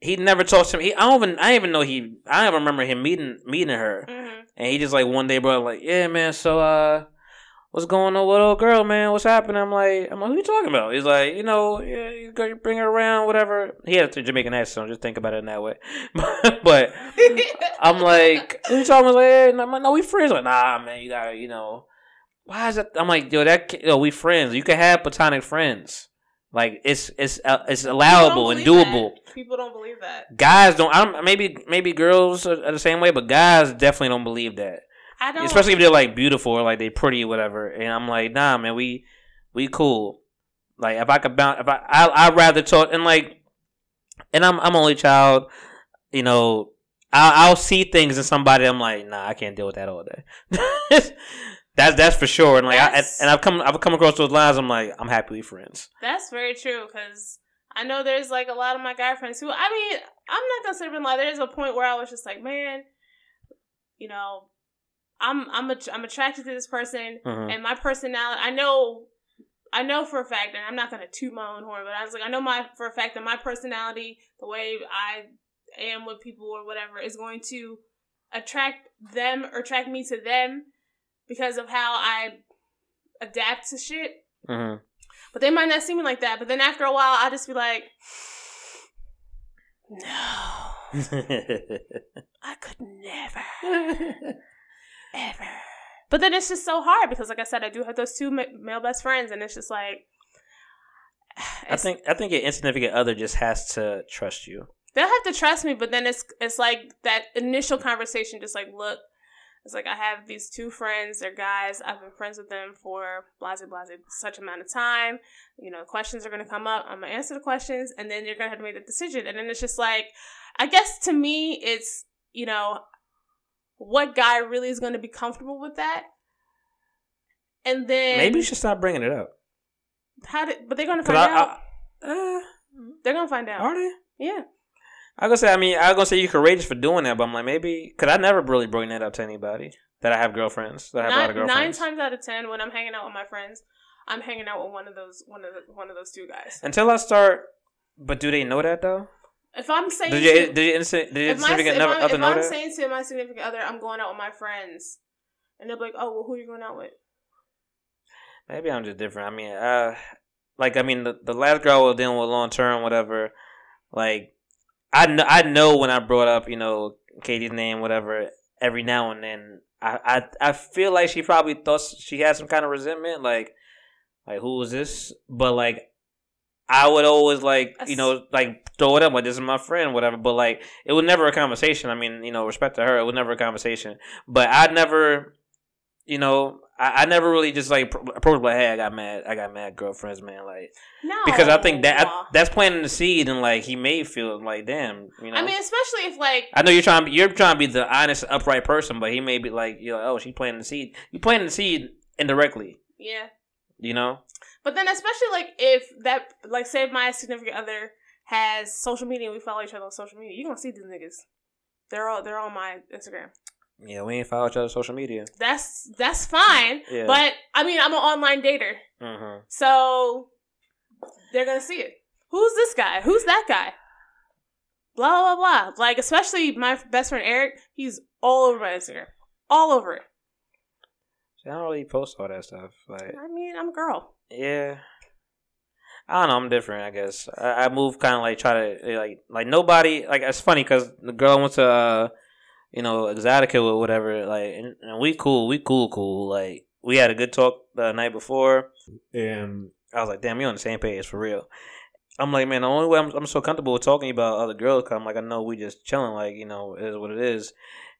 He never talked to me. He, I don't even. I even know he. I don't remember him meeting meeting her. hmm And he just like one day, bro, like, yeah, man. So, uh, what's going on with old girl, man? What's happening? I'm like, I'm like, who you talking about? He's like, you know, yeah, you bring her around, whatever. He had a Jamaican accent, so just think about it in that way. *laughs* but *laughs* I'm like, who you talking about? Like, hey, no, no, we friends. Like, nah, man, you gotta, you know, why is that? I'm like, yo, that, yo, we friends. You can have platonic friends. Like, it's it's uh, it's allowable and doable that. People don't believe that. guys don't. I don't. Maybe maybe girls are, are the same way, but guys definitely don't believe that. I don't. Especially if they're like beautiful or like they're pretty or whatever. And I'm like, nah, man, we we cool. Like if I could bounce, if I I I'd rather talk and like, and I'm I'm only child, you know. I'll, I'll see things in somebody. I'm like, nah, I can't deal with that all day. *laughs* that's that's for sure. And like, I, and, That's- and I've come I've come across those lines. I'm like, I'm happy we friends. That's very true because I know there's like a lot of my guy friends who I mean I'm not gonna sit and lie. There's a point where I was just like, man, you know, I'm I'm a, I'm attracted to this person Mhm. and my personality. I know. I know for a fact, and I'm not gonna toot my own horn, but I was like, I know my for a fact that my personality, the way I am with people or whatever, is going to attract them or attract me to them because of how I adapt to shit. Mhm. But they might not see me like that. But then after a while, I'll just be like, *sighs* no, *laughs* I could never, ever. But then it's just so hard because, like I said, I do have those two male best friends, and it's just like, *sighs* I think I think your insignificant other just has to trust you. they'll have to trust me. But then it's it's like that initial conversation, just like, look, it's like I have these two friends. They're guys. I've been friends with them for blase blase such amount of time. You know, questions are gonna come up. I'm gonna answer the questions, and then you're gonna have to make the decision. And then it's just like, I guess to me, it's you know, what guy really is gonna be comfortable with that? And then Maybe you should stop bringing it up. how did? But they're gonna find I- out. Uh, they're gonna find out. are they? Yeah. I gonna say. I mean, I gonna say you're courageous for doing that, but I'm like maybe because I never really bring that up to anybody that I have girlfriends. That I have a lot of Nine, nine times out of ten, when I'm hanging out with my friends, I'm hanging out with one of those one of the, one of those two guys. Until I start. But do they know that though? If I'm saying Did to, you? Did you? Did your if, my, significant if, never I'm, other if know I'm that? saying to my significant other, I'm going out with my friends, and they'll be like, "Oh, well, who are you going out with?" Maybe I'm just different. I mean, uh, like I mean, the, the last girl I was dealing with long term, whatever. Like, I know, I know when I brought up, you know, Katie's name, whatever. Every now and then, I, I, I feel like she probably thought she had some kind of resentment, like, like who was this? But like, I would always like, you know, like throw it up like this is my friend, whatever. But like, it was never a conversation. I mean, you know, respect to her, it was never a conversation. But I never you know, I, I never really just like pro- approached like, hey, I got mad, I got mad girlfriends, man, like No, because I think that I, that's planting the seed, and like he may feel like, damn, you know. I mean, especially if like I know you're trying. You're trying to be the honest, upright person, but he may be like, you know, oh, she planting the seed. You planting the seed indirectly, yeah. you know. But then, especially like if that, like, say if my significant other has social media and we follow each other on social media, you are gonna see these niggas. They're all they're on my Instagram. Yeah, we ain't follow each other on social media. That's that's fine. Yeah. But I mean, I'm an online dater, hmm so they're gonna see it. Who's this guy? Who's that guy? Blah blah blah. Like especially my best friend Eric, he's all over my Instagram, all over it. I don't really post all that stuff. Like, I mean, I'm a girl. yeah, I don't know. I'm different. I guess I, I move kind of like try to like like nobody. Like it's funny because the girl went to uh, you know Exxxotica or whatever. Like and, and we cool. We cool. Cool. Like we had a good talk the night before, and I was like, damn, you on the same page for real. I'm like, man, the only way I'm, I'm so comfortable with talking about other girls, cause I'm like, I know we just chilling, like, you know, it is what it is,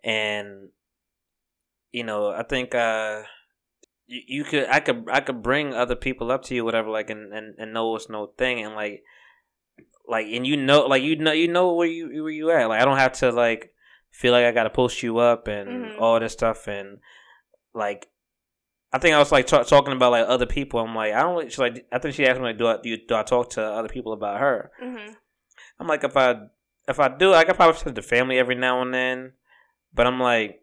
and you know, I think uh, you, you could, I could, I could bring other people up to you, whatever, like, and and, and know it's no thing, and like, like, and you know, like, you know, you know where you where you at, like, I don't have to like feel like I gotta post you up and Mhm. all this stuff, and like. I think I was like ta- talking about like other people. I'm like, I don't. She's like, I think she asked me like, do I do, you, do I talk to other people about her? hmm I'm like, if I if I do, I could probably talk to the family every now and then. But I'm like,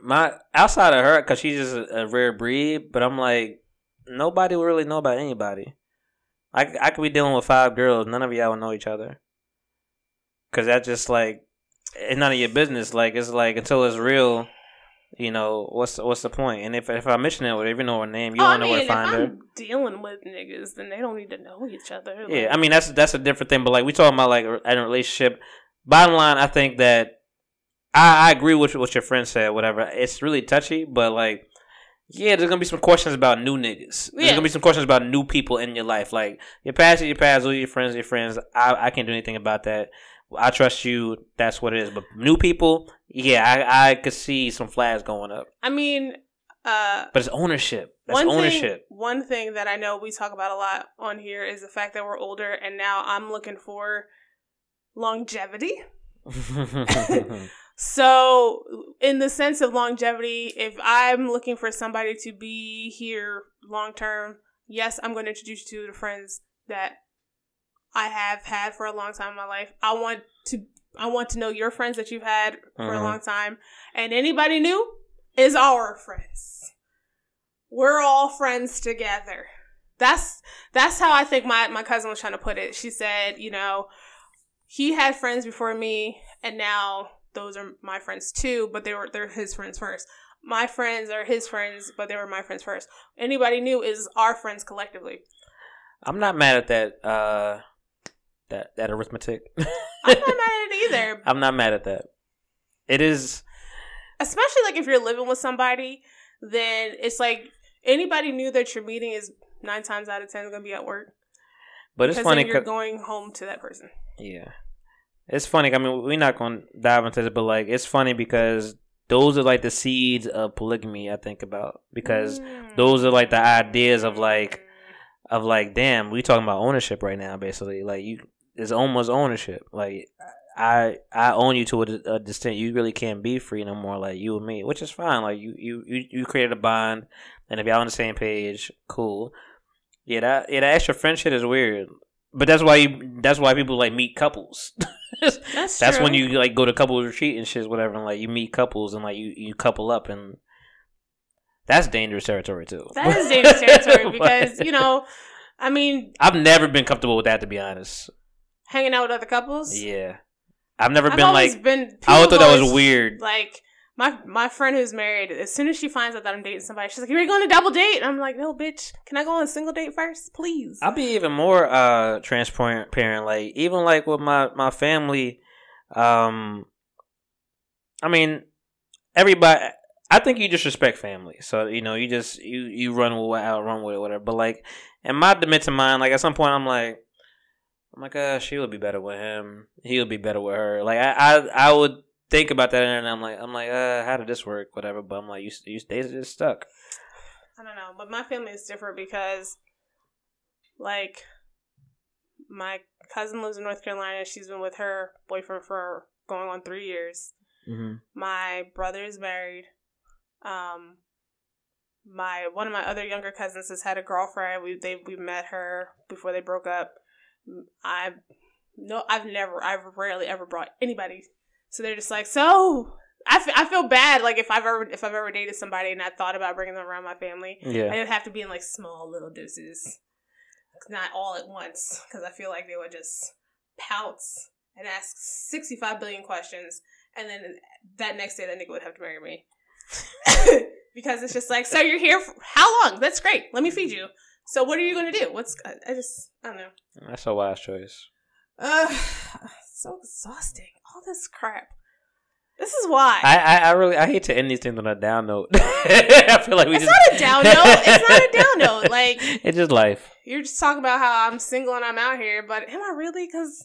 my outside of her, because she's just a, a rare breed. But I'm like, nobody will really know about anybody. I I could be dealing with five girls, none of y'all will know each other. Cause that's just like, it's none of your business. Like it's like until it's real. You know what's what's the point? And if if I mention it, or even know her name, you oh, don't know mean, where to find her. I'm dealing with niggas, then they don't need to know each other. Yeah, I mean that's that's a different thing. But like we talking about like in a relationship. Bottom line, I think that I, I agree with what your friend said. Whatever, it's really touchy, but like. Yeah, there's gonna be some questions about new niggas. There's Yeah. gonna be some questions about new people in your life. Like your past is your past, all your friends, are your friends. I I can't do anything about that. I trust you. That's what it is. But new people, yeah, I I could see some flags going up. I mean, uh, But it's ownership. That's one ownership. Thing, one thing that I know we talk about a lot on here is the fact that we're older, and now I'm looking for longevity. *laughs* So, in the sense of longevity, if I'm looking for somebody to be here long term, yes, I'm going to introduce you to the friends that I have had for a long time in my life. I want to I want to know your friends that you've had for a Mhm. long time, and anybody new is our friends. We're all friends together. That's that's how I think my my cousin was trying to put it. She said, you know, he had friends before me, and now those are my friends too. But they were they're his friends first. My friends are his friends, but they were my friends first. Anybody new is our friends collectively. I'm not mad at that. Uh, that that arithmetic. I'm not mad at it either. *laughs* I'm not mad at that. It is. Especially like if you're living with somebody, then it's like anybody new that you're meeting is nine times out of ten gonna be at work. But it's funny. you're going home to that person. yeah, it's funny. I mean, we're not going to dive into this, but like, it's funny because those are like the seeds of polygamy. I think about because Mm. those are like the ideas of like of like, damn, we talking about ownership right now. Basically, like you, it's almost ownership. Like I, I own you to a, a distinct. You really can't be free no more. Like you and me, which is fine. Like you, you, you, you created a bond, and if y'all on the same page, cool. Yeah, that yeah, that extra friendship is weird. But that's why you. That's why people like meet couples. *laughs* That's that's when you like go to couples retreat and shit, whatever. And like you meet couples and like you you couple up and. That's dangerous territory too. That is *laughs* dangerous territory *laughs* because you know, I mean, I've never been comfortable with that to be honest. Hanging out with other couples. Yeah, I've never I've been like. been. I always thought that was weird. Like my my friend who's married, as soon as she finds out that I'm dating somebody, she's like, "You ready to on a double date?" And I'm like, "No, bitch. Can I go on a single date first, please?" I'll be even more uh transparent parent. Like even like with my my family, um, I mean, everybody. I think you just respect family. So you know, you just you you run with what I'll run with it, whatever. But like in my demented mind, like at some point, I'm like, I'm like, uh, she would be better with him. He would be better with her. Like I I I would think about that, and I'm like, I'm like, uh, how did this work? Whatever. But I'm like, you, you, they just stuck. I don't know, but my family is different because, like, my cousin lives in North Carolina. She's been with her boyfriend for going on three years. Mm-hmm. My brother is married. Um, my one of my other younger cousins has had a girlfriend. We they we met her before they broke up. I no, I've never, I've rarely ever brought anybody. So they're just like, so I, f- I feel bad. Like if I've ever if I've ever dated somebody and I thought about bringing them around my family, Yeah. it would have to be in like small little doses, not all at once, because I feel like they would just pounce and ask sixty five billion questions, and then that next day that nigga would have to marry me. *laughs* because it's just like, so you're here for how long? That's great. Let me feed you. So what are you gonna do? What's I I just I don't know. That's a wise choice. Ugh, *sighs* so exhausting. All this crap. This is why. I, I, I really I hate to end these things on a down note. *laughs* I feel like we it's just not a down note. It's not a down *laughs* note. Like it's just life. you're just talking about how I'm single and I'm out here, but am I really? Because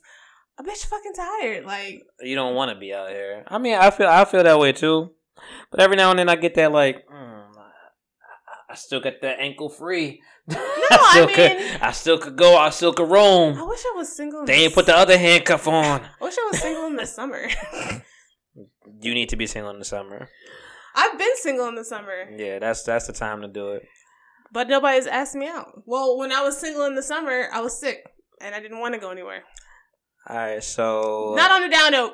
I'm bitch fucking tired. Like You don't want to be out here. I mean, I feel I feel that way too. But every now and then I get that like, mm, I- I still got that ankle free. *laughs* No, I still mean- could, I still could go. I still could roam. I wish I was single. in They ain't the put the other handcuff *laughs* on. I wish I was single in the *laughs* summer. You need to be single in the summer. I've been single in the summer, Yeah, that's that's the time to do it. but nobody's asked me out. Well, when I was single in the summer, I was sick and I didn't want to go anywhere. All right, so Not on a down note.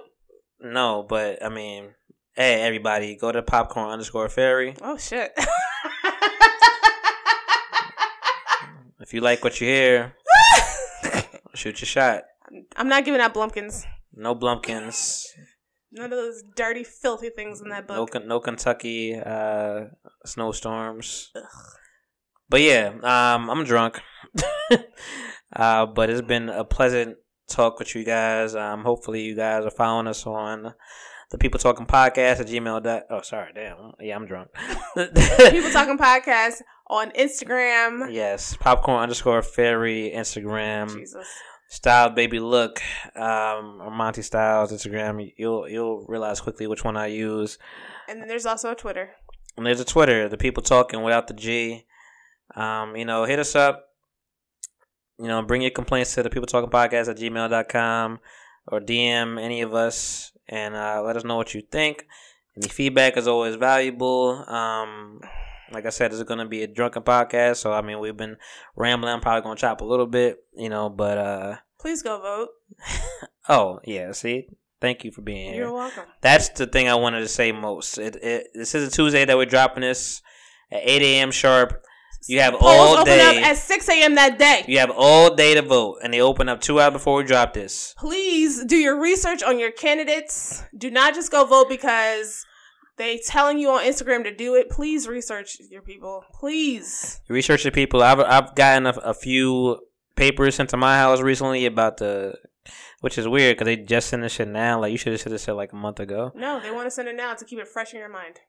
no, but I mean, hey, everybody, go to popcorn underscore fairy. Oh shit. If you like what you hear, *laughs* shoot your shot. I'm not giving out Blumpkins. No Blumpkins. None of those dirty, filthy things in that book. Ken- no Kentucky uh, snowstorms. But yeah, um, I'm drunk. *laughs* uh, but it's been a pleasant talk with you guys. Um, hopefully you guys are following us on the People Talking Podcast at Gmail. Dot, oh, sorry, damn. Yeah, I'm drunk. *laughs* People Talking Podcast on Instagram. Yes, popcorn underscore fairy Instagram. Jesus. Style baby look, um, or Monty Styles Instagram. You'll you'll realize quickly which one I use. And then there's also a Twitter. And there's a Twitter, the people talking without the G. Um, you know, hit us up. You know, bring your complaints to the people talking podcast at gmail.com or DM any of us and uh, let us know what you think. Any feedback is always valuable. Um, like I said, this is going to be a drunken podcast. So, I mean, we've been rambling. I'm probably going to chop a little bit, you know, but, uh, Please go vote. *laughs* oh, yeah, see? Thank you for being here. You're welcome. That's the thing I wanted to say most. It, it this is a Tuesday that we're dropping this at eight a.m. sharp. You have all day. Polls all open day. up at 6 a.m. that day. you have all day to vote, and they open up two hours before we drop this. Please do your research on your candidates. Do not just go vote because they telling you on Instagram to do it. Please research your people. Please. Research the people. I've I've gotten a, a few papers sent to my house recently about the, which is weird because they just sent this shit now. Like you should have said this shit like a month ago. No, they want to send it now to keep it fresh in your mind.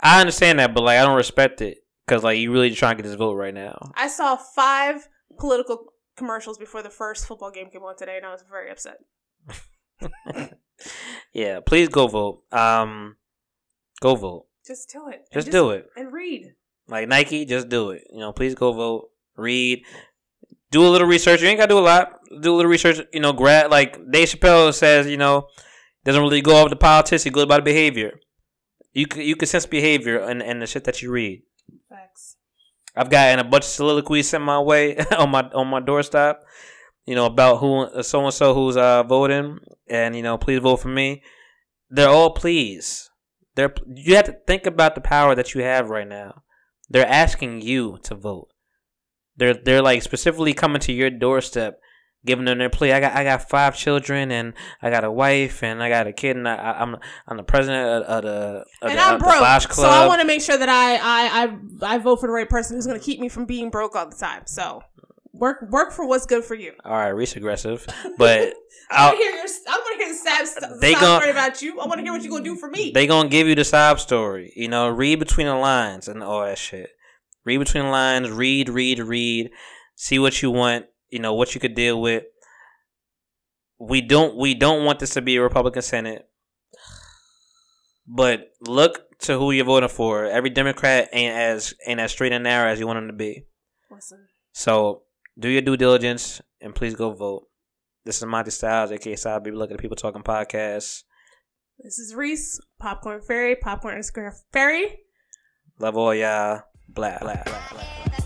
I understand that, but like I don't respect it because like you really trying to get this vote right now. I saw five political commercials before the first football game came on today, and I was very upset. *laughs* yeah, please go vote. Um, go vote. Just do it. Just do it. And read. Like Nike, just do it. You know, please go vote, read, do a little research. You ain't gotta do a lot. Do a little research. You know, grad like Dave Chappelle says. You know, doesn't really go off the politics. He goes about the behavior. You can you can sense behavior and and the shit that you read. Facts. I've gotten a bunch of soliloquies sent my way *laughs* on my on my doorstep. You know about who so and so who's uh voting, and you know please vote for me. They're all please. They're you have to think about the power that you have right now. They're asking you to vote. They're they're like specifically coming to your doorstep, giving them their plea. I got I got five children and I got a wife and I got a kid and I, I- I'm I'm the president of, of the of and the, I'm the broke, Bosch so I want to make sure that I, I I I vote for the right person who's going to keep me from being broke all the time. So work work for what's good for you. all right, Reese aggressive, *laughs* but I want to hear your. I want to hear the sad, st- They sad gon- story about you. I want to hear what you're gonna do for me. they gonna give you the sob story. You know, read between the lines and all that shit. Read between the lines. Read, read, read. See what you want. You know what you could deal with. We don't. We don't want this to be a Republican Senate. But look to who you're voting for. Every Democrat ain't as ain't as straight and narrow as you want them to be. Listen. So do your due diligence and please go vote. This is Monty Styles, aka Side Baby Look at the People Talking Podcast. This is Reese, Popcorn Fairy, Popcorn Square Fairy. Love all y'all. Blah blah blah blah. blah.